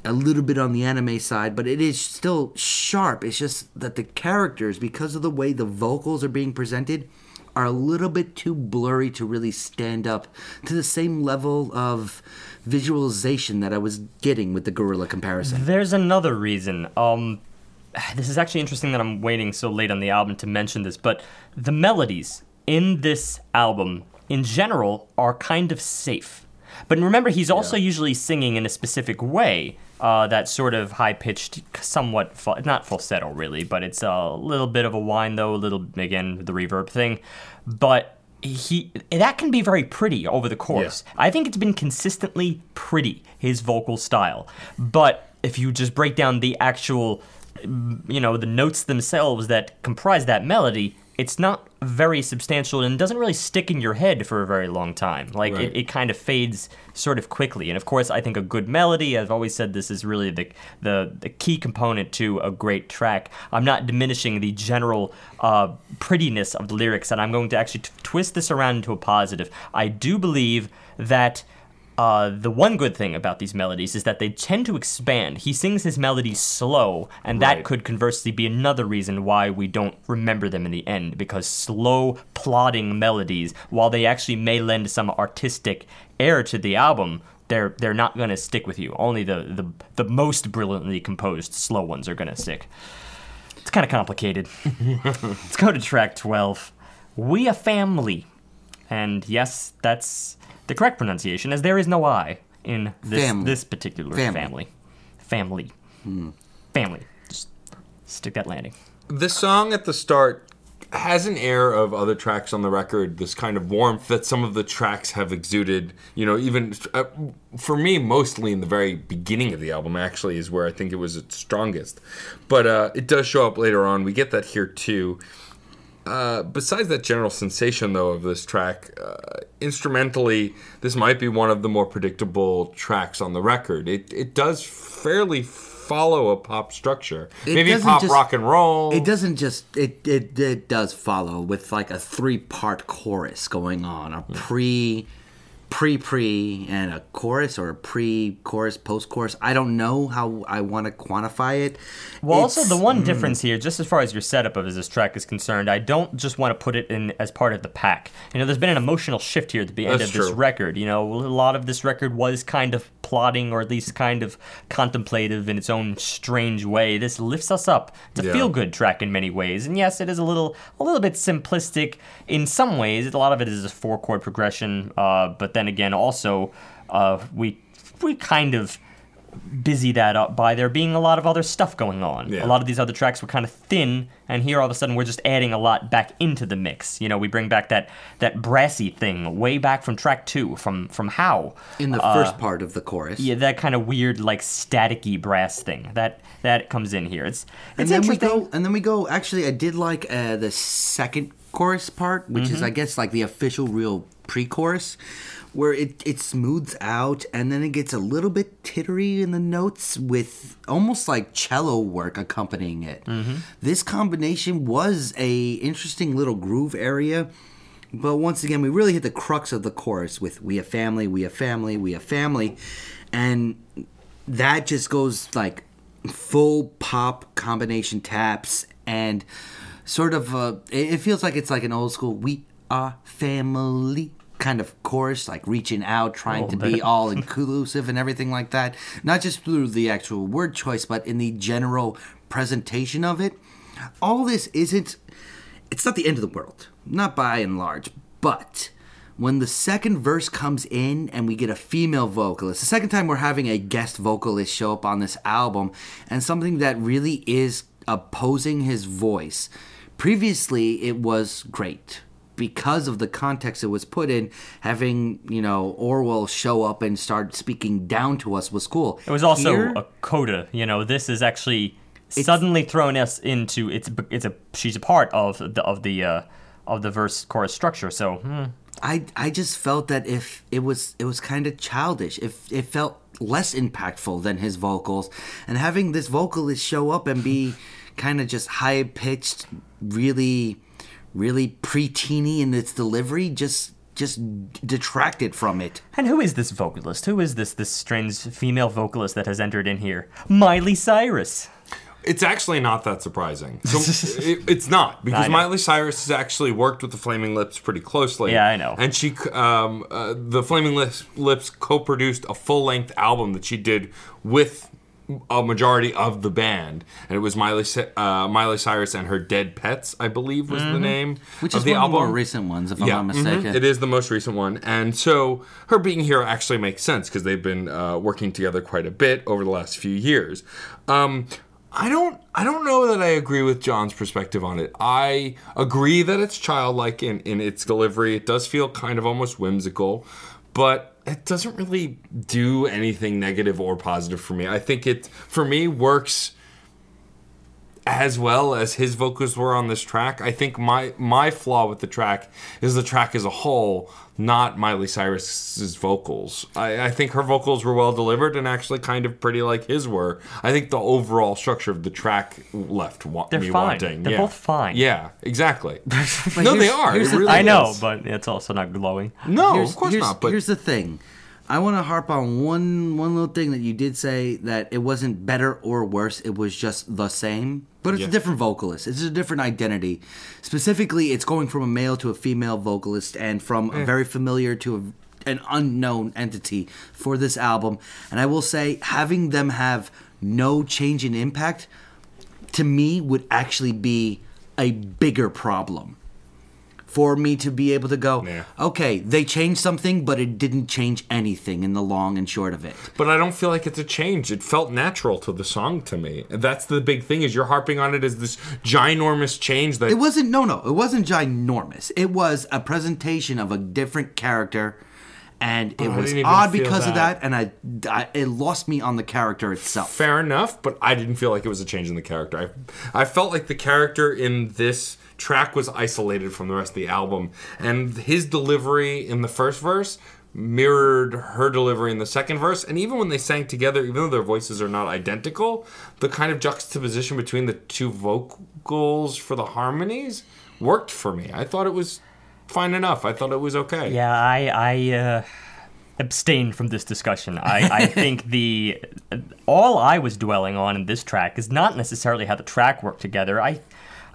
a little bit on the anime side, but it is still sharp. It's just that the characters, because of the way the vocals are being presented, are a little bit too blurry to really stand up to the same level of visualization that I was getting with the gorilla comparison. There's another reason. Um, this is actually interesting that I'm waiting so late on the album to mention this, but the melodies in this album, in general, are kind of safe. But remember, he's also usually singing in a specific way. Uh, that sort of high pitched, somewhat fa- not falsetto really, but it's a little bit of a whine though, a little again the reverb thing. But he that can be very pretty over the course. I think it's been consistently pretty his vocal style. But if you just break down the actual you know the notes themselves that comprise that melody it's not very substantial and doesn't really stick in your head for a very long time. Like Right. it, it kind of fades sort of quickly. And of course i think a good melody i've always said this is really the the, the key component to a great track. I'm not diminishing the general uh, prettiness of the lyrics and i'm going to actually t- twist this around into a positive. I do believe that uh, the one good thing about these melodies is that they tend to expand. He sings his melodies slow, and that could conversely be another reason why we don't remember them in the end. Because slow, plodding melodies, while they actually may lend some artistic air to the album, they're they're not going to stick with you. Only the, the the most brilliantly composed slow ones are going to stick. It's kind of complicated. Let's go to track twelve. We a family. And yes, that's the correct pronunciation, as there is no I in this Family. this particular Family. family. Family. Family. Just stick that landing. The song at the start has an air of other tracks on the record, this kind of warmth that some of the tracks have exuded. You know, even uh, for me, mostly in the very beginning of the album, actually, is where I think it was its strongest. But uh, it does show up later on. We get that here too. Uh, besides that general sensation, though, of this track, uh, instrumentally, this might be one of the more predictable tracks on the record. It it does fairly follow a pop structure, It maybe pop just- rock and roll. It doesn't just it, it it does follow with like a three part chorus going on, a pre pre pre and a chorus or a pre chorus post chorus. I don't know how I want to quantify it. Well, also the one difference here, just as far as your setup of this track is concerned, I don't just want to put it in as part of the pack. You know, there's been an emotional shift here at the end That's of this record. You know, a lot of this record was kind of plotting, or at least kind of contemplative in its own strange way. This lifts us up. It's a Yeah. feel-good track in many ways, and yes, it is a little, a little bit simplistic in some ways. A lot of it is a four-chord progression, uh, but then again, also uh, we we kind of busy that up by there being a lot of other stuff going on. Yeah. A lot of these other tracks were kind of thin, and here all of a sudden we're just adding a lot back into the mix. You know, we bring back that that brassy thing way back from track two, from from How. in the first part of the chorus. Yeah, that kind of weird like staticky brass thing that that comes in here. It's and it's then we go and then we go actually i did like uh, the second chorus part which is i Mm-hmm. guess like the official real pre-chorus where it, it smooths out and then it gets a little bit tittery in the notes with almost like cello work accompanying it Mm-hmm. this combination was a interesting little groove area but once again we really hit the crux of the chorus with we a family we a family we a family and that just goes like full pop combination taps and sort of uh, it it feels like it's like an old school we are family kind of chorus like reaching out trying oh, to be all inclusive and everything like that. Not just through the actual word choice but in the general presentation of it. All this isn't it's not the end of the world, not by and large, but when the second verse comes in and we get a female vocalist, the second time we're having a guest vocalist show up on this album, and something that really is opposing his voice. Previously, it was great because of the context it was put in. Having you know Orwell show up and start speaking down to us was cool. It was also Here- a coda. You know, this is actually suddenly thrown us into it's it's a she's a part of the of the uh, of the verse chorus structure. So hmm, I I just felt that if it was it was kind of childish. If it felt less impactful than his vocals, and having this vocalist show up and be kind of just high pitched, really, really preteeny in its delivery, just just detracted from it. and who is this vocalist? Who is this this strange female vocalist that has entered in here? Miley Cyrus. It's actually not that surprising. So it, it's not because Miley Cyrus has actually worked with the Flaming Lips pretty closely. Yeah, I know. And she, um, uh, the Flaming Lips, Lips co-produced a full-length album that she did with a majority of the band, and it was Miley, uh, Miley Cyrus and her Dead Petz, I believe, was the name Mm-hmm. Which of is the album. more recent ones, if I'm Yeah, not mhm. mistaken. It is the most recent one, and so her being here actually makes sense because they've been uh, working together quite a bit over the last few years. Um, I don't, I don't know that I agree with John's perspective on it. I agree that it's childlike in, in its delivery. It does feel kind of almost whimsical, but it doesn't really do anything negative or positive for me. I think it, for me, works as well as his vocals were on this track. I think my my flaw with the track is the track as a whole, not Miley Cyrus's vocals. I, I think her vocals were well delivered and actually kind of pretty like his were. I think the overall structure of the track left wa- They're me fine. wanting. They're yeah. both fine. Yeah, exactly. No, they are. It really I know, is. but it's also not glowing. no, here's, of course not. But here's the thing. I want to harp on one one little thing that you did say that it wasn't better or worse. It was just the same, but it's Yeah. a different vocalist. It's a different identity. Specifically, it's going from a male to a female vocalist, and from a very familiar to a, an unknown entity for this album. And I will say, having them have no change in impact to me would actually be a bigger problem for me to be able to go Yeah. okay they changed something but it didn't change anything in the long and short of it But I don't feel like it's a change. It felt natural to the song to me. That's the big thing is you're harping on it as this ginormous change that it wasn't no no it wasn't ginormous it was a presentation of a different character and it I was odd because of that. that and I, I it lost me on the character itself fair enough, but I didn't feel like it was a change in the character. I, I felt like the character in this track was isolated from the rest of the album, and his delivery in the first verse mirrored her delivery in the second verse. And even when they sang together, even though their voices are not identical, the kind of juxtaposition between the two vocals for the harmonies worked for me. I thought it was fine enough. I thought it was okay. Yeah, I I uh, abstain from this discussion. I, I think the all I was dwelling on in this track is not necessarily how the track worked together. I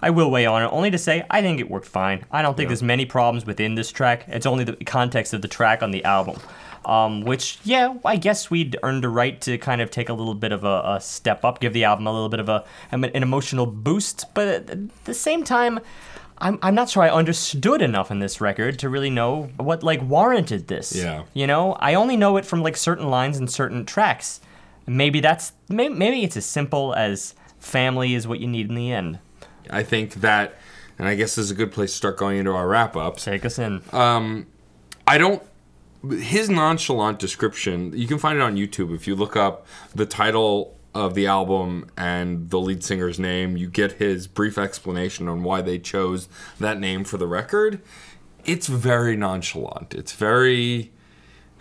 I will weigh on it only to say I think it worked fine. I don't think there's many problems within this track. It's only the context of the track on the album. Um, which, yeah, I guess we'd earned a right to kind of take a little bit of a, a step up, give the album a little bit of a an emotional boost. But at the same time, I'm, I'm not sure I understood enough in this record to really know what like warranted this. Yeah. You know, I only know it from like certain lines and certain tracks. Maybe that's maybe, maybe it's as simple as family is what you need in the end. I think that, and I guess this is a good place to start going into our wrap ups. Take us in. Um, I don't. His nonchalant description, you can find it on YouTube. If you look up the title of the album and the lead singer's name, you get his brief explanation on why they chose that name for the record. It's very nonchalant. It's very.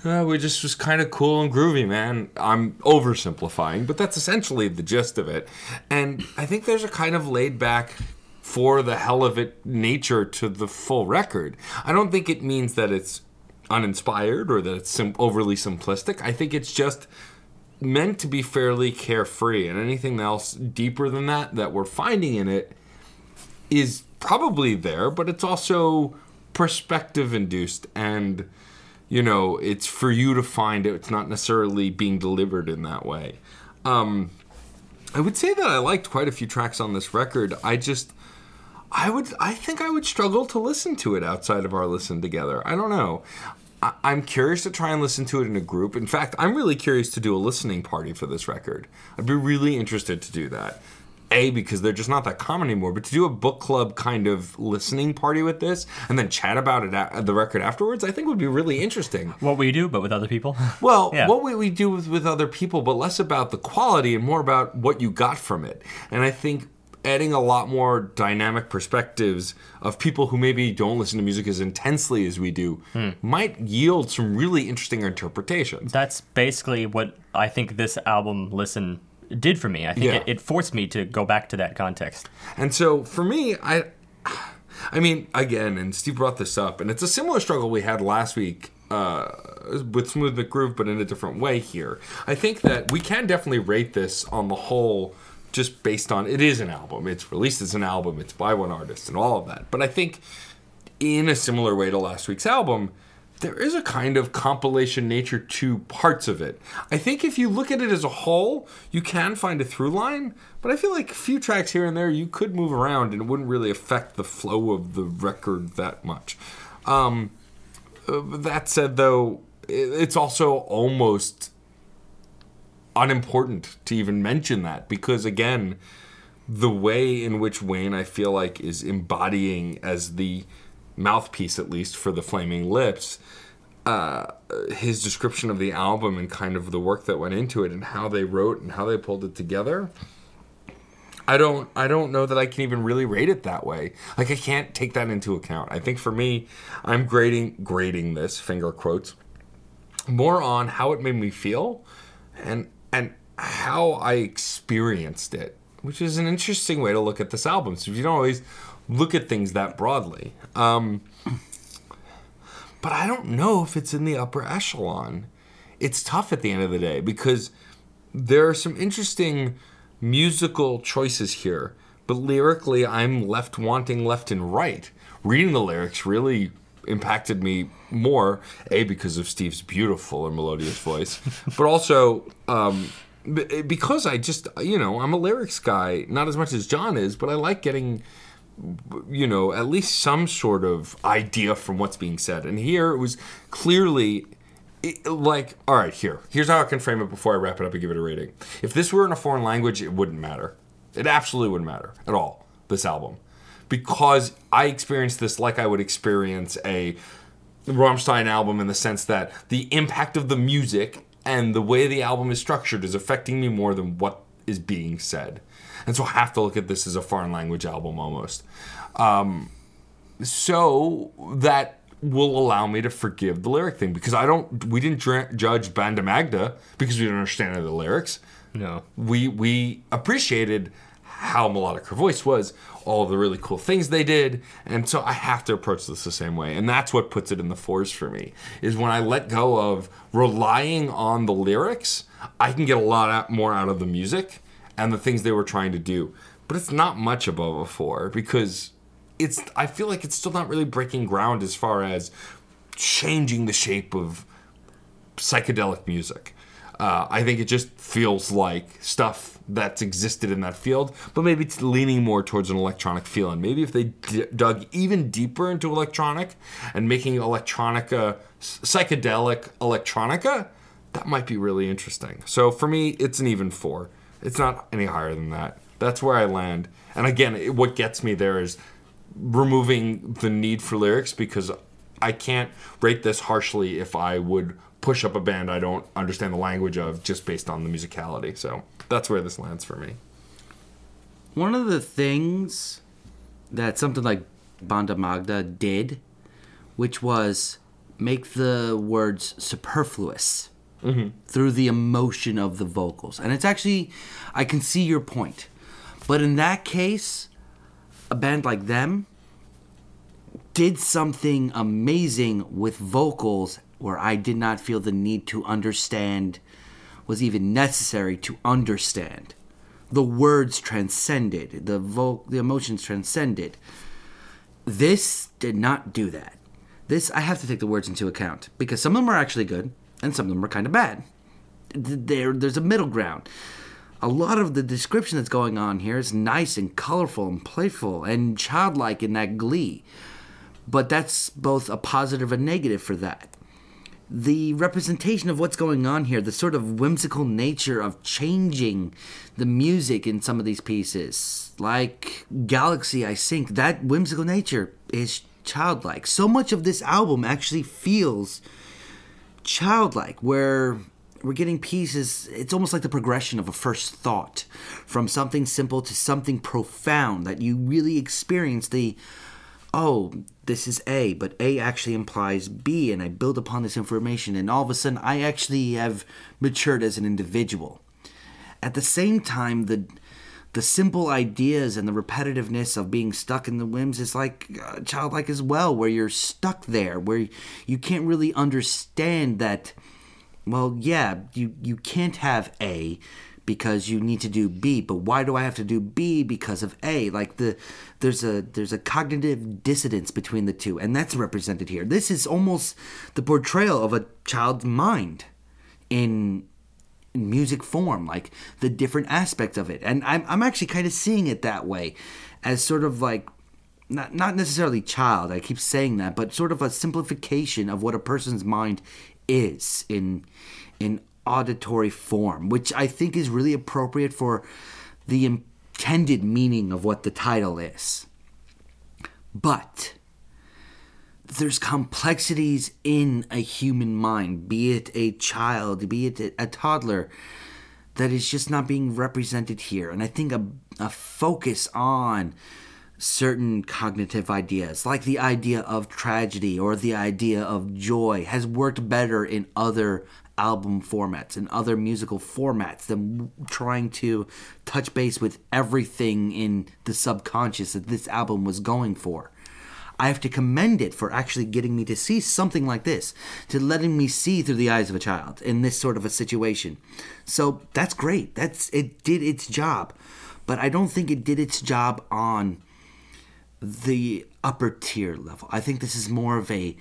Uh, we just was kind of cool and groovy, man. I'm oversimplifying, but that's essentially the gist of it. And I think there's a kind of laid back, for the hell of it nature to the full record. I don't think it means that it's uninspired or that it's sim- overly simplistic. I think it's just meant to be fairly carefree, and anything else deeper than that that we're finding in it is probably there, but it's also perspective induced and you know it's for you to find it. It's not necessarily being delivered in that way. Um i would say that i liked quite a few tracks on this record. I just i would i think i would struggle to listen to it outside of our listen together. I don't know. I- i'm curious to try and listen to it in a group. In fact i'm really curious to do a listening party for this record. I'd be really interested to do that a because they're just not that common anymore but to do a book club kind of listening party with this and then chat about it at the record afterwards i think would be really interesting What we do, but with other people. well Yeah. what we, we do with, with other people but less about the quality and more about what you got from it and i think adding a lot more dynamic perspectives of people who maybe don't listen to music as intensely as we do Hmm. might yield some really interesting interpretations That's basically what I think this album listen did for me. I think Yeah. it, it forced me to go back to that context. And so for me, I I mean, again, and Steve brought this up, and it's a similar struggle we had last week uh, with Smooth McGroove, but in a different way here. I think that we can definitely rate this on the whole just based on it is an album. It's released as an album, it's by one artist, and all of that. But I think in a similar way to last week's album, there is a kind of compilation nature to parts of it. I think if you look at it as a whole, you can find a through line, but I feel like a few tracks here and there you could move around and it wouldn't really affect the flow of the record that much. Um, uh, that said, though, it's also almost unimportant to even mention that because, again, the way in which Wayne, I feel like, is embodying as the mouthpiece, at least for the Flaming Lips, uh, his description of the album and kind of the work that went into it and how they wrote and how they pulled it together. I don't I don't know that I can even really rate it that way. Like I can't take that into account. I think for me, I'm grading grading this finger quotes more on how it made me feel and and how I experienced it, which is an interesting way to look at this album. So you don't always look at things that broadly. Um, but I don't know if it's in the upper echelon. It's tough at the end of the day because there are some interesting musical choices here, but lyrically, I'm left wanting left and right. Reading the lyrics really impacted me more, A, because of Steve's beautiful and melodious voice, but also um, because I just, you know, I'm a lyrics guy, not as much as John is, but I like getting you know, at least some sort of idea from what's being said. And here it was clearly like, all right, here. Here's how I can frame it before I wrap it up and give it a rating. If this were in a foreign language, it wouldn't matter. It absolutely wouldn't matter at all, this album. Because I experienced this like I would experience a Rammstein album in the sense that the impact of the music and the way the album is structured is affecting me more than what is being said. And so I have to look at this as a foreign language album almost. Um, so that will allow me to forgive the lyric thing because I don't, we didn't dr- judge Banda Magda because we didn't understand any of the lyrics No. we we appreciated how melodic her voice was, all of the really cool things they did, and so I have to approach this the same way, and that's what puts it in the fours for me. Is when I let go of relying on the lyrics, I can get a lot more out of the music and the things they were trying to do, but it's not much above a four because it's. I feel like it's still not really breaking ground as far as changing the shape of psychedelic music. Uh, I think it just feels like stuff that's existed in that field, but maybe it's leaning more towards an electronic feel. And maybe if they d- dug even deeper into electronic and making electronica psychedelic electronica, that might be really interesting. So for me, it's an even four. It's not any higher than that. That's where I land. And again, it, what gets me there is removing the need for lyrics because I can't rate this harshly if I would push up a band I don't understand the language of just based on the musicality. So that's where this lands for me. One of the things that something like Banda Magda did, which was make the words superfluous Mm-hmm. through the emotion of the vocals. And it's actually, I can see your point. But in that case, a band like them did something amazing with vocals where I did not feel the need to understand was even necessary to understand. The words transcended, the vo- the emotions transcended. This did not do that. This I have to take the words into account because some of them are actually good and some of them are kind of bad. There, there's a middle ground. A lot of the description that's going on here is nice and colorful and playful and childlike in that glee, but that's both a positive and negative for that the representation of what's going on here, the sort of whimsical nature of changing the music in some of these pieces, like Galaxy I Sink, that whimsical nature is childlike. So much of this album actually feels childlike, where we're getting pieces, it's almost like the progression of a first thought from something simple to something profound that you really experience the oh, this is A, but A actually implies B, and I build upon this information, and all of a sudden I actually have matured as an individual. At the same time, the the simple ideas and the repetitiveness of being stuck in the whims is like uh, childlike as well, where you're stuck there, where you can't really understand that. Well, yeah, you you can't have A because you need to do B, but why do I have to do B because of A? Like the there's a there's a cognitive dissonance between the two, and that's represented here. This is almost the portrayal of a child's mind in music form, like the different aspects of it. And I'm I'm actually kind of seeing it that way, as sort of like not not necessarily child. I keep saying that, but sort of a simplification of what a person's mind is in in auditory form, which I think is really appropriate for the intended meaning of what the title is. But there's complexities in a human mind, be it a child, be it a toddler, that is just not being represented here. And I think a, a focus on certain cognitive ideas, like the idea of tragedy or the idea of joy, has worked better in other album formats and other musical formats than trying to touch base with everything in the subconscious that this album was going for. I have to commend it for actually getting me to see something like this, to letting me see through the eyes of a child in this sort of a situation. So that's great. That's it did its job. But I don't think it did its job on the upper tier level. I think this is more of a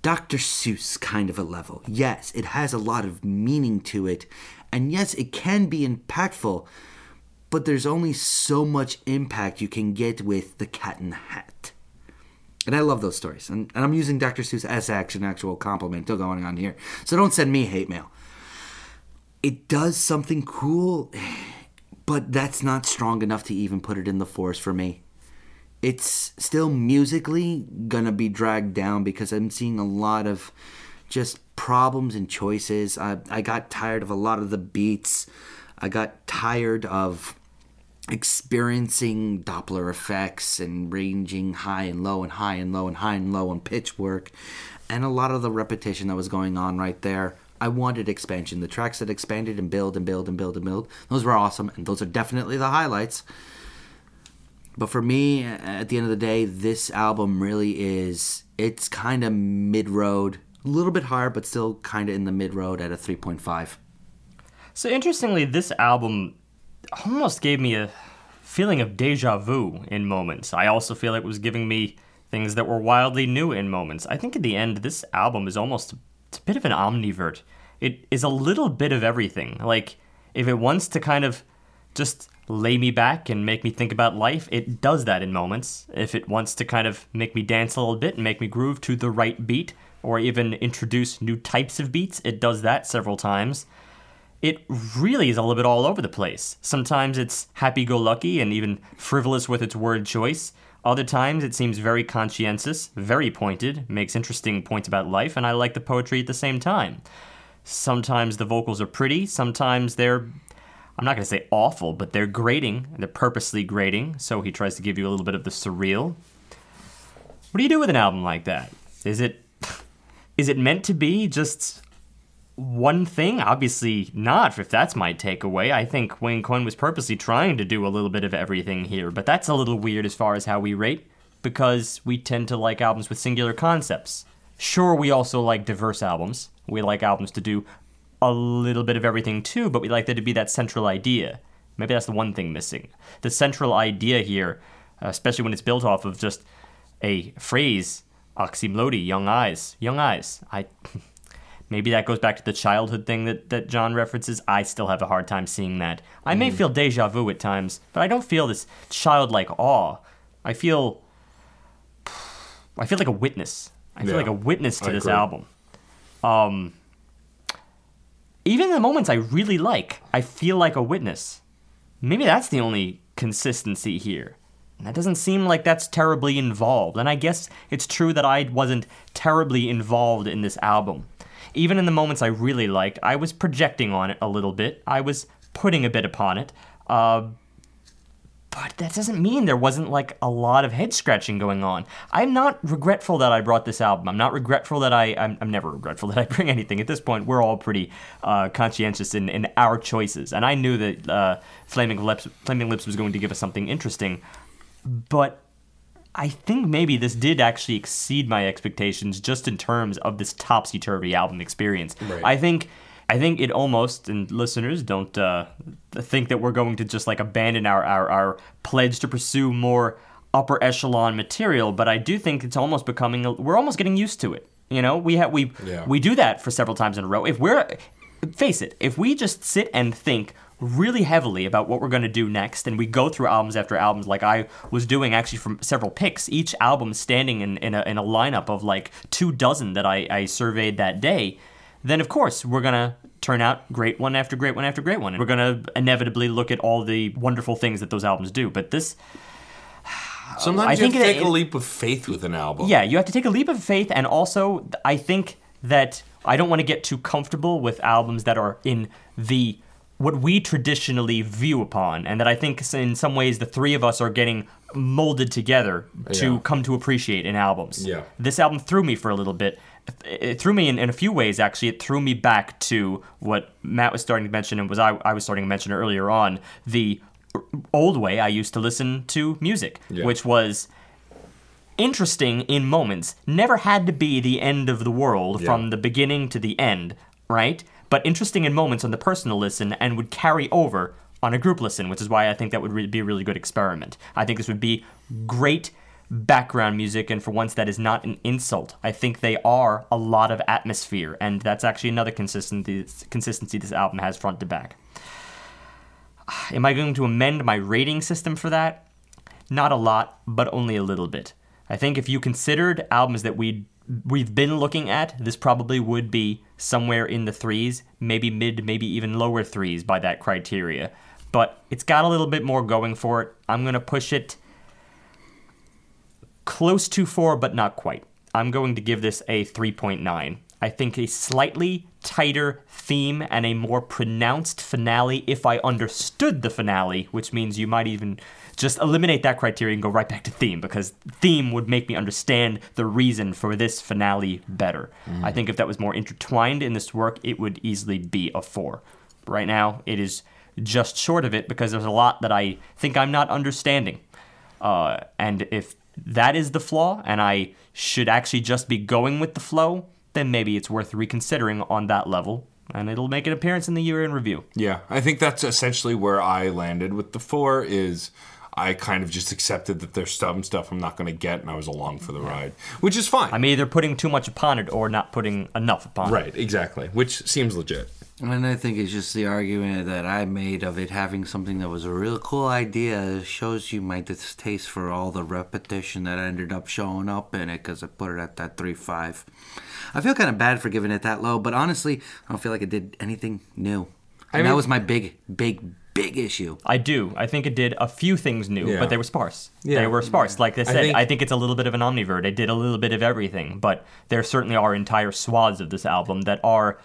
Dr. Seuss kind of a level. Yes, it has a lot of meaning to it, and yes, it can be impactful, but there's only so much impact you can get with The Cat in the Hat. And I love those stories. And, and I'm using Dr. Seuss as an actual compliment still going on here. So don't send me hate mail. It does something cool, but that's not strong enough to even put it in the force for me it's still musically gonna be dragged down because I'm seeing a lot of just problems and choices. I, I got tired of a lot of the beats. I got tired of experiencing Doppler effects and ranging high and low and high and low and high and low on pitch work and a lot of the repetition that was going on right there. I wanted expansion. The tracks that expanded and build and build and build and build, those were awesome, and those are definitely the highlights. But for me, at the end of the day, this album really is, it's kind of mid road, a little bit higher, but still kind of in the mid road at a 3.5. So interestingly, this album almost gave me a feeling of deja vu in moments. I also feel like it was giving me things that were wildly new in moments. I think at the end, this album is almost a bit of an omnivert. It is a little bit of everything. Like, if it wants to kind of just lay me back and make me think about life, it does that in moments. If it wants to kind of make me dance a little bit and make me groove to the right beat, or even introduce new types of beats, it does that several times. It really is a little bit all over the place. Sometimes it's happy go lucky and even frivolous with its word choice. Other times it seems very conscientious, very pointed, makes interesting points about life, and I like the poetry at the same time. Sometimes the vocals are pretty, sometimes they're I'm not going to say awful, but they're grating. They're purposely grating, so he tries to give you a little bit of the surreal. What do you do with an album like that? Is it is it meant to be just one thing? Obviously not, if that's my takeaway. I think Wayne Coyne was purposely trying to do a little bit of everything here, but that's a little weird as far as how we rate, because we tend to like albums with singular concepts. Sure, we also like diverse albums. We like albums to do a little bit of everything too, but we like there to be that central idea. Maybe that's the one thing missing. The central idea here, especially when it's built off of just a phrase, Oczy Mlody, young eyes, young eyes. I maybe that goes back to the childhood thing that, that John references. I still have a hard time seeing that. I may feel deja vu at times, but I don't feel this childlike awe. I feel I feel like a witness. I feel Yeah, like a witness to I this agree. album. Um even in the moments I really like, I feel like a witness. Maybe that's the only consistency here. And that doesn't seem like that's terribly involved. And I guess it's true that I wasn't terribly involved in this album. Even in the moments I really liked, I was projecting on it a little bit. I was putting a bit upon it. Uh, but that doesn't mean there wasn't like a lot of head scratching going on. I'm not regretful that I brought this album. I'm not regretful that I. I'm, I'm never regretful that I bring anything. At this point, we're all pretty uh, conscientious in, in our choices, and I knew that uh, Flaming Lips, Flaming Lips was going to give us something interesting. But I think maybe this did actually exceed my expectations just in terms of this topsy turvy album experience. Right. I think I think it almost and listeners don't uh, think that we're going to just like abandon our, our our pledge to pursue more upper echelon material, but I do think it's almost becoming we're almost getting used to it. You know, we have we Yeah. we do that for several times in a row. If we're face it, if we just sit and think really heavily about what we're going to do next and we go through albums after albums like I was doing actually from several picks, each album standing in, in, a, in a lineup of like two dozen that I, I surveyed that day, then of course we're going to turn out great one after great one after great one. And we're going to inevitably look at all the wonderful things that those albums do. But this, Sometimes I you think have to it- take a leap of faith with an album. yeah, you have to take a leap of faith, and also I think that I don't want to get too comfortable with albums that are in the what we traditionally view upon, and that I think in some ways the three of us are getting molded together to Yeah. come to appreciate in albums. Yeah. This album threw me for a little bit. It threw me in, in a few ways, actually. It threw me back to what Matt was starting to mention, and was I, I was starting to mention earlier on the old way I used to listen to music, Yeah. which was interesting in moments. Never had to be the end of the world Yeah. from the beginning to the end, right? But interesting in moments on the personal listen and would carry over on a group listen, which is why I think that would re- be a really good experiment. I think this would be great background music, and for once, that is not an insult. I think they are a lot of atmosphere, and that's actually another consistency consistency this album has front to back. Am I going to amend my rating system for that? Not a lot, but only a little bit. I think if you considered albums that we we've been looking at, this probably would be somewhere in the threes, maybe mid, maybe even lower threes by that criteria. But it's got a little bit more going for it. I'm gonna push it close to four, but not quite. I'm going to give this a 3.9. I think a slightly tighter theme and a more pronounced finale if I understood the finale, which means you might even just eliminate that criteria and go right back to theme because theme would make me understand the reason for this finale better. I think if that was more intertwined in this work, it would easily be a four. Right now, it is just short of it because there's a lot that I think I'm not understanding. Uh, and if that is the flaw, and I should actually just be going with the flow, then maybe it's worth reconsidering on that level, and it'll make an appearance in the year in review. Yeah, I think that's essentially where I landed with the four. Is I kind of just accepted that there's some stuff I'm not going to get, and I was along for the ride, which is fine. I'm either putting too much upon it or not putting enough upon it. right, exactly, which seems legit. And I think it's just the argument that I made of it having something that was a real cool idea shows you my distaste for all the repetition that ended up showing up in it because I put it at that 3 5. I feel kind of bad for giving it that low, but honestly, I don't feel like it did anything new. And that mean- was my big, big, big issue. I do. I think it did a few things new, Yeah. but they were sparse. Yeah. They were sparse. Like I said, I think- think, it's a little bit of an omnivore. It did a little bit of everything, but there certainly are entire swaths of this album that are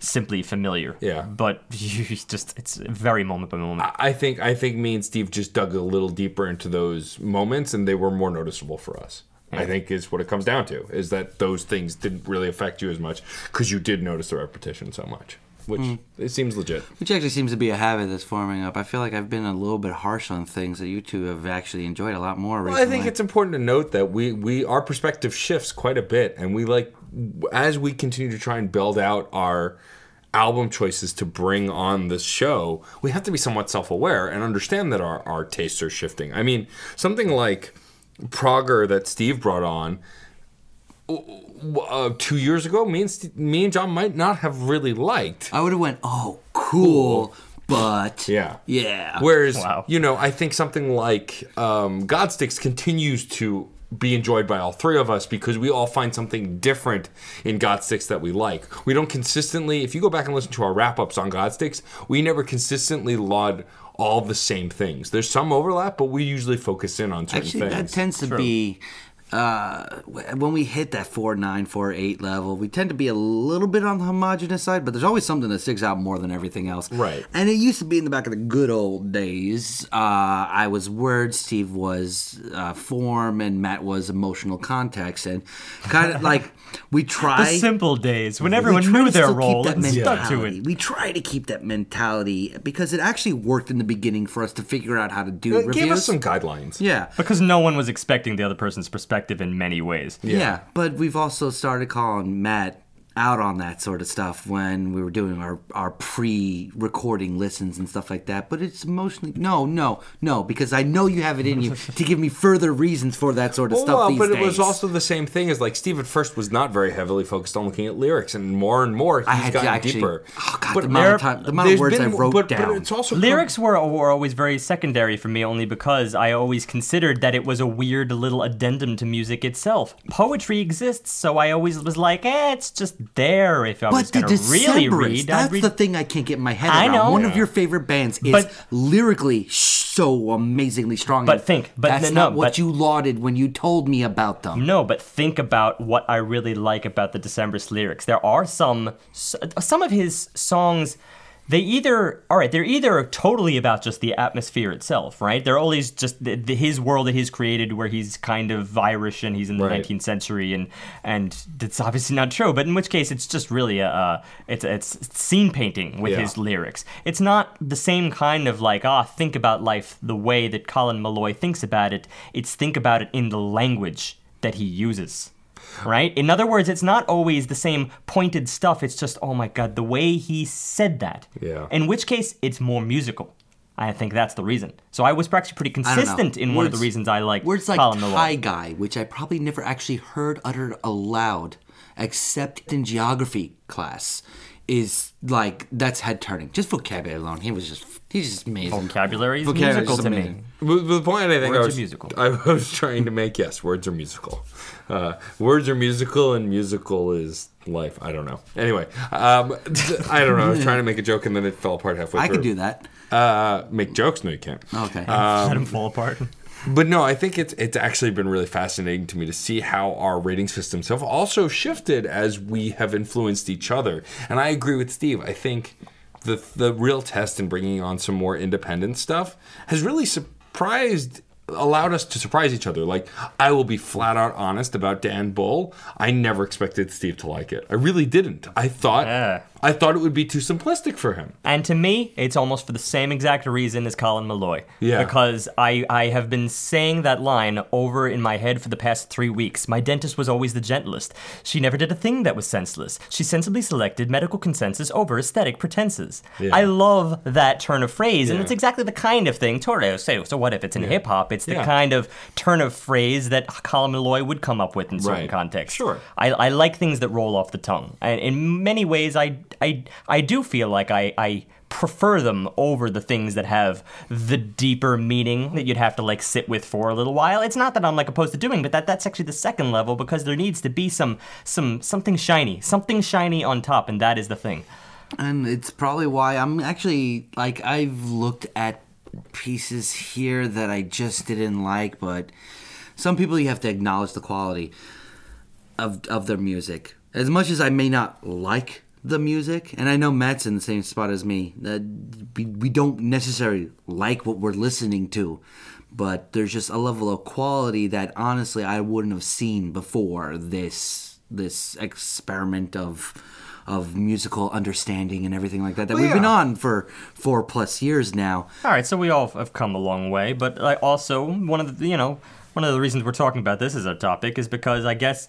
simply familiar. Yeah. But you just it's very moment by moment. I think I think me and Steve just dug a little deeper into those moments, and they were more noticeable for us. I think is what it comes down to is that those things didn't really affect you as much because you did notice the repetition so much, which hmm. it seems legit. Which actually seems to be a habit that's forming up. I feel like I've been a little bit harsh on things that you two have actually enjoyed a lot more Well, recently. I think it's important to note that we we our perspective shifts quite a bit, and we like as we continue to try and build out our album choices to bring on this show, we have to be somewhat self aware and understand that our, our tastes are shifting. I mean, something like Prager that Steve brought on uh, two years ago, me and, St- me and John might not have really liked. I would have went, oh, cool, but Yeah. yeah. Whereas, Wow. you know, I think something like um, Godsticks continues to be enjoyed by all three of us because we all find something different in Godsticks that we like. We don't consistently, if you go back and listen to our wrap ups on Godsticks, we never consistently laud all the same things. There's some overlap, but we usually focus in on certain Actually, that tends to be uh, when we hit that four nine four eight level. We tend to be a little bit on the homogenous side, but there's always something that sticks out more than everything else. Right. And it used to be in the back of the good old days. Uh, I was word, Steve was uh, form, and Matt was emotional context, and kind of like we try. The simple days when everyone knew to their keep role that and stuck to mentality. it. We try to keep that mentality because it actually worked in the beginning for us to figure out how to do It reviews. gave us some guidelines. yeah. Because no one was expecting the other person's perspective in many ways. Yeah. but we've also started calling Matt out on that sort of stuff when we were doing our, our pre-recording listens and stuff like that. But it's emotionally no, no, no, because I know you have it in you to give me further reasons for that sort of stuff well, these but days. it was also the same thing as like Steve at first was not very heavily focused on looking at lyrics, and more and more he's I had to gotten actually- deeper. oh, God, but the amount there- of time- the amount of words been- I wrote but, down. But it's also Lyrics were, were always very secondary for me only because I always considered that it was a weird little addendum to music itself. Poetry exists, so I always was like, eh, it's just there if I was But the going to really read. that's read the thing I can't get my head I around. know. One of your favorite bands is But- lyrically so amazingly strong. But think- but that's no, not no, what but- you lauded when you told me about them. No, but think about what I really like about the Decemberists lyrics. There are some some of his songs they either all right, they're either totally about just the atmosphere itself, right? They're always just the, the, his world that he's created where he's kind of Irish and he's in the Right. 19th century and and that's obviously not true, but in which case it's just really a uh, it's it's scene painting with Yeah. his lyrics. It's not the same kind of like, ah, think about life the way that Colin Meloy thinks about it. It's think about it in the language that he uses. Right? In other words, it's not always the same pointed stuff. It's just, oh my god, the way he said that. Yeah. In which case, it's more musical. I think that's the reason. So I was actually pretty I don't know. consistent in one of the reasons I like Words like Colin. Thai guy, which I probably never actually heard uttered aloud, except in geography class, is like that's head turning. Just vocabulary alone, he was just he's just amazing. Vocabulary is Vocabulary is musical to me. amazing. But the point I think I Words are was, musical. I was trying to make, yes, words are musical. Uh, words are musical, and musical is life. I don't know. Anyway, um, I don't know. I was trying to make a joke, and then it fell apart halfway I through. could do that. Uh, make jokes? No, you can't. Okay. Let him fall apart. But no, I think it's it's actually been really fascinating to me to see how our rating systems have also shifted as we have influenced each other. And I agree with Steve. I think the the real test in bringing on some more independent stuff has really surprised allowed us to surprise each other. Like I will be flat out honest about Dan Bull. I never expected Steve to like it. I really didn't. I thought Yeah. I thought it would be too simplistic for him. And to me, it's almost for the same exact reason as Colin Meloy. Yeah. Because I, I have been saying that line over in my head for the past three weeks. My dentist was always the gentlest. She never did a thing that was senseless. She sensibly selected medical consensus over aesthetic pretenses. Yeah. I love that turn of phrase, and it's exactly the kind of thing. Toro, so, so what if it's in hip hop? It's the Yeah. kind of turn of phrase that Colin Meloy would come up with in certain Right. contexts. Sure. I, I like things that roll off the tongue. And in many ways, I, I, I do feel like I, I prefer them over the things that have the deeper meaning that you'd have to like sit with for a little while. It's not that I'm like opposed to doing, but that that's actually the second level because there needs to be some some something shiny, something shiny on top, and that is the thing. and it's probably why I'm actually like I've looked at pieces here that I just didn't like, but some people you have to acknowledge the quality of of their music. As much as I may not like the music, and I know Matt's in the same spot as me, that we, we don't necessarily like what we're listening to, but there's just a level of quality that honestly I wouldn't have seen before this this experiment of of musical understanding and everything like that that Well, we've been on for four plus years now. All right, so we all have come a long way, but like also one of the you know one of the reasons we're talking about this as a topic is because I guess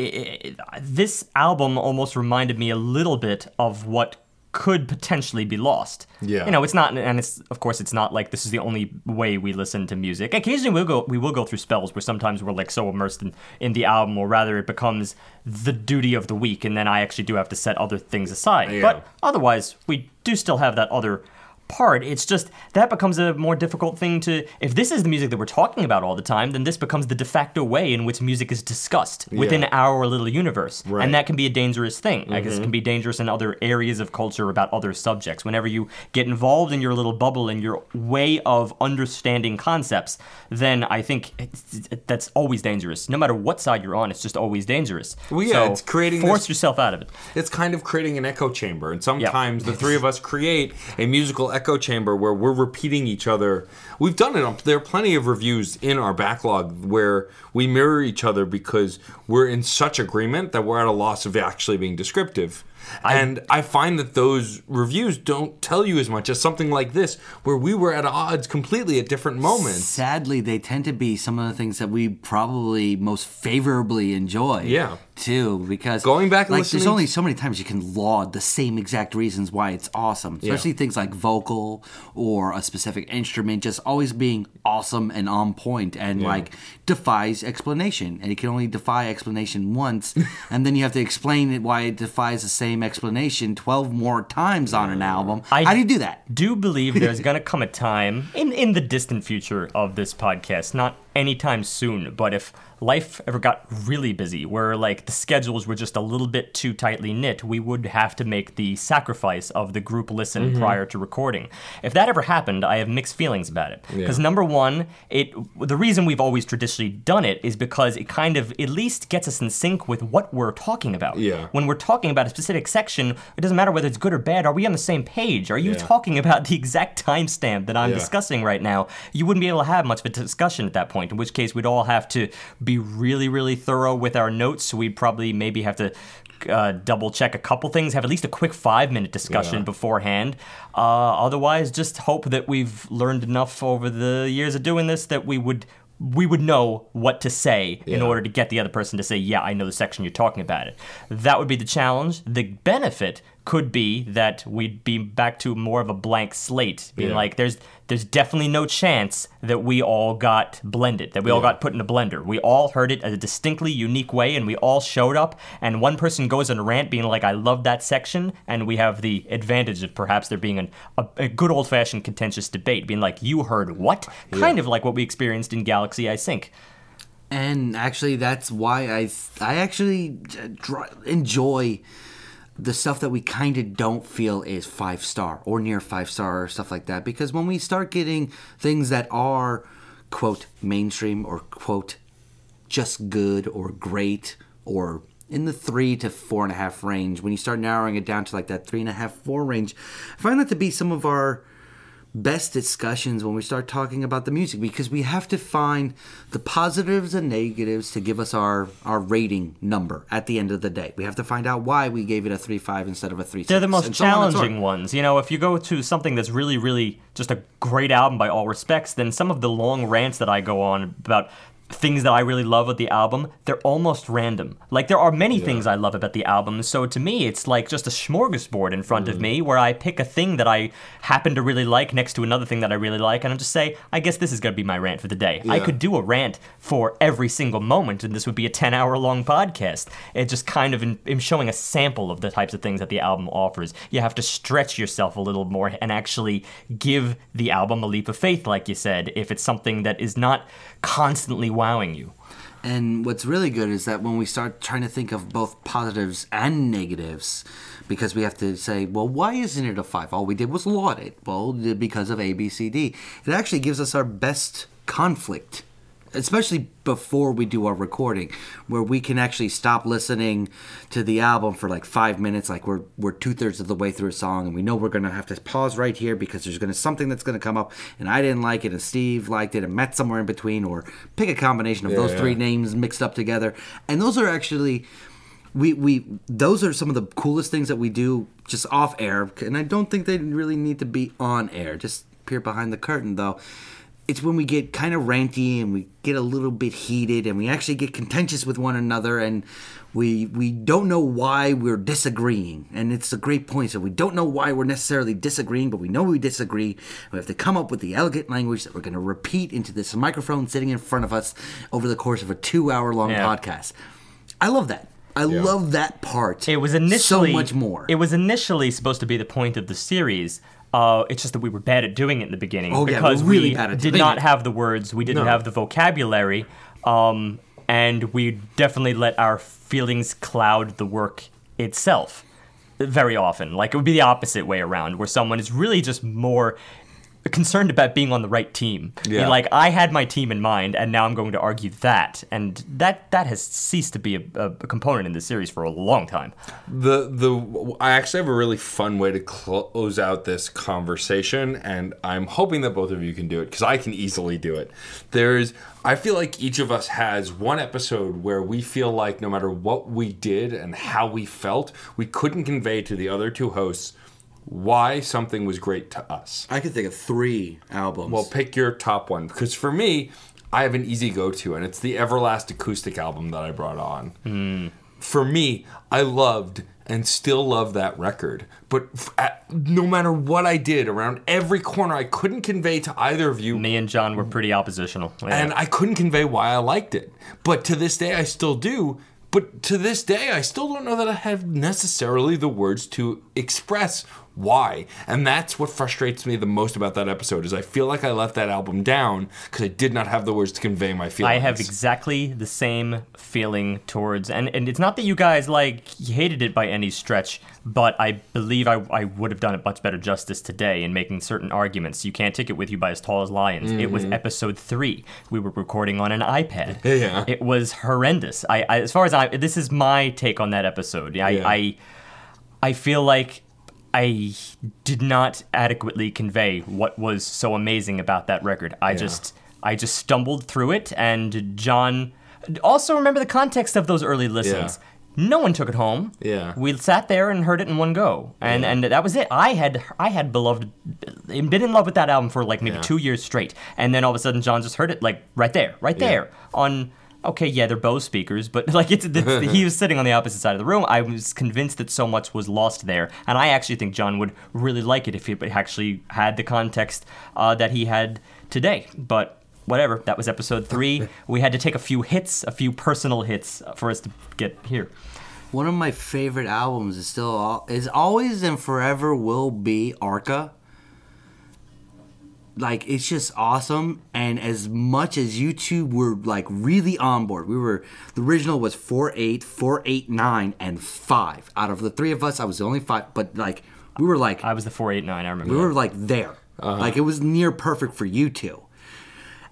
i i this album almost reminded me a little bit of what could potentially be lost. Yeah. You know, it's not, and it's of course it's not like this is the only way we listen to music. Occasionally we'll go, we will go through spells where sometimes we're like so immersed in, in the album, or rather it becomes the duty of the week, and then I actually do have to set other things aside. Yeah. But otherwise, we do still have that other part. It's just that becomes a more difficult thing to. If this is the music that we're talking about all the time, then this becomes the de facto way in which music is discussed within Yeah. our little universe, Right. and that can be a dangerous thing. I guess it can be dangerous in other areas of culture about other subjects. Whenever you get involved in your little bubble and your way of understanding concepts, then I think it's, that's always dangerous. No matter what side you're on, it's just always dangerous. Well, yeah, So it's creating force this- yourself out of it. it's kind of creating an echo chamber and sometimes the three of us create a musical echo chamber where we're repeating each other we've done it there are plenty of reviews in our backlog where we mirror each other because we're in such agreement that we're at a loss of actually being descriptive and I find that those reviews don't tell you as much as something like this, where we were at odds completely at different moments. Sadly, they tend to be some of the things that we probably most favorably enjoy. Yeah. Too, because Going back and like, listening- there's only so many times you can laud the same exact reasons why it's awesome, especially things like vocal or a specific instrument just always being awesome and on point and like defies explanation. And it can only defy explanation once, and then you have to explain it why it defies the same explanation twelve more times on an album. I- How do you do that? do believe there's going to come a time in, in the distant future of this podcast, not anytime soon, but if life ever got really busy, where like the schedules were just a little bit too tightly knit, we would have to make the sacrifice of the group listen mm-hmm. prior to recording. If that ever happened, I have mixed feelings about it. Because number one, it the reason we've always traditionally done it is because it kind of at least gets us in sync with what we're talking about. Yeah. When we're talking about a specific section, it doesn't matter whether it's good or bad. Are we on the same page? Are you Yeah. talking about the exact timestamp that I'm Yeah. discussing right now? You wouldn't be able to have much of a discussion at that point. In which case, we'd all have to be really, really thorough with our notes. So We'd probably maybe have to. Uh, double check a couple things, have at least a quick five minute discussion Yeah. beforehand. Uh, otherwise, just hope that we've learned enough over the years of doing this that we would we would know what to say in order to get the other person to say, "Yeah, I know the section you're talking about." It. That would be the challenge. The benefit could be that we'd be back to more of a blank slate, being Yeah. like, "There's there's definitely no chance that we all got blended, that we all got put in a blender. We all heard it a distinctly unique way, and we all showed up. And one person goes on a rant, being like, "I love that section," and we have the advantage of perhaps there being an, a, a good old fashioned contentious debate, being like, "You heard what?" Kind of like what we experienced in Galaxy I Sink. And actually, that's why I I actually enjoy the stuff that we kind of don't feel is five star or near five star or stuff like that. Because when we start getting things that are quote mainstream or quote just good or great or in the three to four and a half range, when you start narrowing it down to like that three and a half four range, I find that to be some of our best discussions when we start talking about the music because we have to find the positives and negatives to give us our our rating number at the end of the day. We have to find out why we gave it a 3.5 instead of a 3.6. They're the most so on and so on. challenging ones. You know, if you go to something that's really, really just a great album by all respects, then some of the long rants that I go on about things that I really love with the album, they're almost random. Like there are many things I love about the album, so to me it's like just a smorgasbord in front Mm. of me where I pick a thing that I happen to really like next to another thing that I really like and I'm just say, I guess this is going to be my rant for the day. I could do a rant for every single moment and this would be a 10 hour long podcast. It just kind of am showing a sample of the types of things that the album offers. You have to stretch yourself a little more and actually give the album a leap of faith, like you said, if it's something that is not constantly wowing you. And what's really good is that when we start trying to think of both positives and negatives, because we have to say, well, why isn't it a five? All we did was laud it. Well, because of A, B, C, D. It actually gives us our best conflict, especially before we do our recording, where we can actually stop listening to the album for like five minutes, like we're we're two thirds of the way through a song, and we know we're gonna have to pause right here because there's gonna something that's gonna come up, and I didn't like it, and Steve liked it, and Matt somewhere in between, or pick a combination of those yeah. three names mixed up together, and those are actually. We, we those are some of the coolest things that we do just off air and I don't think they really need to be on air just peer behind the curtain though it's when we get kind of ranty and we get a little bit heated and we actually get contentious with one another and we we don't know why we're disagreeing. And it's a great point. So we don't know why we're necessarily disagreeing but we know we disagree. We have to come up with the elegant language that we're going to repeat into this microphone sitting in front of us over the course of a two hour long Yeah. podcast. I love that. I love that part It was initially so much more. It was initially supposed to be the point of the series. Uh, it's just that we were bad at doing it in the beginning Oh, yeah, because we're really we bad at did not it. have the words, we didn't No. have the vocabulary, um, and we definitely let our feelings cloud the work itself very often. Like it would be the opposite way around, where someone is really just more concerned about being on the right team. Yeah. Like I had my team in mind, and now I'm going to argue that, and that that has ceased to be a, a, a component in the series for a long time. the the I actually have a really fun way to close out this conversation, and I'm hoping that both of you can do it because I can easily do it. There's I feel like each of us has one episode where we feel like no matter what we did and how we felt, we couldn't convey to the other two hosts why something was great to us. i could think of three albums Well, pick your top one because for me, I have an easy go-to, and it's the Everlast acoustic album that I brought on. Hmm. For me, I loved and still love that record, but f- at, no matter what I did around every corner, I couldn't convey to either of you. Me and John were pretty oppositional. Yeah. And I couldn't convey why I liked it. But to this day, I still do. But to this day, I still don't know that I have necessarily the words to express why. And that's what frustrates me the most about that episode is I feel like I let that album down because I did not have the words to convey my feelings. I have exactly the same feeling towards, and, and it's not that you guys like hated it by any stretch, but I believe I, I would have done it much better justice today in making certain arguments. You can't take it with you by as tall as lions. It was mm-hmm. episode three. We were recording on an iPad. Yeah. It was horrendous. I, I as far as I this is my take on that episode. I Yeah. I, I feel like. I did not adequately convey what was so amazing about that record. I just I just stumbled through it and John also remember the context of those early listens. No one took it home. Yeah. We sat there and heard it in one go. And and that was it. I had I had beloved been in love with that album for like maybe Yeah. 2 years straight. And then all of a sudden John just heard it like right there, right there on Okay, yeah, they're Bose speakers, but like it's, it's he was sitting on the opposite side of the room. I was convinced that so much was lost there, and I actually think John would really like it if he actually had the context uh, that he had today. But whatever, that was episode three. we had to take a few hits, a few personal hits, uh, for us to get here. One of my favorite albums is still al- is always and forever will be Arca. Like it's just awesome, and as much as you two were like really on board, we were the original was four eight, four eight nine, and five. Out of the three of us, I was the only five, but like we were like I was the four eight nine. I remember. we that. were like there. Uh-huh. Like it was near perfect for you two.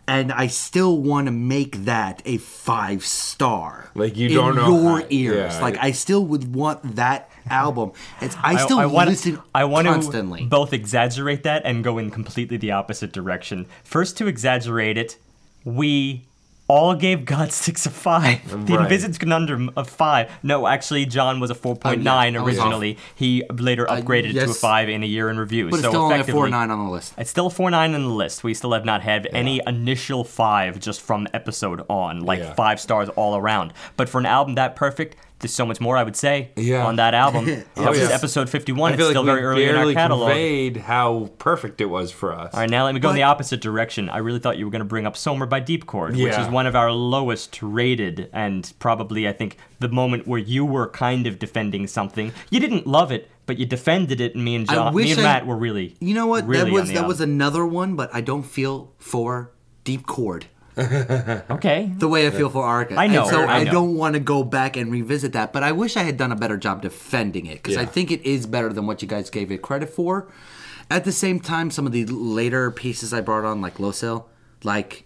And I still want to make that a five star. Like, you in don't know your how- ears. yeah. Like I still would want that album. It's I still I want, listen I want constantly. to both exaggerate that and go in completely the opposite direction. First, to exaggerate it, we all gave God Six of five. The Right. Envisaged Conundrum of five. No, actually, John was a four point nine I was off. originally. He later uh, upgraded it to a five in a year in review. but it's so still only a four nine on the list. It's still a four nine on the list. We still have not had any initial five just from episode on, like Yeah. five stars all around. But for an album that perfect, there's so much more I would say Yeah. on that album. Oh, that Oh, was yeah. episode 51. It's feel still very early in our barely catalog. conveyed how perfect it was for us. All right, now let me go in the opposite direction. I really thought you were going to bring up Sommer by DeepChord, which is one of our lowest rated, and probably, I think, the moment where you were kind of defending something. You didn't love it, but you defended it, and me and I John, me wish and I- Matt were really. You know what? Really that was on the that album. was another one, but I don't feel for DeepChord Okay. the way I feel for Arca. I know, And so I I, don't want to go back and revisit that, but I wish I had done a better job defending it because I think it is better than what you guys gave it credit for. At the same time, some of the later pieces I brought on, like Loscil, like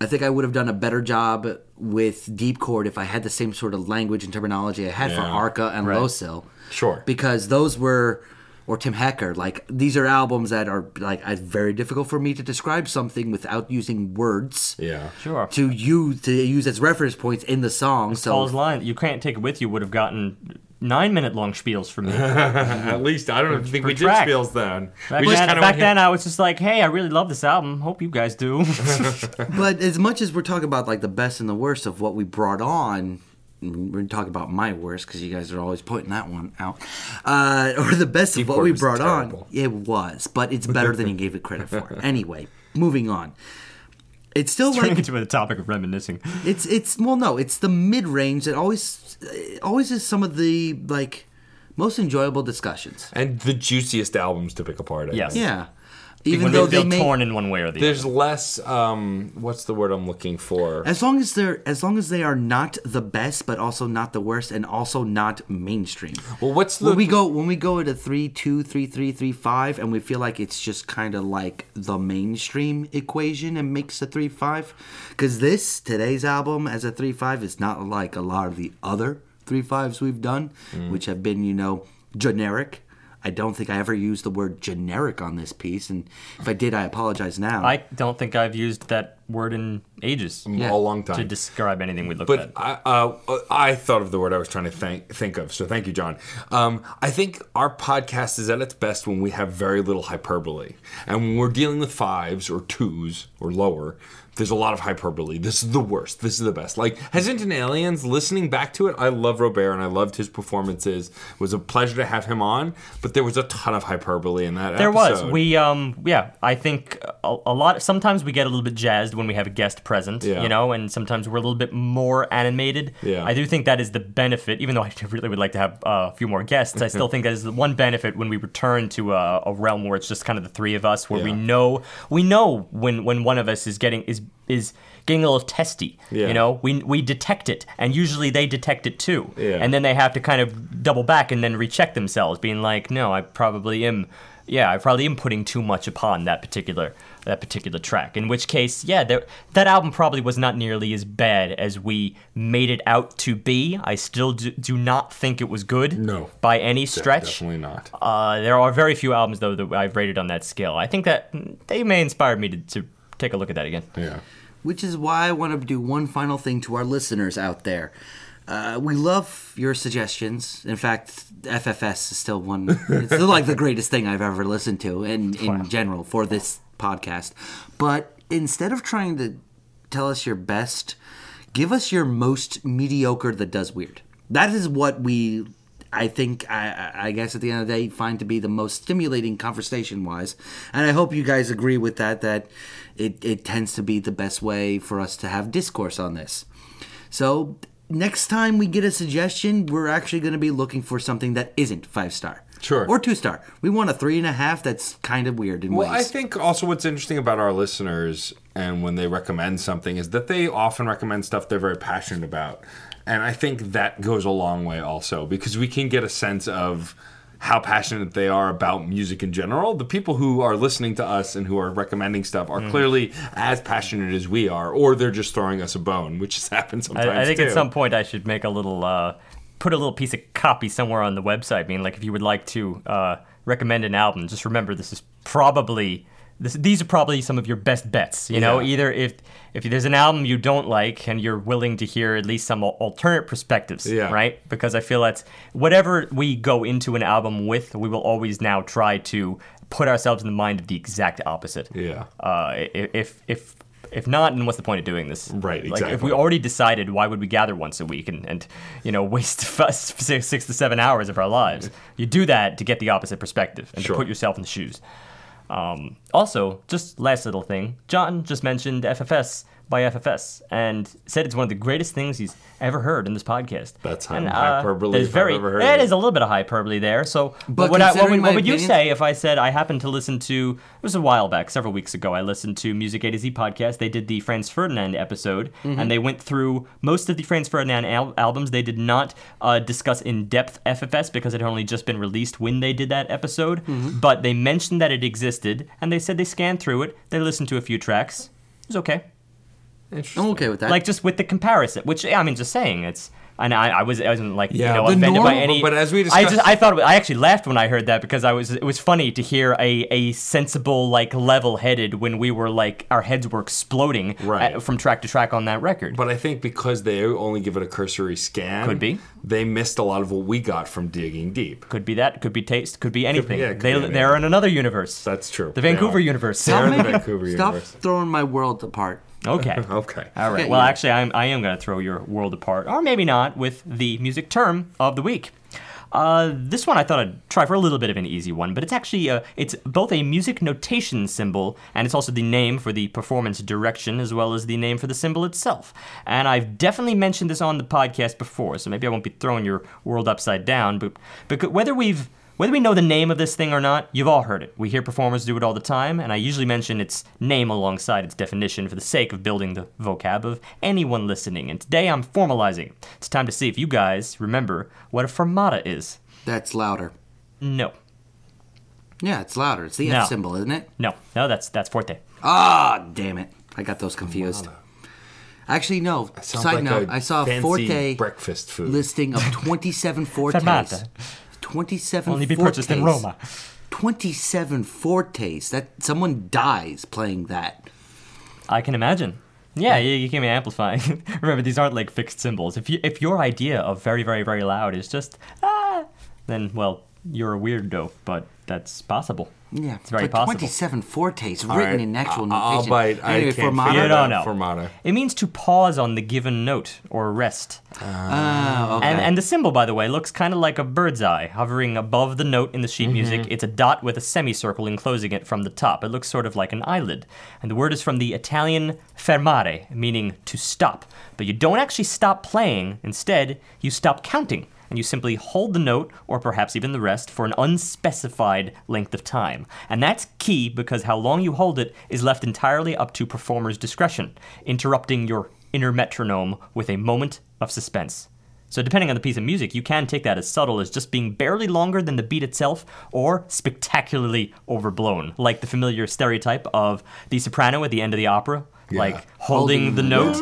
I think I would have done a better job with DeepChord if I had the same sort of language and terminology I had for Arca and Right. Loscil. Sure. Because those were, or Tim Hecker, like these are albums that are like it's very difficult for me to describe something without using words Yeah. Sure. to use to use as reference points in the song. So Paul's line, you can't take it with you, would have gotten nine minute long spiels for me. At least I don't think we did track. spiels then. Back, we just then, back then, I was just like, hey, I really love this album. Hope you guys do. But as much as we're talking about like the best and the worst of what we brought on, we're talking about my worst because you guys are always pointing that one out, uh, or the best of what we brought on. It was, but it's better than you gave it credit for. Anyway, moving on. It's still Turning like into a topic of reminiscing. it's it's well no it's the mid range that always always is some of the like most enjoyable discussions. and the juiciest albums to pick apart. I Yes. think. Yeah, even though they they feel may torn in one way or the There's other. There's less. Um, what's the word I'm looking for? as long as they're as long as they are not the best but also not the worst and also not mainstream. Well, what's the when we go when we go at a three two three three three five and we feel like it's just kind of like the mainstream equation and makes a three five because this today's album as a three five is not like a lot of the other three fives we've done Mm. which have been you know generic i don't think i ever used the word generic on this piece and if i did i apologize now I don't think I've used that word in ages Yeah. a long time. to describe anything we looked But at. I, uh, I thought of the word I was trying to think, think of. So thank you, John. Um, I think our podcast is at its best when we have very little hyperbole. And when we're dealing with fives or twos or lower, there's a lot of hyperbole. This is the worst. This is the best. Like Hesitant Aliens, listening back to it, I love Robert and I loved his performances. It was a pleasure to have him on, but there was a ton of hyperbole in that There was. We um yeah, I think a, a lot sometimes we get a little bit jazzed when we have a guest present, Yeah. you know, and sometimes we're a little bit more animated. Yeah. I do think that is the benefit even though I really would like to have uh, a few more guests, I still think that is the one benefit when we return to a, a realm where it's just kind of the three of us where we know we know when when one of us is getting is is getting a little testy. Yeah. You know, we we detect it and usually they detect it too. Yeah. And then they have to kind of double back and then recheck themselves, being like, "No, I probably am. Yeah, I probably am putting too much upon that particular that particular track." In which case, yeah, there, that album probably was not nearly as bad as we made it out to be. I still do, do not think it was good. No. by any stretch. Definitely not. Uh, there are very few albums though that I've rated on that scale. I think that they may inspire me to, to take a look at that again. Yeah. which is why I want to do one final thing to our listeners out there. Uh, we love your suggestions. In fact, FFS is still one. It's still like the greatest thing I've ever listened to, in in general for this podcast. But instead of trying to tell us your best, give us your most mediocre that does weird. That is what we. I think I, I- guess at the end of the day find to be the most stimulating conversation wise, and I hope you guys agree with that. That it, it tends to be the best way for us to have discourse on this. So next time we get a suggestion, we're actually going to be looking for something that isn't five star. Sure. Or two star. We want a three and a half that's kind of weird in Well, I think also what's interesting about our listeners and when they recommend something is that they often recommend stuff they're very passionate about. And I think that goes a long way also because we can get a sense of how passionate they are about music in general. The people who are listening to us and who are recommending stuff are clearly as passionate as we are, or they're just throwing us a bone, which has happened sometimes. I, I think too. at some point I should make a little, uh, put a little piece of copy somewhere on the website, I mean, like, if you would like to uh, recommend an album, just remember this is probably. This, these are probably some of your best bets. You know, Yeah. either if if there's an album you don't like and you're willing to hear at least some alternate perspectives, Yeah. right? Because I feel that's whatever we go into an album with, we will always now try to put ourselves in the mind of the exact opposite. Yeah. Uh, if if if not, then what's the point of doing this? Right, Like if we already decided, why would we gather once a week and, and you know waste six, six to seven hours of our lives? You do that to get the opposite perspective and Sure. to put yourself in the shoes. Um, also, just last little thing, John just mentioned FFS by FFS and said it's one of the greatest things he's ever heard in this podcast. That's and, hyperbole there's I've very, ever heard it it. is a little bit of hyperbole there. So, But what, I, what, considering would, my what would you say if I said I happened to listen to? It was a while back, several weeks ago. I listened to Music A to Z podcast. They did the Franz Ferdinand episode, Mm-hmm. and they went through most of the Franz Ferdinand al- albums. They did not uh, discuss in depth FFS because it had only just been released when they did that episode. Mm-hmm. But they mentioned that it existed, and they said they scanned through it. They listened to a few tracks. It was okay I'm okay with that. like just with the comparison, which I mean, just saying it's. And I, I was, I wasn't like Yeah, you know the offended by any. but as we discussed, I just, I thought, I actually laughed when I heard that because I was, it was funny to hear a, a sensible, like level-headed when we were like our heads were exploding uh, Right. at- from track to track on that record. But I think because they only give it a cursory scan, Could be. they missed a lot of what we got from digging deep. Could be that. Could be taste. Could be anything. yeah, could they, be they're in another universe. That's true. the Vancouver are. universe. They're in the Stop making- Vancouver Stop universe. throwing my world apart. Okay. Okay. All right. Okay, Well, you- actually, I'm, I am going to throw your world apart, or maybe not, with the music term of the week. Uh, this one I thought I'd try for a little bit of an easy one, but it's actually uh, it's both a music notation symbol and it's also the name for the performance direction as well as the name for the symbol itself. And I've definitely mentioned this on the podcast before, so maybe I won't be throwing your world upside down. But because whether we've whether we know the name of this thing or not, you've all heard it. We hear performers do it all the time, and I usually mention its name alongside its definition for the sake of building the vocab of anyone listening. And today I'm formalizing. It's time to see if you guys remember what a fermata is. That's louder. No. Yeah, it's louder. It's the No. F symbol, isn't it? No, no, that's that's forte. Ah, damn it. I got those confused. Actually, no. Sounds Side like note, a I saw a Forte breakfast food. listing of 27 Fortes. Fermata. 27 Only be Fortes. purchased in Roma. 27 Fortes. That someone dies playing that. I can imagine. Yeah, you, you can be amplifying. Remember, these aren't like fixed symbols. If you if your idea of very very very loud is just ah, then well you're a weirdo. But that's possible. Yeah, it's very but possible. 27 Fortes All written right, in actual I- I'll notation. bite. I Anyway, can't Fermata- You it don't know. Fermata. It means to pause on the given note or rest. Ah, okay. And, and the symbol, by the way, looks kind of like a bird's eye, hovering above the note in the sheet music. It's a dot with a semicircle enclosing it from the top. It looks sort of like an eyelid. And the word is from the Italian fermare, meaning to stop. But you don't actually stop playing. Instead, you stop counting. And you simply hold the note, or perhaps even the rest, for an unspecified length of time. And that's key because how long you hold it is left entirely up to performer's discretion, interrupting your inner metronome with a moment of suspense. So, depending on the piece of music, you can take that as subtle as just being barely longer than the beat itself or spectacularly overblown, like the familiar stereotype of the soprano at the end of the opera, like holding, Holding the note,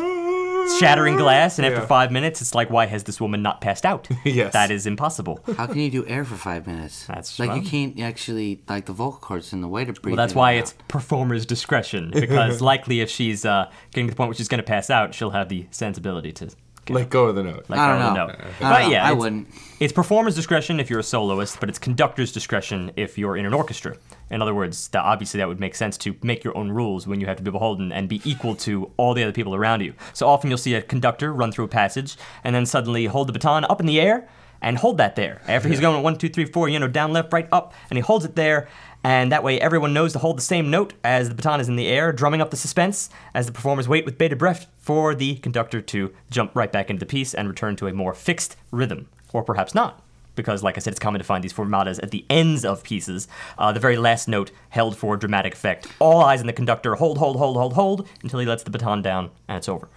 shattering glass, and after Yeah. five minutes, it's like, why has this woman not passed out? Yes. That is impossible. How can you do air for five minutes? That's like wrong. you can't actually like the vocal cords in the way to breathe. Well, that's in why and it's performer's discretion, because likely if she's uh, getting to the point where she's going to pass out, she'll have the sensibility to. Let go of the note. Like I don't her know. note. I don't But know. yeah, I it's- wouldn't. It's performer's discretion if you're a soloist, but it's conductor's discretion if you're in an orchestra. In other words, that obviously that would make sense to make your own rules when you have to be beholden and be equal to all the other people around you. So often you'll see a conductor run through a passage and then suddenly hold the baton up in the air and hold that there. After he's going one, two, three, four, you know, down, left, right, up, and he holds it there. And that way, everyone knows to hold the same note as the baton is in the air, drumming up the suspense as the performers wait with bated breath for the conductor to jump right back into the piece and return to a more fixed rhythm. Or perhaps not, because, like I said, it's common to find these fermatas at the ends of pieces, uh, the very last note held for dramatic effect. All eyes on the conductor, hold, hold, hold, hold, hold, until he lets the baton down, and it's over.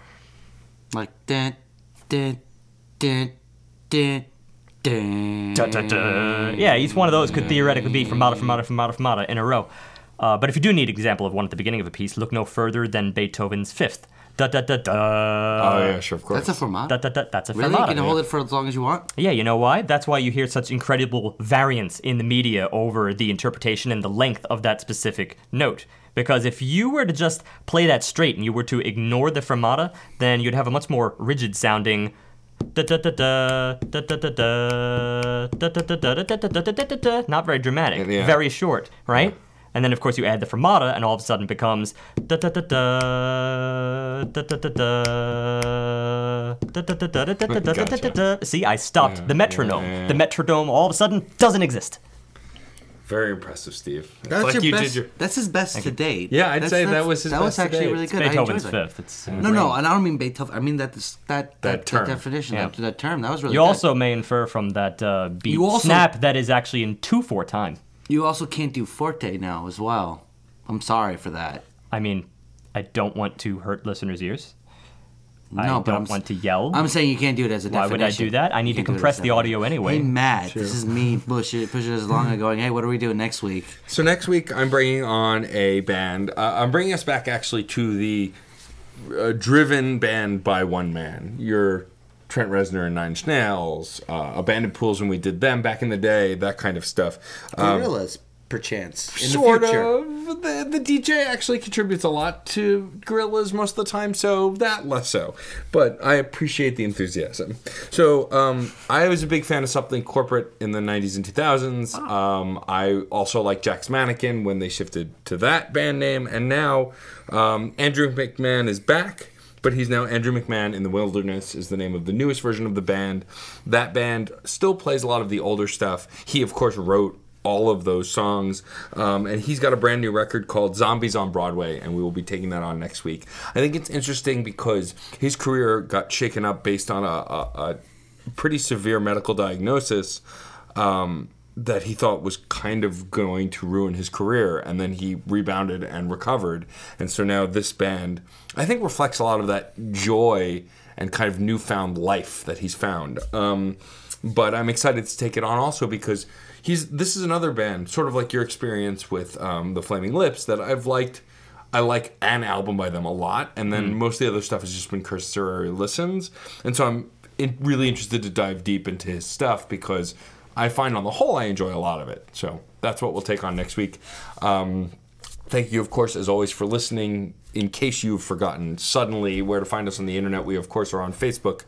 like dun, dun, dun, dun. Da, da, da. Yeah, each one of those could theoretically be fermata, fermata, fermata, fermata in a row. Uh, but if you do need an example of one at the beginning of a piece, look no further than Beethoven's Fifth. Da da da da. oh yeah, sure, of course. That's a format. Da, da, da, that's a really? You can hold it for as long as you want? Yeah, you know why? That's why you hear such incredible variance in the media over the interpretation and the length of that specific note. Because if you were to just play that straight and you were to ignore the fermata, then you'd have a much more rigid sounding not very dramatic. Very short, right? And then, of course, you add the fermata, and all of a sudden becomes. See, I stopped the metronome. The metronome all of a sudden doesn't exist. Very impressive, Steve. That's like your you best. did your. That's his best to date. Yeah, I'd That's- say that was his That best was to actually date. really good. I Beethoven's enjoyed that. Fifth. It's No, no, and I don't mean Beethoven. I mean that this, that that, That term. definition, Yeah. that, that term. That was really. You good. also may infer from that uh, beat also- snap that is actually in two four time. you also can't do forte now as well. I'm sorry for that. I mean, I don't want to hurt listeners' ears. No, I but don't I'm, want to yell. I'm saying you can't do it as a Why definition. would I do that? I need to You can't do it compress the audio anyway. Hey, Matt, this is me pushing pushing us along and going, hey, what are we doing next week? So next week I'm bringing on a band. Uh, I'm bringing us back actually to the uh, driven band by one man. Your Trent Reznor and Nine Inch Nails, uh, Abandoned Pools when we did them back in the day, that kind of stuff. Um, Gorillaz. Perchance in sort the future. of. The, the DJ actually contributes a lot to Gorillaz most of the time, so that less so. But I appreciate the enthusiasm. So um, I was a big fan of something corporate in the 90s and 2000s. Um, I also like Jack's Mannequin when they shifted to that band name, and now um, Andrew McMahon is back. But he's now Andrew McMahon in the Wilderness is the name of the newest version of the band. That band still plays a lot of the older stuff. He of course wrote all of those songs. Um, and he's got a brand new record called Zombies on Broadway, and we will be taking that on next week. I think it's interesting because his career got shaken up based on a, a, a pretty severe medical diagnosis. Um, that he thought was kind of going to ruin his career, and then he rebounded and recovered. And so now this band, I think, reflects a lot of that joy and kind of newfound life that he's found. Um, but I'm excited to take it on also because he's this is another band, sort of like your experience with um, the Flaming Lips, that I've liked. I like an album by them a lot, and then most of the other stuff has just been cursory listens. And so I'm in, really interested to dive deep into his stuff because I find on the whole I enjoy a lot of it. So that's what we'll take on next week. Um, thank you, of course, as always, for listening. In case you've forgotten suddenly where to find us on the internet, we of course are on Facebook,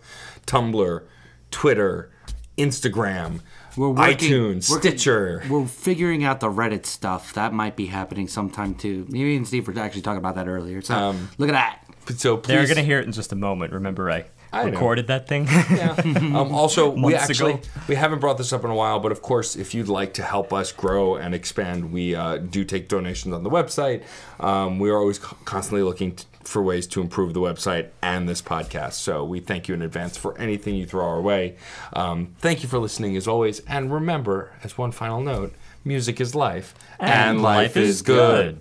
Tumblr, Twitter, Instagram, We're working- iTunes, we're- Stitcher. We're figuring out the Reddit stuff. That might be happening sometime too. Me and Steve were actually talking about that earlier. So Um, look at that. So please, They're gonna hear it in just a moment. Remember, I, I know. recorded that thing. Yeah. Um, also, we actually ago. we haven't brought this up in a while, but of course, if you'd like to help us grow and expand, we uh, do take donations on the website. Um, we are always co- constantly looking t- for ways to improve the website and this podcast. So we thank you in advance for anything you throw our way. Um, thank you for listening as always, and remember, as one final note, music is life, And life is good.